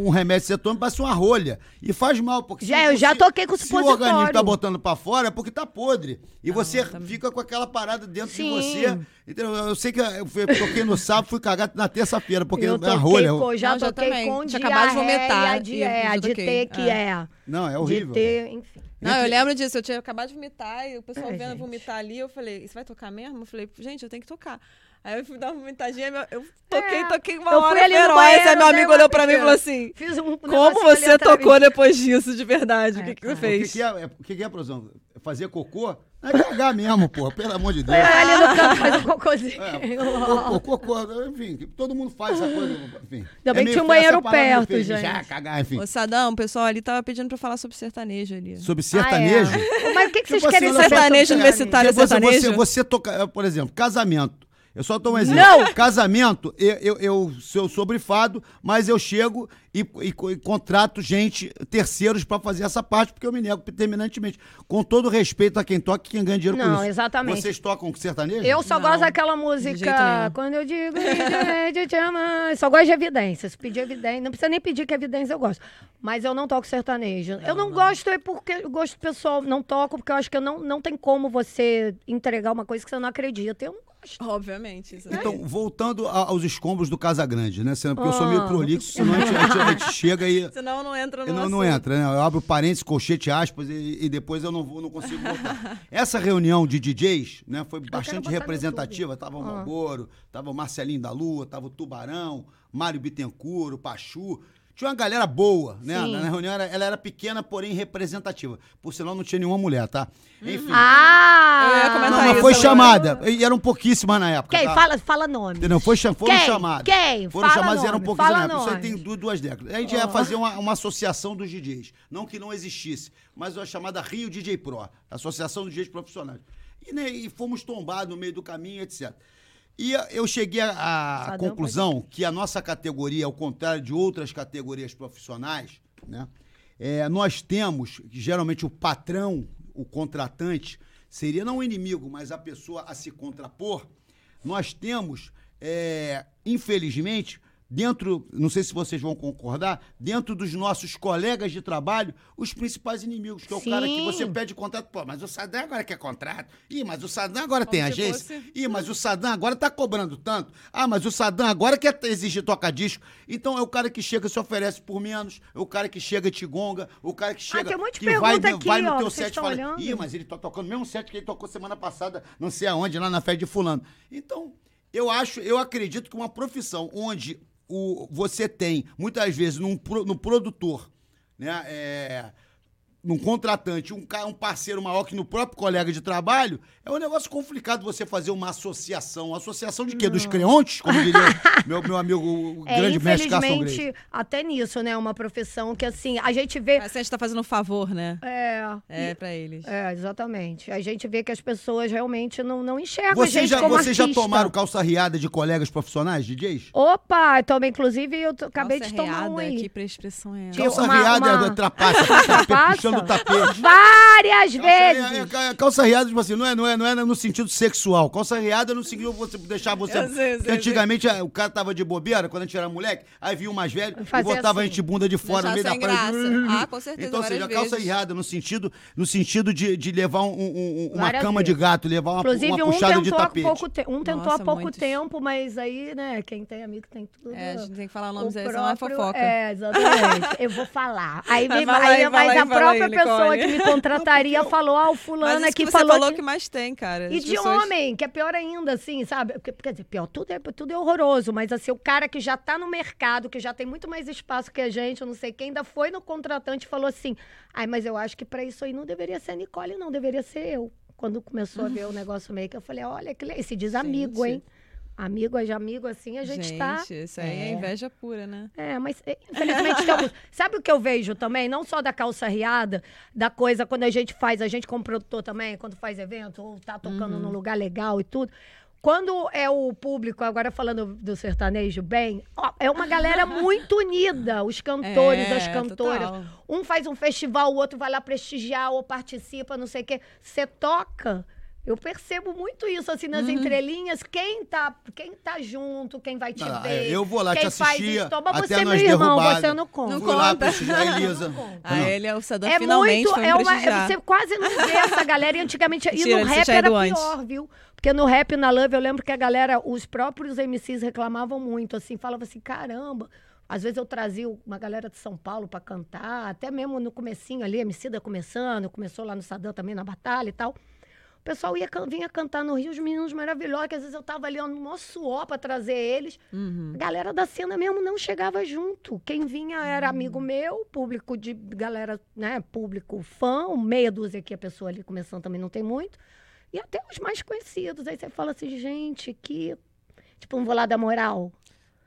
um remédio cetônico, parece uma rolha. E faz mal, porque Já, eu já toquei com Se o supositório. organismo tá botando pra fora, é porque tá podre. E você também. fica com aquela parada dentro Sim. de você. Entendeu? Eu sei que eu fui- toquei no sábado, fui cagar na terça-feira, porque eu é toquei rolha. com, já Não, já toquei também. com acabado de diarreia, vomitar de, é, eu de ter que É. é. Não, é horrível. De ter, enfim. Não, eu lembro disso. Eu tinha acabado de vomitar e o pessoal Ai, vendo eu gente. vomitar ali. Eu falei, você vai tocar mesmo? Eu falei, gente, eu tenho que tocar. Aí eu fui dar uma vomitadinha, meu- eu toquei, É. toquei uma Eu hora feroz. Aí meu amigo uma olhou pra mim e falou assim, Fiz um como você tocou depois disso, de verdade? O que, que você O que, fez? que é, é- o que, que é, produção? Fazer cocô? É cagar mesmo, porra, pelo amor de Deus. É, ali no canto faz um cocôzinho. É, cocô, cocô, enfim, todo mundo faz essa coisa, enfim. Ainda bem É que meio tinha um banheiro perto, gente. Já, cagar, enfim. Ô, Sadão, o pessoal ali tava pedindo pra falar sobre sertanejo ali. Sobre Ah, sertanejo. é. Mas o que, que vocês Tipo querem assim, sobre sertanejo universitário. Você, você, sertanejo? você toca, por exemplo, casamento. Eu só dou um exemplo. Não! Casamento, eu, eu, eu sou sobrefado, mas eu chego e, e- e contrato gente, terceiros, pra fazer essa parte, porque eu me nego terminantemente. Com todo respeito a quem toca e quem ganha dinheiro com Não, isso. exatamente. Vocês tocam sertanejo? Eu só Não, gosto daquela música. Quando eu digo "Ide, te ama", eu só gosto de evidência. Se pedir evidência, não precisa nem pedir que evidência eu gosto. Mas eu não toco sertanejo. eu não, gosto é porque eu gosto pessoal, não toco porque eu acho que não, não tem como você entregar uma coisa que você não acredita. Eu não. Obviamente. Isso Então, voltando a- aos escombros do Casagrande, né? Senão- Porque eu sou meio Ah. prolixo, senão a gente, a gente- a gente chega e. Senão não entra no não, entra, né? Eu abro parênteses, colchete, aspas, e, e depois eu não, vou, não consigo voltar. Essa reunião de DJs né, foi bastante representativa. Tava o. Malboro, tava o Marcelinho da Lua, tava o Tubarão, Mário Bittencourt, o Pachu. Tinha uma galera boa, né? Sim. Na reunião era- ela era pequena, porém representativa. Por sinal, não tinha nenhuma mulher, tá? Enfim. Ah! Eu ia comentar não, mas isso foi agora. chamada. E eram pouquíssimas na época. Quem? tá? Fala, fala nome. Entendeu? Foi, foram Quem? chamados. Quem? Foram Fala chamados e eram nome, pouquíssimas fala na época. Isso aí nome. tem du- duas décadas. A gente ia fazer uma, uma associação dos DJs. Não que não existisse, mas uma chamada Rio DJ Pro Associação dos DJs Profissionais. E, né, e fomos tombados no meio do caminho, etc. E eu cheguei à Sadão conclusão que a nossa categoria, ao contrário de outras categorias profissionais, né, é, nós temos, geralmente o patrão, o contratante, seria não o inimigo, mas a pessoa a se contrapor. Nós temos, é, infelizmente, dentro, não sei se vocês vão concordar, dentro dos nossos colegas de trabalho, os principais inimigos, que é o cara que Sim. você pede contrato. Pô, mas o Sadam agora quer contrato. Ih, mas o Sadam agora tem Como se agência. fosse- Ih, mas o Sadam agora tá cobrando tanto. Ah, mas o Sadam agora quer exigir toca-disco. Então é o cara que chega e se oferece por menos, é o cara que chega e te gonga, o cara que chega tem um monte de que vai, aqui, vai no ó, teu set e fala, olhando? ih, mas ele tá tocando o mesmo set que ele tocou semana passada, não sei aonde, lá na festa de fulano. Então, eu acho, eu acredito que uma profissão onde o, você tem, muitas vezes, num, no produtor, né, é, num contratante, um, um parceiro maior que no próprio colega de trabalho, é um negócio complicado você fazer uma associação. Associação de quê? Dos creontes, como diria meu, meu amigo, o É, grande mestre Carson infelizmente, até nisso, né? Uma profissão que, assim, a gente vê. A gente tá fazendo um favor, né? É, É, pra eles. é, exatamente. A gente vê que as pessoas realmente não, não enxergam a Vocês gente já, como vocês já tomaram calça riada de colegas profissionais, DJs? Opa, também, inclusive, eu acabei Nossa, de tomar reada, um aí. Que expressão é essa? Calça uma- riada uma- é trapaça, Trapaça? puxando tapete. Várias Calça, é- vezes! é- calça riada, tipo assim, não é, não, é, não é no sentido sexual. Calça riada no sentido de você deixar você. Eu sei, eu porque sei, antigamente a- o cara tava de bobeira, quando a gente era moleque, aí vinha o mais velho e botava a assim. gente bunda de fora no meio da praia. Ah, com certeza, Então, ou seja, calça riada no sentido, no sentido de, de levar um- um- um- uma Várias cama de vezes. gato, levar uma, Inclusive, uma um puxada de tapete. pouco te... um tentou Nossa, há pouco muitos. tempo, mas aí, né, quem tem amigo tem tudo. É, a gente tem que falar O nomes aí, senão é próprio- fofoca. É, exatamente. Eu vou falar. Aí, Vai, vem, fala aí, mas fala a fala própria própria pessoa que me contrataria falou, ah, o fulano aqui que você falou falou que... que mais tem, cara. E de pessoas- homem, que é pior ainda, assim, sabe? Quer dizer, pior, tudo é, tudo é horroroso, mas assim, o cara que já tá no mercado, que já tem muito mais espaço que a gente, eu não sei quem, ainda foi no contratante e falou assim: ai, mas eu acho que pra isso aí não deveria ser a Nicole, não, deveria ser eu. Quando começou a ver o negócio meio que eu falei: olha, que le- e se diz amigo, hein? Amigo de amigo, assim, a gente, tá. Gente, isso aí é. É. inveja pura, né? É, mas é, infelizmente tem alguns. Sabe o que eu vejo também? Não só da calça riada, da coisa quando a gente faz, a gente como produtor também, quando faz evento, ou tá tocando Uhum. num lugar legal e tudo. Quando é o público, agora falando do sertanejo bem, ó, é uma galera muito unida, os cantores, É, as cantoras. total. Um faz um festival, o outro vai lá prestigiar ou participa, não sei o quê. Você toca. Eu percebo muito isso, assim, Uhum. nas entrelinhas. Quem tá, quem tá junto, quem vai te Ah, ver. eu vou lá te quem faz assistir, estopa, até você é meu nós irmão, derrubadas. você não conta. Não Fui lá conta. prestigiar a Elisa. Ah, Não. ele é o Sadam É finalmente muito, foi é uma, você quase não vê essa galera e antigamente, e no rap era ido antes. pior, viu? Porque no rap na Love eu lembro que a galera, os próprios MCs reclamavam muito, assim, falavam assim, caramba, às vezes eu trazia uma galera de São Paulo pra cantar, até mesmo no comecinho ali, a Emicida começando, começou lá no Sadam também na batalha e tal. O pessoal ia, vinha cantar no Rio, os meninos maravilhosos, que às vezes eu tava ali ó, no maior suor pra trazer eles. Uhum. A galera da cena mesmo não chegava junto. Quem vinha era Hum. amigo meu, público de galera, né? Público fã, meia dúzia que a pessoa ali começando também não tem muito. E até os mais conhecidos. Aí você fala assim, gente, que. Tipo, não vou lá dar moral.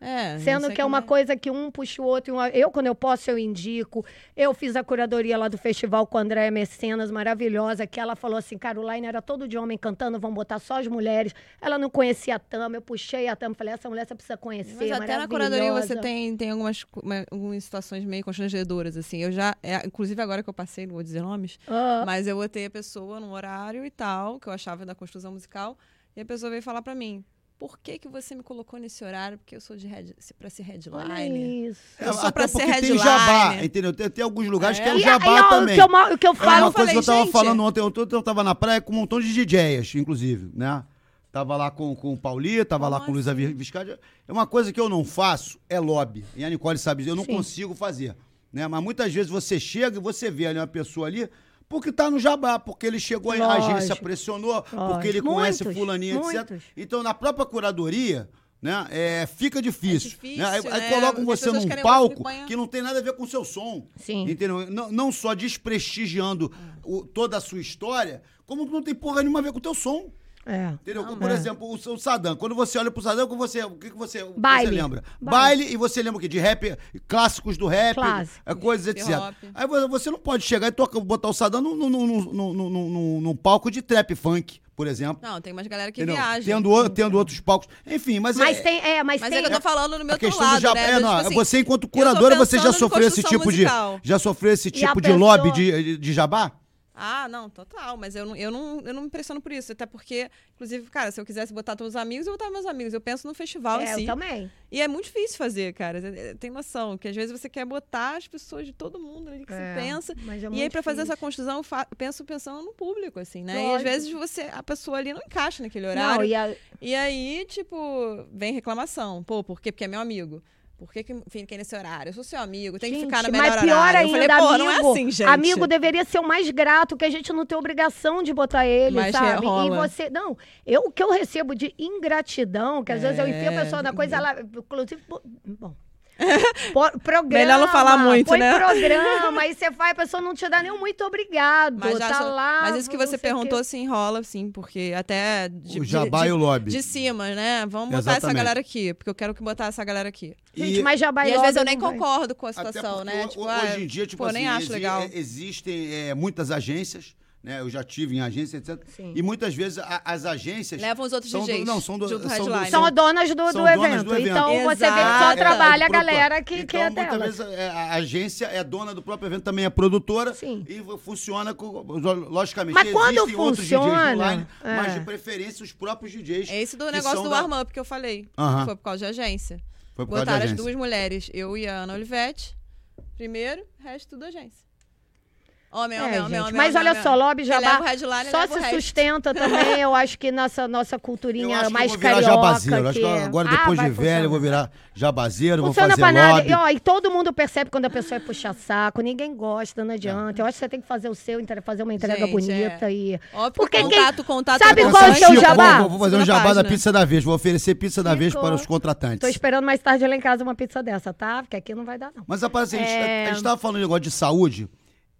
É, não Sendo que é uma como coisa que um puxa o outro. Eu, quando eu posso, eu indico. Eu fiz a curadoria lá do festival com a Andréia Mecenas, maravilhosa, que ela falou assim, Caroline era todo de homem cantando, vão botar só as mulheres. Ela não conhecia a Tama, eu puxei a Tama, falei, essa mulher você precisa conhecer, Mas até na curadoria você maravilhosa." tem, tem algumas, algumas situações meio constrangedoras, assim. Eu já, é, inclusive agora que eu passei, não vou dizer nomes, Ah, mas eu botei a pessoa num horário e tal, que eu achava da construção musical, e a pessoa veio falar pra mim, por que que você me colocou nesse horário? Porque eu sou de head, pra ser olha headliner. isso. É, Eu sou até pra ser porque tem jabá, entendeu? Tem, tem alguns lugares que é o E jabá aí, ó, também. O que eu, o que eu É falo, uma coisa que eu falei, tava gente. falando ontem. Ontem eu tava na praia com um montão de DJs, inclusive, né? Tava lá com, com o Paulinho, tava lá com o Luiz? Viscardi. É uma coisa que eu não faço, é lobby. E a Nicole sabe disso, eu não Sim. consigo fazer. Né? Mas muitas vezes você chega e você vê ali uma pessoa ali porque tá no jabá, porque ele chegou, a Lógico. agência pressionou, porque Lógico. ele conhece Muitos, fulaninho, etc. muitos. Então, na própria curadoria, né, é, fica difícil. difícil, né? Aí, aí né? colocam As você num palco que não tem nada a ver com o seu som. Sim. Entendeu? Não, não só desprestigiando o- toda a sua história, como não tem porra nenhuma a ver com o teu som. É. Entendeu? Não, Por é. exemplo, o, o Sadam. Quando você olha pro Sadam, o que você, o que que você, o que Baile. você lembra? Baile. Baile. e você lembra o quê? De rap, clássicos do rap, Clássico. é, coisas, etc. Aí vo- você não pode chegar e tocar, botar o Sadam num, palco de trap funk, por exemplo. Não, tem umas galera que entendeu? viaja. Tendo, tendo outros palcos. Enfim, mas, Mas é, tem, é, mas, Mas tem... é que eu tô falando no meu outro questão lado, do jabá. né? é, Do, não, tipo assim, você, enquanto curadora, você já sofreu esse tipo de. musical. Já sofreu esse tipo de lobby pessoa- de, de jabá? Ah, não, total. Mas eu não, eu, não, eu não me impressiono por isso. Até porque, inclusive, cara, se eu quisesse botar todos os amigos, eu botava meus amigos. Eu penso no festival em É, si. eu também. E é muito difícil fazer, cara. É- é- Tem noção. Que às vezes você quer botar as pessoas de todo mundo ali que É, você pensa. mas é E aí, pra fazer essa construção, eu fa- penso pensando no público, assim, né? E às Lógico. vezes você, a pessoa ali não encaixa naquele horário. Não, e a- E aí, tipo, vem reclamação. Pô, por quê? Porque é meu amigo. Por que, que fiquei nesse horário? Eu sou seu amigo, tem que Gente, ficar no melhor mas pior horário. ainda, eu falei, pô, amigo, não é assim, gente. amigo deveria ser o mais grato, que a gente não tem obrigação de botar ele, Mas sabe? E rola. você, não, eu o que eu recebo de ingratidão, que às vezes eu enfio a É. pessoa na coisa, ela, inclusive, bom, Programa, Melhor não falar muito, põe né? programa, aí você faz, a pessoa não te dá nem um muito obrigado, Mas, já tá só- lá. mas isso que você perguntou, quê. assim, rola, sim, porque até de, o de- jabá de, e o lobby. de cima, né? Vamos botar essa Exatamente. galera aqui, porque eu quero que botar essa galera aqui. Gente, E- mas já vai e às vezes eu nem vai. concordo com a situação, né? Tipo, ho- ah, hoje em dia, tipo pô, assim, nem acho exi- legal. existem é, muitas agências, né? Eu já tive em agência, etc. Sim. E muitas vezes a- as agências. Levam os outros são do- DJs. não, são do- junto são do- headline. São as donas do, São do, donas evento. do evento. Então você vê que só Exato. trabalha a do próprio- galera que, então, que é muitas dela. vezes é, a agência é dona do próprio evento, também é produtora. Sim. E funciona, com, logicamente, Mas quando existem outros DJs funciona, online, é. mas de preferência os próprios DJs. É esse do negócio são do da- warm-up que eu falei. Aham. Foi por causa de agência. Foi por causa da Botaram as agência. duas mulheres, eu e a Ana Olivetti. Primeiro, o resto tudo agência. Homem, É, homem, homem, gente, homem. mas homem, olha homem. só, lobby leva o headline, só se sustenta também, eu acho que nossa Eu culturinha que mais vou virar carioca. jabazeiro. Acho que que- agora, Ah, depois vai de velho, eu vou virar jabazeiro, vou Funciona fazer pra nada. lobby. E, ó, e todo mundo percebe quando a pessoa é puxa saco, ninguém gosta, não adianta. Eu acho que você tem que fazer o seu, fazer uma entrega Gente, bonita é. e. Óbvio Porque que quem- contato, contato. Sabe é qual é o seu jabá? Vou, vou fazer um jabá da página. pizza da vez. Vou oferecer pizza da vez para os contratantes. Tô esperando mais tarde lá em casa uma pizza dessa, tá? Porque aqui não vai dar, não. Mas rapaz, assim, a gente- É. a gente estava falando de negócio de saúde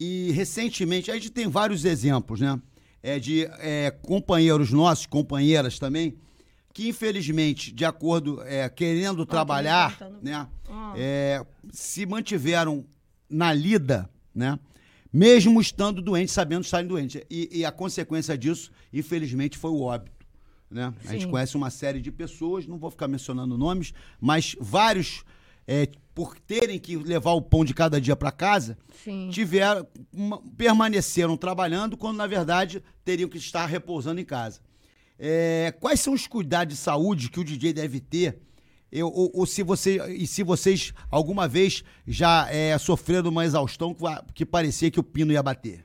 e recentemente a gente tem vários exemplos, né? É, de é, companheiros nossos, companheiras também, que infelizmente, de acordo, é, querendo trabalhar, né? Ah. é, se mantiveram na lida, né? Mesmo estando doentes, sabendo estarem doentes. E, e a consequência disso, infelizmente, foi o óbito. Né? A gente conhece uma série de pessoas, não vou ficar mencionando nomes, mas vários, é, por terem que levar o pão de cada dia para casa, Sim. tiveram, uma- permaneceram trabalhando quando, na verdade, teriam que estar repousando em casa. É, quais são os cuidados de saúde que o DJ deve ter? Eu- ou, ou se você, e se vocês alguma vez já é, sofreram uma exaustão que, que parecia que o pino ia bater?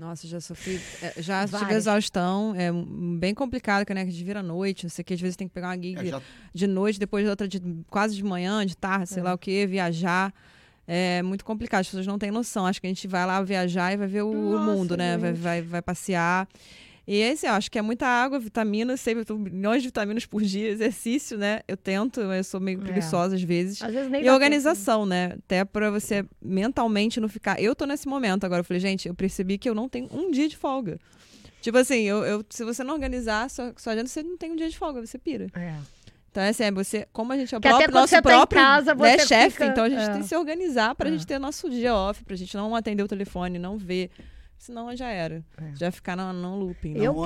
Nossa, já sofri. é, Já tive Várias. exaustão. É bem complicado, que né, que a gente vira à noite. Não sei o que, às vezes tem que pegar uma gig É, já- de noite, depois outra de, quase de manhã, de tarde, sei lá o que, viajar. É muito complicado, as pessoas não têm noção. Acho que a gente vai lá viajar e vai ver o, o Nossa, mundo, né? Vai, vai, vai passear. E esse, eu acho que é muita água, vitamina, sempre eu milhões de vitaminas por dia, exercício, né? Eu tento, eu sou meio É. preguiçosa às vezes. Às vezes nem E organização, né? Até pra você mentalmente não ficar. Eu tô nesse momento agora. Eu falei, gente, eu percebi que eu não tenho um dia de folga. Tipo assim, eu, eu- se você não organizar, só, só adianta você não tem um dia de folga, você pira. tempo. É. Então, é assim, é você, como a gente é o próprio, nosso você tá próprio casa, né, chefe, fica- então a gente é. tem que se organizar pra É. gente ter nosso dia off, pra gente não atender o telefone, não ver. Senão já era. É. Já ficar no, no looping. né? Eu Não.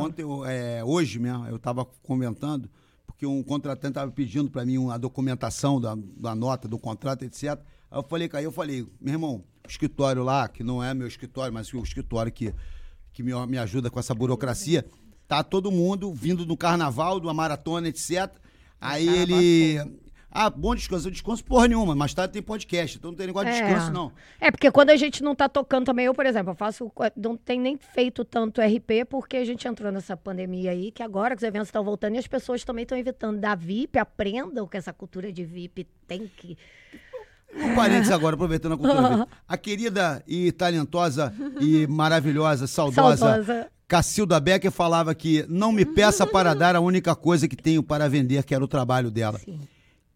Ontem, eu, é, hoje mesmo, eu estava comentando, porque um contratante estava pedindo para mim uma documentação da, da nota do contrato, etc. Aí eu falei, aí eu falei, meu irmão, o escritório lá, que não é meu escritório, mas o escritório que, que me, me ajuda com essa burocracia, tá todo mundo vindo do carnaval, de uma maratona, etc. Aí ele. Ah, bom descanso. Eu descanso porra nenhuma, mas tarde tem podcast, então não tem negócio de É. descanso, não. É, porque quando a gente não tá tocando também, eu, por exemplo, eu faço. Não tem nem feito tanto RP, porque a gente entrou nessa pandemia aí, que agora que os eventos estão voltando e as pessoas também estão evitando da VIP, aprendam que essa cultura de VIP tem que. Um parênteses agora, aproveitando a cultura. VIP. A querida e talentosa e maravilhosa, saudosa, Saudosa. Cacilda Becker falava que não me peça para dar a única coisa que tenho para vender, que era o trabalho dela. Sim.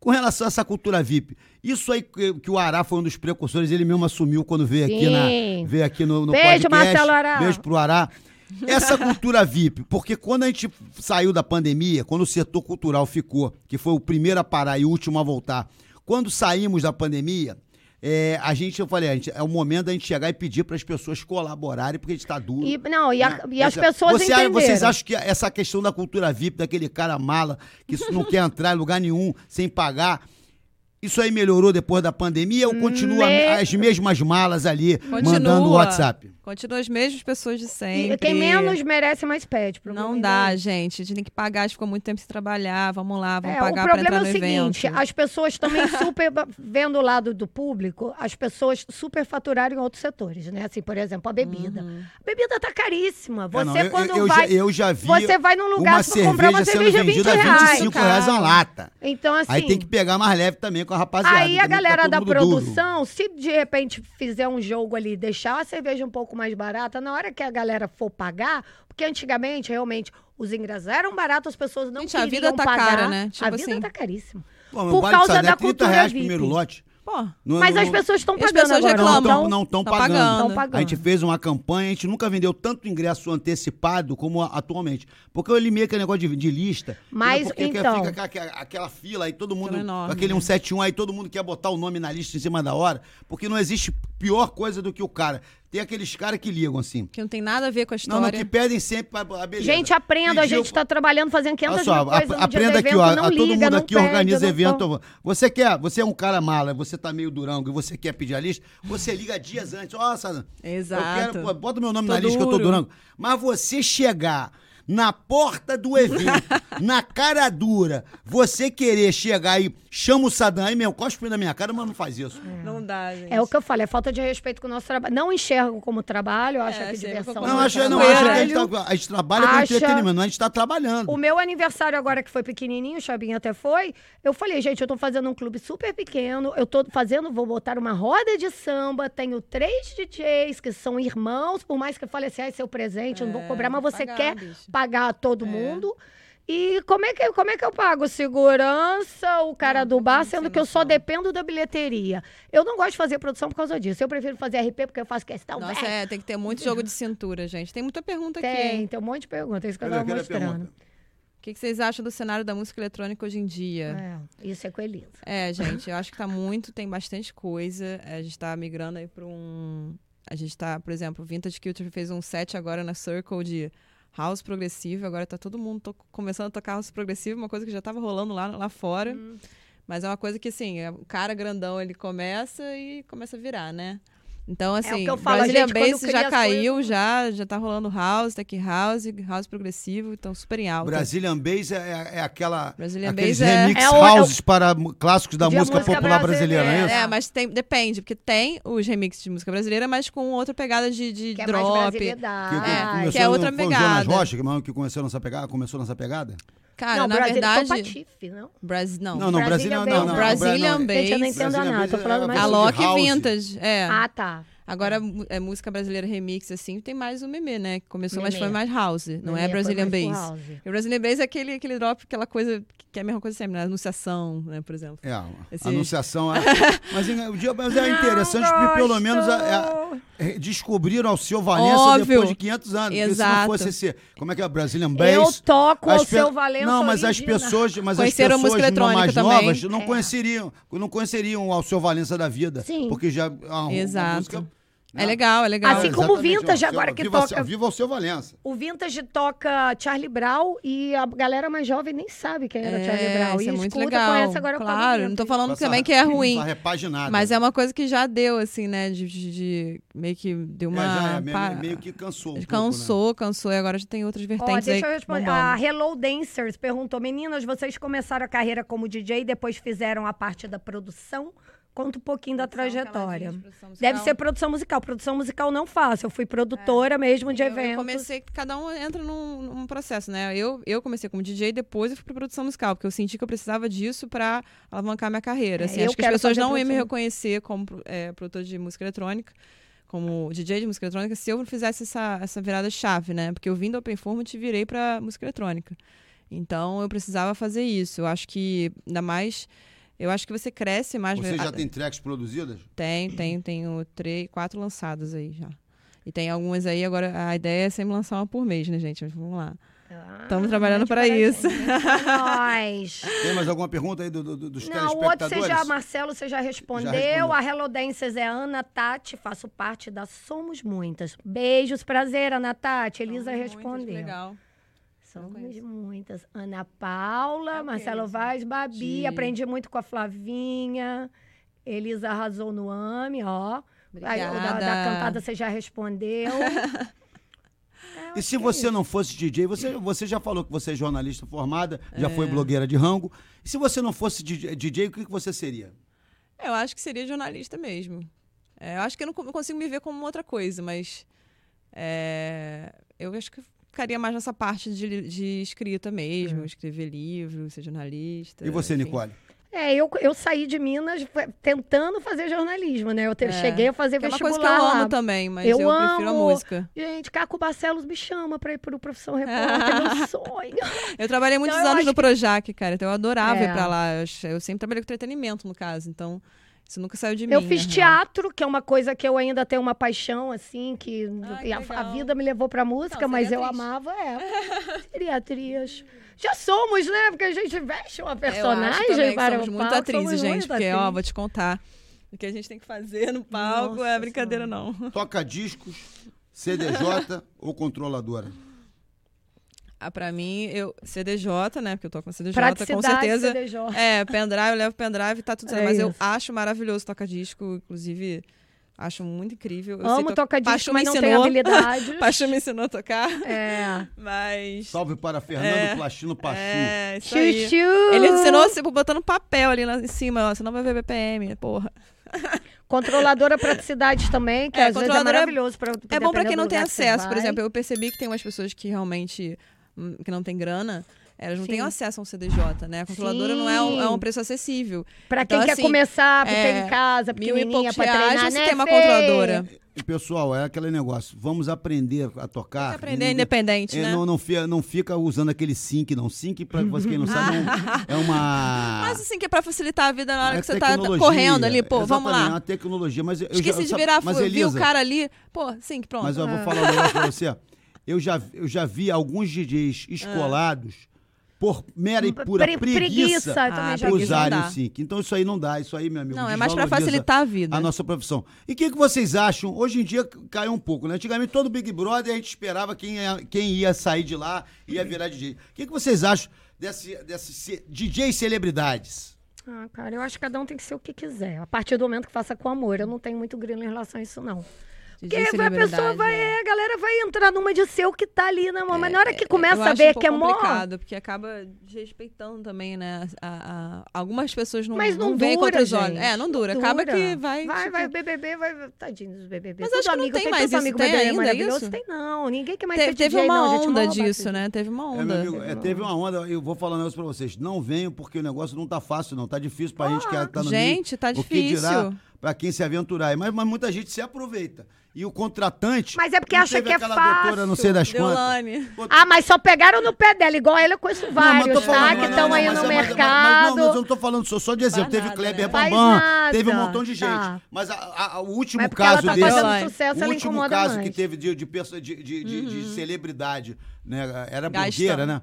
Com relação a essa cultura VIP, isso aí que, o Ará foi um dos precursores, ele mesmo assumiu quando veio aqui, na, Sim. veio aqui no, no Beijo, podcast. Marcelo Ará. Beijo pro Ará. Essa cultura VIP, porque quando a gente saiu da pandemia, quando o setor cultural ficou, que foi o primeiro a parar e o último a voltar, quando saímos da pandemia, é, a gente, eu falei, a gente, é o momento da gente chegar e pedir para as pessoas colaborarem, porque a gente está duro. E, não, e, a- né? e as Essa- pessoas você, entenderam. Vocês acham que essa questão da cultura VIP, daquele cara mala, que não quer entrar em lugar nenhum sem pagar, isso aí melhorou depois da pandemia ou continua Me- as mesmas malas ali Continua. mandando WhatsApp? Continua as mesmas pessoas de sempre. Quem menos merece mais pede. Não problema dá, é gente. A gente tem que pagar, a gente ficou muito tempo sem trabalhar. Vamos lá, vamos É, pagar o pra problema entrar é no o seguinte, evento. as pessoas também super, vendo o lado do público, as pessoas super faturaram em outros setores, né? Assim, por exemplo, a bebida. Uhum. A bebida tá caríssima. Você É, não, eu- quando eu, vai... já, eu já vi você vai num lugar uma pra comprar uma cerveja sendo cerveja 20 vendida a reais. 25 reais a lata. Então, assim... Aí tem que pegar mais leve também com a rapaziada. Aí a tá galera todo da mundo duro. produção, se de repente fizer um jogo ali e deixar a cerveja um pouco mais barata, na hora que a galera for pagar, porque antigamente, realmente, os ingressos eram baratos, as pessoas não Gente, a queriam vida tá pagar. cara, né? a Tipo vida assim. tá caríssima. Pô, Por causa da é 30 cultura reais VIP. primeiro lote. Pô, Não- Mas não- as pessoas estão E as pagando pessoas agora. reclamam. não estão Tão pagando. pagando. Pagando. A gente fez uma campanha, a gente nunca vendeu tanto ingresso antecipado como a- atualmente. Porque eu eliminei aquele negócio de, de lista. Mas, porque então- Fica aquela, aquela fila aí, todo mundo. Enorme, aquele né? 171 aí, todo mundo quer botar o nome na lista em cima da hora. Porque não existe pior coisa do que o cara. Tem aqueles caras que ligam assim. que não tem nada a ver com a Não, história. não, que pedem sempre pra, a beleza. Gente, aprenda, a Pediu- gente tá trabalhando, fazendo 500 Olha só, mil coisas aprenda aqui, evento, ó. não a todo liga, mundo não aqui pede, organiza não evento. tão- Você quer, você é um cara mala, você tá meio durango e você quer pedir a lista, você liga dias antes. Nossa, Exato. eu quero, pô, bota meu nome Tô na lista que eu tô duro. durango. Mas você chegar na porta do evento, na cara dura, você querer chegar aí, chama o Sadam aí, meu, cospe na minha cara, mas não faz isso. Não dá, gente. É o que eu falei, é falta de respeito com o nosso trabalho. Não enxergo como trabalho, eu acho É, que sempre diversão. Não, é acho, não, acho que a gente, tá- a gente trabalha com Acha- entretenimento, não, a gente tá trabalhando. O meu aniversário agora, que foi pequenininho, o Chabinho até foi, eu falei, gente, eu tô fazendo um clube super pequeno, eu tô fazendo, vou botar uma roda de samba, tenho três DJs que são irmãos, por mais que eu fale assim, ah, seu presente, eu não vou É, cobrar, mas você que quer pagar, bicho. Pagar todo É. mundo. E como é, que, como é que eu pago? Segurança, o cara Não, do bar, tem sendo que eu só dependo da bilheteria. Eu não gosto de fazer produção por causa disso. Eu prefiro fazer RP porque eu faço questão. Nossa, véi. é, tem que ter muito jogo de cintura, gente. Tem muita pergunta aqui. Tem, tem um monte de perguntas, é isso que eu tava mostrando. pergunta? O que, que vocês acham do cenário da música eletrônica hoje em dia? É, isso é Elisa. É, gente, eu acho que tá muito, tem bastante coisa. A gente tá migrando aí pra um. A gente tá, por exemplo, o Vintage Culture fez um set agora na Circle de house progressivo. Agora tá todo mundo começando a tocar house progressivo, uma coisa que já tava rolando lá, lá fora. Hum. Mas é uma coisa que, assim, é- o cara grandão ele começa e começa a virar, né? Então, assim, que eu falo, a Brazilian Bass já caiu, coisas- já, já tá rolando house, tech house, house progressivo, então super em alta. Brazilian Bass é, é- é aquela. Brazilian aqueles Bass é- remix É o- é o- houses para clássicos da música, música popular brasileira, não é isso? brasileira. É, mas tem, depende, porque tem os remixes de música brasileira, mas com outra pegada de, de Que é drop. mais Que, que É, que é outra foi o Jonas pegada. Rocha que, que começou nessa pegada, começou nessa pegada? Cara, não, na Brasil, verdade. Patife, não? Bras... Não, Não, não, Brazilian Brazilian não, não. Não. Gente, eu não entendo Brazilian nada, tô falando é mais A Loki house. Vintage, é. Ah, tá. Agora, é música brasileira remix, assim, tem mais o meme, né? Que começou, mas Meme. foi mais house, não Meme é Brazilian Bass. E o Brazilian Bass é aquele, aquele drop, aquela coisa que é a mesma coisa sempre, né? Anunciação, né, por exemplo. É, a Esse- anunciação. é- mas, o dia- mas é interessante porque pelo menos é- é- é- descobriram ao seu Valença Óbvio. depois de 500 anos. Porque se não Exato. fosse esse. Como é que é? Brazilian Eu Bass. toco as ao seu Valença Não, mas as pessoas, mas as Conheceram a pessoas música eletrônica mais também. novas não É. conheceriam, não conheceriam ao seu Valença da vida. Sim. Porque já a, uma Exato. Né? É legal, é legal. Assim como o Vintage ao seu- agora que viva, toca- Viva o seu Valença. O Vintage toca Charlie Brown e a galera mais jovem nem sabe quem era Charlie Brown. isso E é muito legal. conhece agora claro, não tô Vintage. falando Essa- também que é ruim. repaginada. Mas é uma coisa que já deu, assim, né? De, de- de- meio que deu É, uma. já é, meio, pa- meio que cansou. um pouco, cansou, cansou, e agora já tem outras Ó, vertentes aí. deixa eu responder. A Hello Dancers perguntou: Meninas, vocês começaram a carreira como DJ e depois fizeram a parte da produção? Conta um pouquinho da trajetória. Deve ser produção musical. Produção musical não faço. Eu fui produtora mesmo de Eu- eventos. Eu comecei, cada um entra num, num processo, né? Eu, eu comecei como DJ, depois eu fui pra produção musical, porque eu senti que eu precisava disso pra alavancar minha carreira. É, assim. acho que as pessoas não iam me produção. reconhecer como é, produtor de música eletrônica, como DJ de música eletrônica, se eu não fizesse essa, essa virada chave, né? Porque eu vim do Open Format e virei pra música eletrônica. Então eu precisava fazer isso. Eu acho que, ainda mais. Eu acho que você cresce mais. Você já tem tracks produzidas? tem, tem, tenho três, quatro lançadas aí já. E tem algumas aí, agora a ideia é sempre lançar uma por mês, né, gente? Mas vamos lá. Ah, Estamos trabalhando mande para pra isso. Nós. Tem mais alguma pergunta aí do- do- dos Não, o outro você já, Marcelo, você já respondeu. respondeu. a Hello Dancers é Ana Tati, faço parte da Somos Muitas. Beijos, prazer, Ana Tati. Elisa respondeu. Legal. Conheço. muitas. Ana Paula, É Marcelo isso? Vaz, Babi. De- Aprendi muito com a Flavinha. Elisa arrasou no AME, ó. Aí, o da, da Obrigada. cantada você já respondeu. É, E se você não fosse DJ, você, você já falou que você é jornalista formada, já foi É. blogueira de rango. E se você não fosse DJ, DJ, o que que você seria? Eu acho que seria jornalista mesmo. É, eu acho que eu não co- consigo me ver como outra coisa, mas é, eu acho que ficaria mais nessa parte de, de escrita mesmo, escrever livro, ser jornalista. E você, enfim. Nicole? É, eu, eu saí de Minas tentando fazer jornalismo, né? Eu te- É, cheguei a fazer Que é uma vestibular coisa que eu lá. amo também, mas Eu eu, prefiro a amo. música. Gente, Caco Barcelos me chama pra ir pro Profissão Repórter, meu sonho. Eu trabalhei muitos Então, anos no Projac, cara, então eu adorava É. ir pra lá. Eu, eu sempre trabalhei com entretenimento, no caso, então isso nunca saiu de mim. Eu fiz teatro, que é uma coisa que eu ainda tenho uma paixão, assim, que Ai, que a, a vida me levou pra música, Não, mas eu atriz. amava, é. Seria atriz. Já somos, né? Porque a gente veste uma Eu acho personagem também que para somos o muito palco, atrizes, somos gente, muito porque, ó, atrizes. vou te contar. O que a gente tem que fazer no palco Nossa é brincadeira, não. Toca discos, CDJ ou controladora? Ah, pra mim, eu. CDJ, né? Porque eu toco no CDJ, com certeza. CDJ. É, pendrive, eu levo pendrive, tá tudo certo. É mas eu isso. acho maravilhoso tocar disco, inclusive. Acho muito incrível. Eu Amo to- tocar disco, mas não tenho habilidade. Pachu me ensinou a tocar, É. mas... Salve para Fernando É. Plastino Pachu. É, isso aí. Chuchu! Ele ensinou tipo, botando papel ali lá em cima, ó, senão vai ver BPM, porra. Controladora praticidade também, que É, às vezes é controladora é- maravilhoso. Pra, É bom pra dependendo quem não tem você acesso, por exemplo, eu percebi que tem umas pessoas que realmente que não tem grana, elas não têm Sim. acesso a um CDJ, né? A controladora não é um, é um Sim. preço acessível. Pra quem Então, quer assim, começar, porque é, em casa, Mil e pequenininha, poucos pra reais treinar, você né, tem uma controladora. E, pessoal, é aquele negócio. Vamos aprender a tocar. Tem que aprender não- independente, é, né? não, não, fica, não fica usando aquele sync, não. Sync, pra você quem não sabe, é, é uma. Mas assim, que é pra facilitar a vida na hora é que você tá correndo ali, pô, vamos Exatamente, É lá. uma tecnologia, mas eu Esqueci já, de virar, mas, fui, vi o Elisa, cara ali, pô, sim, pronto. Mas eu Ah. vou falar um negócio pra você. Eu já, eu já vi alguns DJs escolados por mera e pura Pre- preguiça, Ah, preguiça vi. usarem o. Então isso aí não dá, isso aí, meu amigo. não, é mais pra desvaloriza facilitar a vida. a nossa profissão. E o que, que vocês acham? Hoje em dia caiu um pouco, né? Antigamente todo Big Brother a gente esperava quem ia, quem ia sair de lá ia virar DJ. O que, que vocês acham desse, desse DJ celebridades? Ah, cara, eu acho que cada um tem que ser o que quiser. A partir do momento que faça com amor. Eu não tenho muito grilo em relação a isso, não. Porque a pessoa vai, é. a galera vai entrar numa de ser o que tá ali, né, amor? Mas na hora que eu começa a ver um que é mó. complicado, porque acaba desrespeitando também, né? a- a- algumas pessoas não, Mas não, não veem com dura, outros olhos. É, não dura. Não Acaba dura. que vai. Vai, tipo, vai, BBB, vai. Tadinho dos BBB. Mas Tudo acho que não amigo, tem tem mais isso. amigo Tem BBB ainda maravilhoso. isso? Tem não. Ninguém quer mais Teve, ser teve uma não, gente. onda disso, né? Teve uma É, meu onda. amigo, é, teve uma onda, eu vou falar um negócio pra vocês. Não venham porque o negócio não tá fácil, não. Tá difícil pra gente que tá no gente, tá que difícil. Pra quem se aventurar. Mas, mas muita gente se aproveita. E o contratante. Mas é porque não acha que é aquela fácil. doutora, não sei das quantas. Ah, mas só pegaram no pé dela, igual ela, eu conheço Não, vários, tô falando, tá? mas Que não, estão não, aí no é- mas- mas- mercado. Mas, não, mas eu não tô falando só, só de exemplo. Faz Teve nada, Kleber né? Bambam, nada. teve um montão de gente. Tá. Mas a- a- o último Mas caso tá desse. sucesso, o último caso mais. que teve de, de, de, de, de- de Uhum. celebridade, né? Era blogueira, né?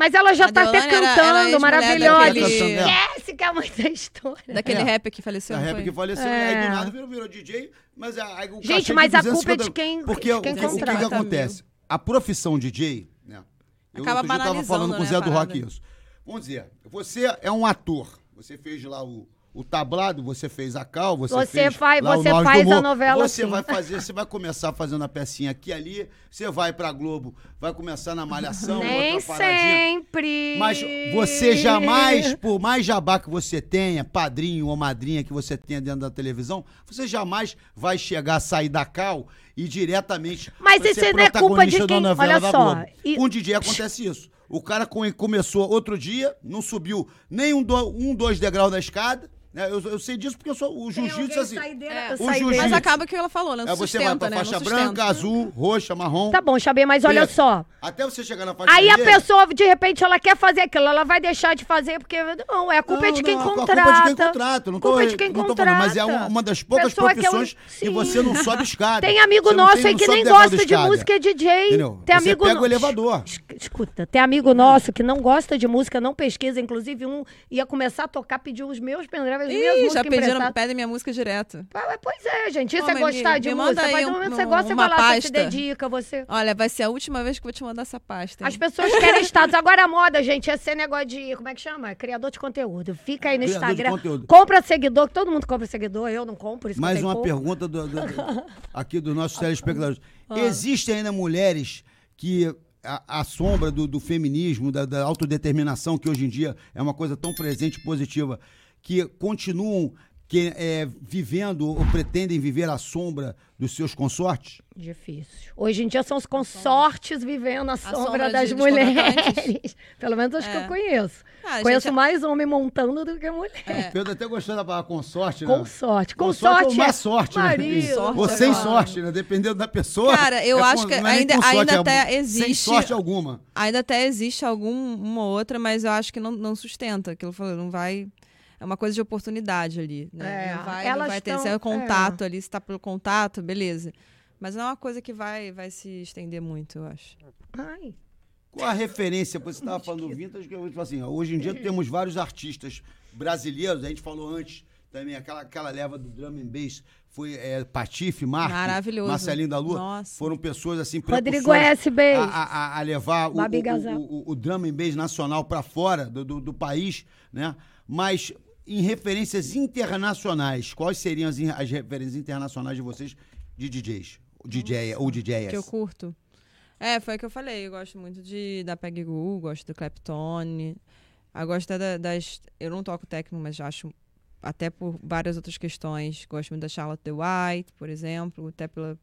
Mas ela já A tá até era- era cantando, ex-mulher maravilhosa. daquele- Esquece que é muita história. Daquele É. rap que faleceu. A não rap foi? que faleceu, É. aí do nada virou, virou DJ, mas a, a, o Gente, cachê mas a 250 culpa é de quem- Porque de o, quem o que, que contrata, acontece? A profissão DJ, né? Eu Acaba outro dia tava banalizando, falando com o né, Zé a do Rock parada. isso. Vamos dizer, você é um ator, você fez lá o, o tablado, você fez a cal, você, Você fez faz- lá o você do faz a novela Você assim. vai fazer, você vai começar fazendo a pecinha aqui ali, você vai pra Globo, vai começar na Malhação, Nem outra paradinha. sempre. Mas você jamais, por mais jabá que você tenha, padrinho ou madrinha que você tenha dentro da televisão, você jamais vai chegar, sair da cal e diretamente Mas isso não é culpa de quem- olha da só, e- Com o DJ acontece isso. O cara come- começou outro dia, não subiu nem um, do- um dois degraus da escada. Né? Eu, eu sei disso porque eu sou o jiu-jitsu assim. É. O Mas jiu-jitsu. acaba que ela falou, né? Não É, você vai sustenta, pra né? faixa Não sustenta. branca, azul, roxa, marrom. Tá bom, Xabê, mas olha preto. só. Até você chegar na faixa Aí a vermelha, pessoa, de repente, ela quer fazer aquilo, ela vai deixar de fazer porque. Não, é a culpa é de quem Não, não, contrata. A culpa é de quem contrata. Não tô, culpa é de quem não tô contrata. falando, mas é uma, uma das poucas Pessoa que é profissões que, Sim. você não sobe escada. Tem amigo Você não nosso aí não que nem gosta de música DJ. Entendeu? Tem Você amigo pega o elevador. Es- Escuta, tem amigo nosso que não gosta de música, não pesquisa. Inclusive, um ia começar a tocar, pediu os meus pendrives, as minhas músicas já pediram, pedem minha música direto. Ah, Pois é, gente. Isso Ô, é gostar me de música. Do um- momento que você um- gosta, você vai lá, você se dedica, você... Olha, vai ser a última vez que eu vou te mandar essa pasta. hein? As pessoas querem status. Agora a moda, gente, é ser negócio de. Como é que chama? Criador de conteúdo. Fica aí no Criador de Instagram. conteúdo. Compra seguidor, que todo mundo compra seguidor. Eu não compro, isso Mais uma pouco. pergunta do- do- do- aqui dos nossos telespectadores. Ah. Existem ainda mulheres que a, a sombra do, do feminismo, da, da autodeterminação, que hoje em dia é uma coisa tão presente e positiva, que continuam que, é, vivendo ou pretendem viver à sombra dos seus consortes? Difícil. Hoje em dia são os consortes vivendo a sombra, sombra das de- mulheres. Pelo menos que É. eu conheço. Ah, conheço gente, mais homem montando do que mulher. É. Pedro até gostou da palavra consorte, né? Consorte. Consorte Consorte ou má é sorte, né? Sorte Ou é sem sorte, né? Dependendo da pessoa. Cara, eu é acho com- que é ainda- com sorte, ainda é até Sem existe- sorte alguma. Ainda até existe algum, uma ou outra, mas eu acho que não, não sustenta. Aquilo falou, não vai. É uma coisa de oportunidade ali. Né? É, não vai, não vai ter. tão- Se é é. contato ali, se tá pelo contato, beleza. Mas não é uma coisa que vai, vai se estender muito, eu acho. Ai. Qual a referência? Você estava falando do vintage, que eu tipo assim, hoje em dia temos vários artistas brasileiros, a gente falou antes também, aquela, aquela leva do drum and bass foi é, Patife, Marco, Maravilhoso. Marcelinho da Lua, Nossa. foram pessoas assim, Rodrigo S. Beijo. a, a- a levar o, o, o, o drum and bass nacional para fora do, do, do país, né? Mas em referências internacionais, quais seriam as, as referências internacionais de vocês de DJs? DJ ou DJs? Que eu curto. É, foi o que eu falei. Eu gosto muito de, da Peggy Goo, gosto do Clapton. Eu gosto até da- das. Eu não toco techno, mas acho. Até por várias outras questões. Gosto muito da Charlotte The White, por exemplo. Até pela.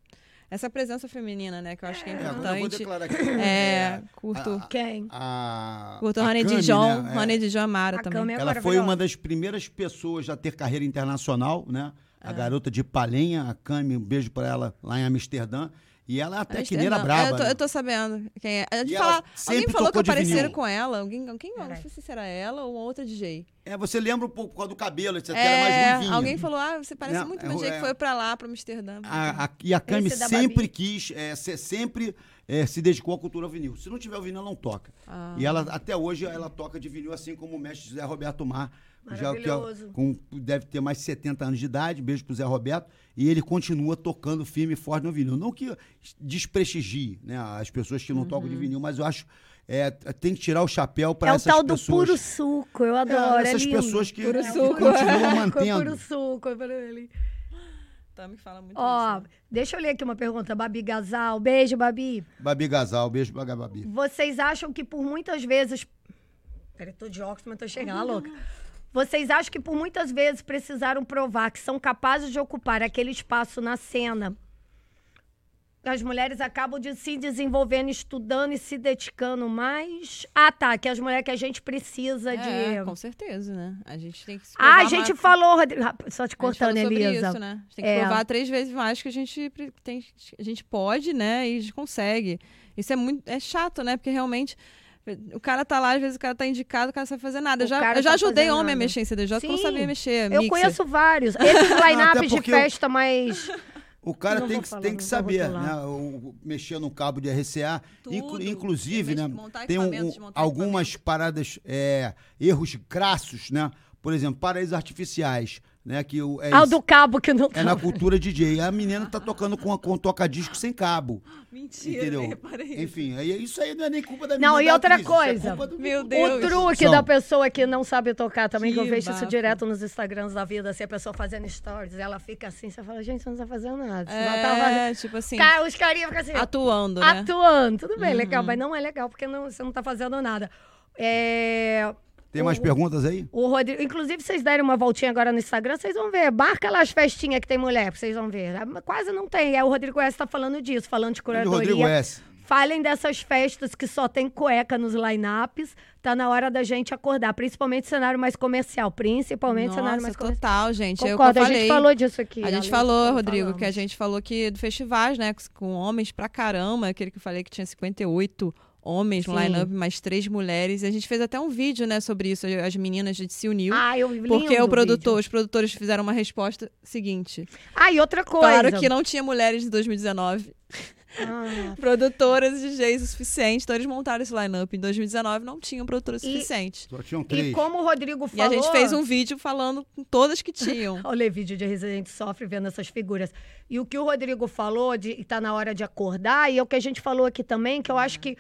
Essa presença feminina, né? Que eu acho que é É, eu vou importante. declarar aqui. É, curto. a- Quem? a, curto a Honey Cami, Dijon. né, é, Honey Dijon Amara também. Cami é Ela foi uma das primeiras pessoas a ter carreira internacional, né? É. A garota de Palenha, a Cami, um beijo pra ela lá em Amsterdã. E ela é até que nem era Amsterdã. braba. Eu tô, né? eu tô sabendo quem é. A gente fala- alguém falou que apareceram com ela. Alguém, quem, não Peraí. sei se era ela ou uma outra DJ. É, você lembra um pouco por causa do cabelo, etc. É, é alguém falou, ah, você parece Não, muito é, DJ é. que foi pra lá, pra Amsterdã. A, a- e a Cami da sempre quis, é, ser- sempre é, se dedicou à cultura vinil. Se não tiver o vinil, ela não toca. Ah. E ela, até hoje, ela toca de vinil, assim como o mestre Zé Roberto Mar. Já, que é- Maravilhoso. com, deve ter mais de 70 anos de idade, beijo pro Zé Roberto. E ele continua tocando firme e forte no vinil. Não que desprestigie né, as pessoas que não tocam de Uhum. vinil, mas eu acho é, tem que tirar o chapéu para É o essas tal do pessoas. puro suco, eu É, adoro. É, essas lindo. pessoas que, Puro que suco. continuam É mantendo. puro suco, é puro ali. Tami fala muito Ó, isso. né? deixa eu ler aqui uma pergunta. Babi Gasal. Beijo, Babi. Babi Gasal, beijo Babi. Vocês acham que por muitas vezes. Peraí, tô de óculos, mas tô chegando, louca. Vocês acham que por muitas vezes precisaram provar que são capazes de ocupar aquele espaço na cena? As mulheres acabam de se desenvolvendo, estudando e se dedicando mais. Ah, tá. Que as mulheres que a gente precisa É, de. com certeza, né? A gente tem que se Ah, provar a gente mais- falou, Rodrigo. Só te a gente cortando, falou sobre Elisa. Isso, né? A gente tem que É. provar três vezes mais que a gente tem, a gente pode, né? E a gente consegue. Isso é muito é chato, né? Porque realmente o cara tá lá, às vezes o cara tá indicado, o cara não sabe fazer nada. Eu já, eu já tá ajudei homem a nada. mexer em CDJ, que eu não Sim, sabia mexer. Eu mixer. conheço vários. Esses line-ups de porque eu- festa mais. O cara Não tem que, falar, tem que saber, né? O, mexer no cabo de RCA. Tudo. Inclu- inclusive, né? Tem um- um- algumas paradas, é, erros crassos, né? Por exemplo, paraísos artificiais, né? Que o, é, Ah, o isso- do cabo que não é na cultura DJ. A menina tá tocando com, a- com toca-disco sem cabo. Mentira, entendeu? Enfim, aí isso aí não é nem culpa da menina. Não, e outra atriz, é coisa. culpa do- Meu O Deus. truque São. da pessoa que não sabe tocar também, que, eu Que vejo isso direto nos Instagrams da vida, assim, a pessoa fazendo stories, ela fica assim, você fala, gente, você não tá fazendo nada. Você não tá fazendo... É, tipo assim, Cara, os carinhas ficam assim, atuando, né? atuando. Tudo bem, legal, Uhum. mas não é legal, porque não, você não tá fazendo nada. É... Tem mais o- perguntas aí? O Rodrigo, inclusive, vocês derem uma voltinha agora no Instagram, vocês vão ver. Marca lá as festinhas que tem mulher, vocês vão ver. Ah, Quase não tem. É o Rodrigo S. tá falando disso, falando de curadoria. Rodrigo S. Falem dessas festas que só tem cueca nos line-ups. Tá na hora da gente acordar, principalmente cenário mais comercial. Principalmente cenário mais Nossa, comercial. total, gente. É o que eu Concordo, a falei. gente falou disso aqui. A gente falou, Rodrigo, falamos. que a gente falou que do festivais, né, com homens pra caramba, aquele que eu falei que tinha 58 homens no line-up, mais três mulheres. E a gente fez até um vídeo, né, sobre isso. As meninas a gente se uniu. Ah, eu lindo porque o produtor, vídeo. os produtores fizeram uma resposta seguinte. Ah, e outra coisa. Falaram que não tinha mulheres em 2019. Ah, Produtoras e DJs o suficiente. Então eles montaram esse line-up. Em 2019 não tinham produtoras E- suficientes. Só tinham e três. como o Rodrigo E falou... a gente fez um vídeo falando com todas que tinham. Olha o vídeo de Resident Sofre vendo essas figuras. E o que o Rodrigo falou de estar na hora de acordar, e é o que a gente falou aqui também, que eu acho que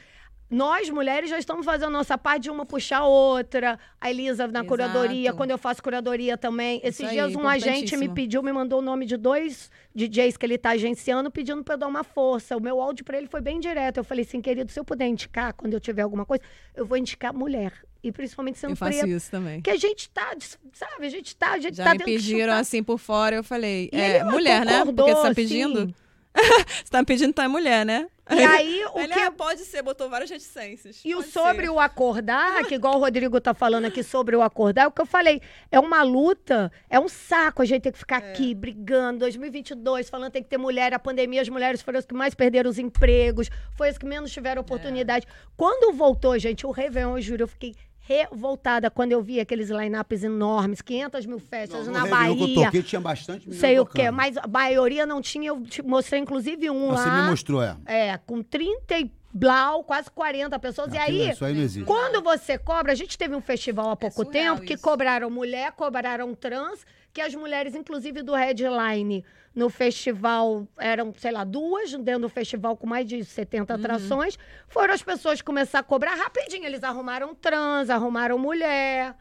nós, mulheres, já estamos fazendo nossa parte de uma puxar a outra. A Elisa na Exato. curadoria, quando eu faço curadoria também. Esses dias um agente me pediu, me mandou o nome de dois DJs que ele tá agenciando, pedindo pra eu dar uma força. O meu áudio pra ele foi bem direto. Eu falei assim, querido, se eu puder indicar, quando eu tiver alguma coisa, eu vou indicar mulher. E principalmente sendo Eu faço preta. isso também. Que a gente tá, sabe? A gente tá, a gente Já tá me pediram assim por fora, eu falei, E é, mulher, né? Porque você tá sim. pedindo? você tá me pedindo, tá é mulher, né? E aí, o Ele, que. ah, pode ser, botou várias reticências. E o sobre ser. o acordar, que igual o Rodrigo tá falando aqui sobre o acordar, é o que eu falei. É uma luta, é um saco a gente ter que ficar É. aqui brigando. 2022, falando que tem que ter mulher. A pandemia, as mulheres foram as que mais perderam os empregos, foi as que menos tiveram oportunidade. Quando voltou, gente, o Réveillon, eu juro, eu fiquei revoltada quando eu vi aqueles line-ups enormes, 500 mil festas No na Réveillon que eu Bahia. toquei, tinha bastante Sei o tocando. quê, mas a maioria não tinha. Eu mostrei, inclusive, um Você lá. me mostrou, é. É, com 30 e blau, quase 40 pessoas. e Aquilo- aí, Isso aí não existe. quando você cobra, a gente teve um festival há pouco surreal tempo que isso. cobraram mulher, cobraram trans, que as mulheres, inclusive do Headline, no festival, eram, sei lá, duas, dentro do festival com mais de 70 Uhum. atrações, foram as pessoas começar a cobrar rapidinho. Eles arrumaram trans, arrumaram mulher.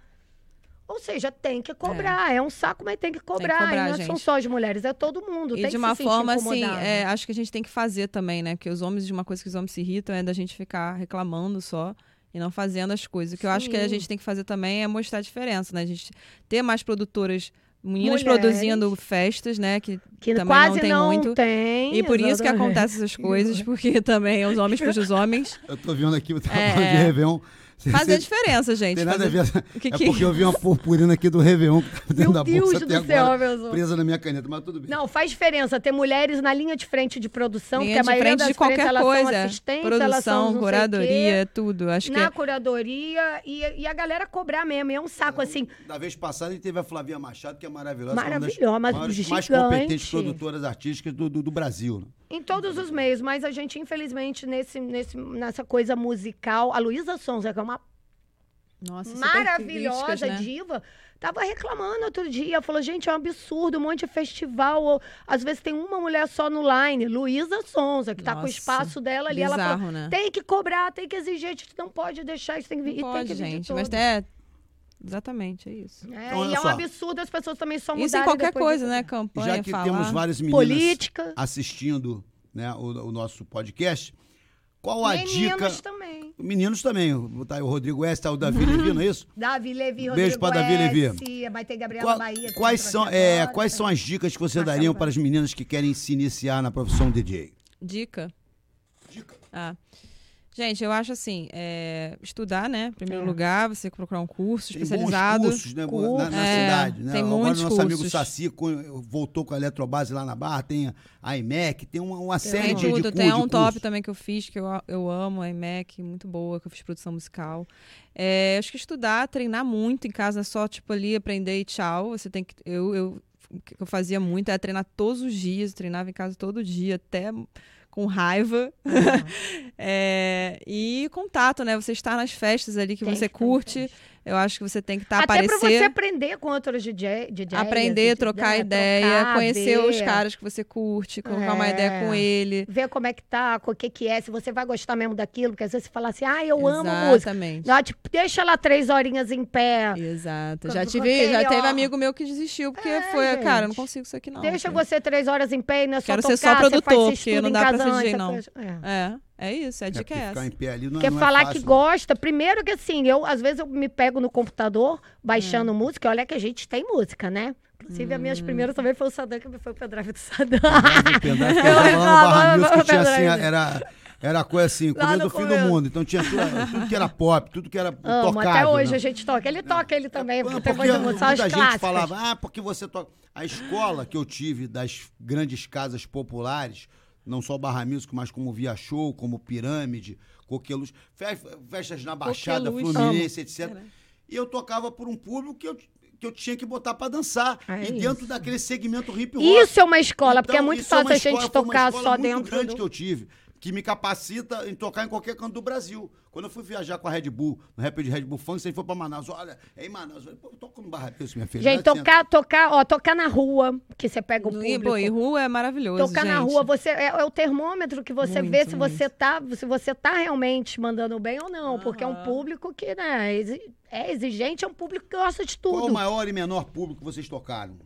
Ou seja, tem que cobrar. É, um saco, mas tem que cobrar. cobrar, e não são gente. só as mulheres, é todo mundo. E tem de que uma se forma assim, é, acho que a gente tem que fazer também, né? Porque os homens, de uma coisa que os homens se irritam é da gente ficar reclamando só e não fazendo as coisas. O que eu acho que a Sim. gente tem que fazer também é mostrar a diferença, né? A gente ter mais produtoras, meninas Mulheres. produzindo festas, né? Que, que também quase não tem não muito. tem. e por isso que exatamente. acontecem essas coisas, porque também os homens puxam os homens. Eu tô vendo aqui, você tá É, falando de é. Réveillon. Você- Fazer a diferença, gente. Tem nada a fazer- ver. O que é que- porque eu vi uma purpurina aqui do Réveillon que tava dentro Meu da Deus bolsa do até céu, agora, meu Deus. presa na minha caneta, mas tudo bem. Não, faz diferença ter mulheres na linha de frente de produção, Linha porque a de maioria frente das de frentes, qualquer elas são coisa. assistentes, elas são Produção, curadoria, tudo. Acho que na é- curadoria e, e a galera cobrar mesmo. É um saco assim. Da vez passada a gente teve a Flavia Machado, que é maravilhosa. Maravilhosa, uma das mas maiores, mais competentes produtoras artísticas do, do, do Brasil. né? Em todos os meios, mas a gente, infelizmente, nesse, nesse, nessa coisa musical, a Luísa Sonza, que é uma Nossa, maravilhosa críticas, né? diva, tava reclamando outro dia. Falou, gente, é um absurdo, um monte de festival. ou, às vezes tem uma mulher só no line, Luísa Sonza, que tá com o Nossa, espaço dela ali. Ela falou, Bizarro, né? tem que cobrar, tem que exigir, a gente não pode deixar isso, tem que vir. Não pode, tem que gente. Mas é. Exatamente, é isso. É, Então, e é um só. absurdo as pessoas também só mudarem Isso em qualquer coisa, né? Campanha, Já que falar. temos várias meninas Política. assistindo né, o, o nosso podcast, qual a Meninos dica... também. Meninos também, tá aí o Rodrigo West, tá o Davi Levi, não é isso? Davi Levi, Beijo Rodrigo pra Davi S, Levi. Vai ter Gabriela Qual- Bahia. quais, são, aqui é, agora. quais são as dicas que você daria para as meninas que querem se iniciar na profissão DJ? Dica. Ah. Gente, eu acho assim, é, estudar, né? Em primeiro É. lugar, você procurar um curso Tem especializado. bons cursos né, na, Curso. na É, cidade. Né? tem Agora muitos nosso amigo cursos. Saci co- voltou com a Eletrobase lá na Barra, tem a IMEC, tem uma, uma série Tem de, de, tudo. cu- Tem de um top cursos. também que eu fiz, que eu, eu amo, a IMEC, muito boa, que eu fiz produção musical. É, acho que estudar, treinar muito em casa, é só tipo ali aprender e tchau. Você tem que. Eu, eu, o que eu fazia muito era treinar todos os dias, treinava em casa todo dia, até com raiva. É, e contato, né? Você estar nas festas ali que Tem você que curte. Eu acho que você tem que estar Até aparecer. pra você aprender com outros DJ, DJs. Aprender, de- trocar né, ideia, trocar, conhecer os ver, caras que você curte, uma É. ideia com ele. Ver como é que tá, o que que é, se você vai gostar mesmo daquilo, porque às vezes você fala assim, ah, eu amo música. Exatamente. Tipo, deixa lá três horinhas em pé. Exato. Já tive, já teve amigo meu que desistiu, porque É, foi, cara, eu não gente. consigo isso aqui não. Deixa cara. você três horas em pé e não é só Quero tocar, ser só produtor, porque não dá pra ser DJ, não. é. É, é isso, a É, dica porque é essa. ficar em pé ali não, Porque é- não é falar fácil, que gosta, primeiro que assim, eu às vezes eu me pego no computador baixando Hum. música, olha que a gente tem música, né? Inclusive, as minhas primeiras também foi o Sadam, que foi o pendrive do Sadam. O pendrive eu tinha assim, pendrive. era, era coisa assim, no do fim do mundo. Então tinha tudo, tudo que era pop, tudo que era Amo, tocável. até hoje né? a gente toca. Ele toca, ele também, Não, porque tem muita muita gente clássicas. falava, ah, porque você toca. A escola que eu tive das grandes casas populares, não só Barra Music, mas como Via Show, como Pirâmide, Coqueluche, fe- festas na Baixada, Coqueluche. Fluminense, etc. Cara. E eu tocava por um público que eu, que eu tinha que botar pra dançar. É e isso. dentro daquele segmento hip hop. Isso é uma escola, porque é Então, muito é fácil a escola, gente foi uma tocar escola só muito dentro grande do... que eu tive, que me capacita em tocar em qualquer canto do Brasil. Quando eu fui viajar com a Red Bull, no rap de Red Bull Funk, você foi pra Manaus. Olha, é em Manaus. Eu falei, Pô, eu toco no Barra Pessoa, minha filha. Gente, tocar, tocar, ó, tocar na rua, que você pega o E, público. pô, e rua é maravilhoso, Tocar na gente. rua, você é, é o termômetro que você Muito, vê se muito. você tá, se você tá realmente mandando bem ou não, porque é um público que, né, é exigente, é um público que gosta de Qual o tudo. maior e menor público que vocês tocaram?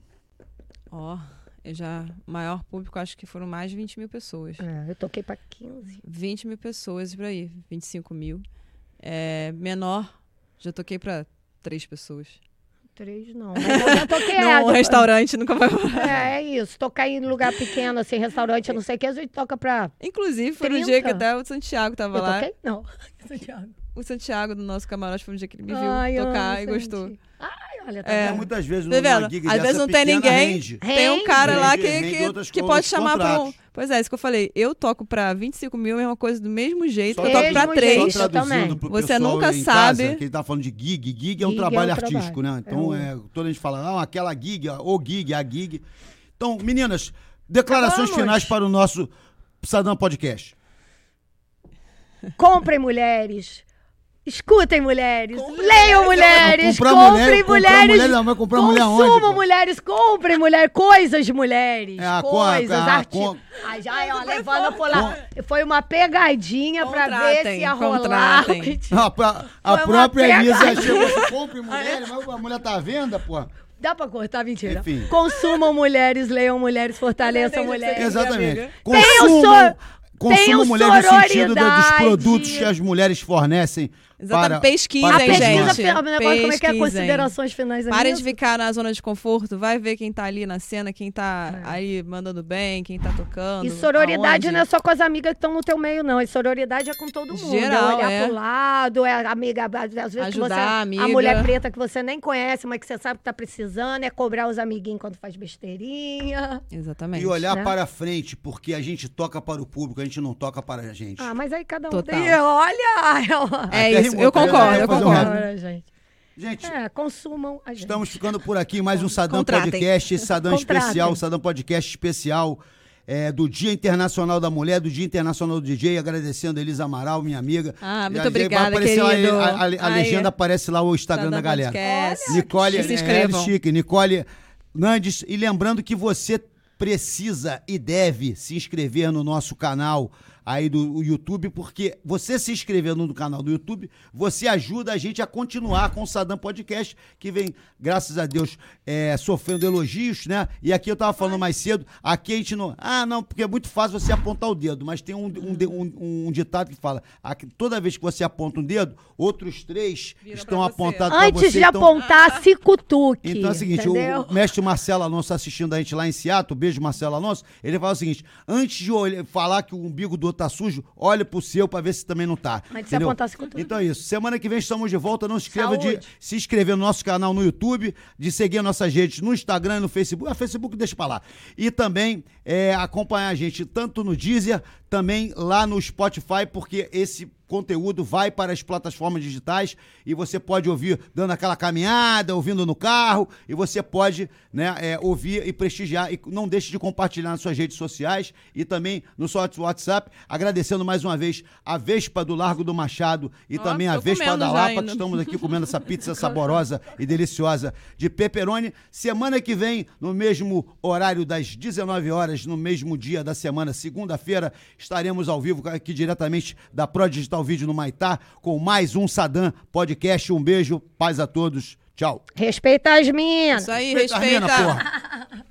Ó, eu já... Maior público, acho que foram mais de 20 mil pessoas. É, eu toquei pra 15. 20 mil pessoas por aí, 25 mil. É, menor, já toquei pra três pessoas. Três não, mas eu toquei Num restaurante nunca vai É, é isso. Tocar em lugar pequeno, assim, restaurante, não sei o que, a gente toca pra. Inclusive, foi no 30? dia que até o Santiago tava Eu lá. toquei? Não. Santiago. O Santiago do nosso camarote foi no dia que ele me viu Ai, tocar e gostou. Santi. Olha, tá É. vendo? muitas vezes Tá numa vendo? gig Às dessa vezes não tem ninguém. rende. Tem um Rende. cara lá que, que, que pode chamar pra um. Pois é, isso que eu falei. Eu toco pra 25 mil, é uma coisa do mesmo jeito Só que eu toco pra Mesmo três. Só traduzindo pro Você nunca em sabe. Casa, que ele tá falando de gig. Gig é um Gig é trabalho um artístico, trabalho. né? Então, é, toda a gente fala, ah, aquela gig, o gig, a gig. Então, meninas, declarações Vamos. finais para o nosso Sadam Podcast. Comprem mulheres. Escutem, mulheres. Compre Leiam, mulheres. mulheres. Comprar Comprem, mulher- comprar mulheres. mulher não, vai comprar mulher onde, Consumam, pô? mulheres. Comprem, mulher. Coisas, mulheres. É, coisas, a- a arti... co- Ai, já, ó, levando por lá. Foi uma pegadinha pra ver Contratem, se ia rolar contratem. A, pra- a própria Elisa chegou compre mulher, mas a mulher tá à venda, pô. Dá pra cortar, mentira. Enfim. Consumam mulheres, leiam mulheres, fortaleçam mulheres. Exatamente. Consumam, consumam tenham mulher no sentido do- dos produtos que as mulheres fornecem. Exatamente. Para, Pesquisem, para A pesquisa gente. final, agora como é que é considerações finais Para amigas? de ficar na zona de conforto, vai ver quem tá ali na cena, quem tá aí mandando bem, quem tá tocando. E sororidade aonde. não é só com as amigas que estão no teu meio, não. E sororidade é com todo mundo. Geral, é olhar é. pro lado, é a amiga, às vezes que Ajudar você, a amiga. mulher preta que você nem conhece, mas que você sabe que tá precisando, é cobrar os amiguinhos quando faz besteirinha. Exatamente. E olhar né? para frente, porque a gente toca para o público, a gente não toca para a gente. Ah, mas aí cada um Total. tem. Olha! É Até isso, rimou, eu concordo, Vai eu um concordo. Gente. Gente, É, consumam a gente. estamos ficando por aqui. Mais um Sadam Contratem. Podcast, esse Sadam Contratem. especial, Sadam Podcast especial. é, do Dia Internacional da Mulher, do Dia Internacional do DJ, agradecendo a Elisa Amaral, minha amiga. Ah, muito a- vai obrigada, aparecer lá, querido. a, a- a legenda aparece lá o Instagram Sadam da galera. Podcast. Nicole, Se é, inscrevam. é chique, Nicole Nandes. E lembrando que você precisa e deve se inscrever no nosso canal aí do YouTube, porque você se inscrevendo no canal do YouTube, você ajuda a gente a continuar com o Sadam Podcast, que vem, graças a Deus, é, sofrendo elogios, né? E aqui eu tava falando mais cedo, aqui a gente não. Ah, não, porque é muito fácil você apontar o dedo, mas tem um, um, um- um ditado que fala: aqui, toda vez que você aponta um dedo, outros três Viram estão você. apontados Antes você. de então- apontar, se cutuque. então é o seguinte, o- entendeu? o, mestre Marcelo Alonso assistindo a gente lá em Seattle, beijo Marcelo Alonso, ele fala o seguinte, antes de olhar- falar que o umbigo do outro tá sujo, olha pro seu pra ver se também não tá. Mas se entendeu? apontar, se cutuca. Então é isso, semana que vem estamos de volta, não se esqueça de se inscrever no nosso canal no YouTube, de seguir nossas redes no Instagram e no Facebook, a Facebook deixa pra lá, e também é, acompanhar a gente tanto no Deezer, também lá no Spotify, porque esse conteúdo vai para as plataformas digitais e você pode ouvir dando aquela caminhada, ouvindo no carro, e você pode né, é, ouvir e prestigiar. E não deixe de compartilhar nas suas redes sociais e também no seu WhatsApp. Agradecendo mais uma vez a Vespa do Largo do Machado e também a Vespa da Lapa, ainda. que estamos aqui comendo essa pizza saborosa e deliciosa de pepperoni. Semana que vem, no mesmo horário das 19 horas, no mesmo dia da semana, segunda-feira, estaremos ao vivo aqui diretamente da Pro Digital Vídeo no Maitá com mais um Sadam Podcast. Um beijo, paz a todos. Tchau. Respeita as minas. Isso aí, Respeita a mina, respeita. porra.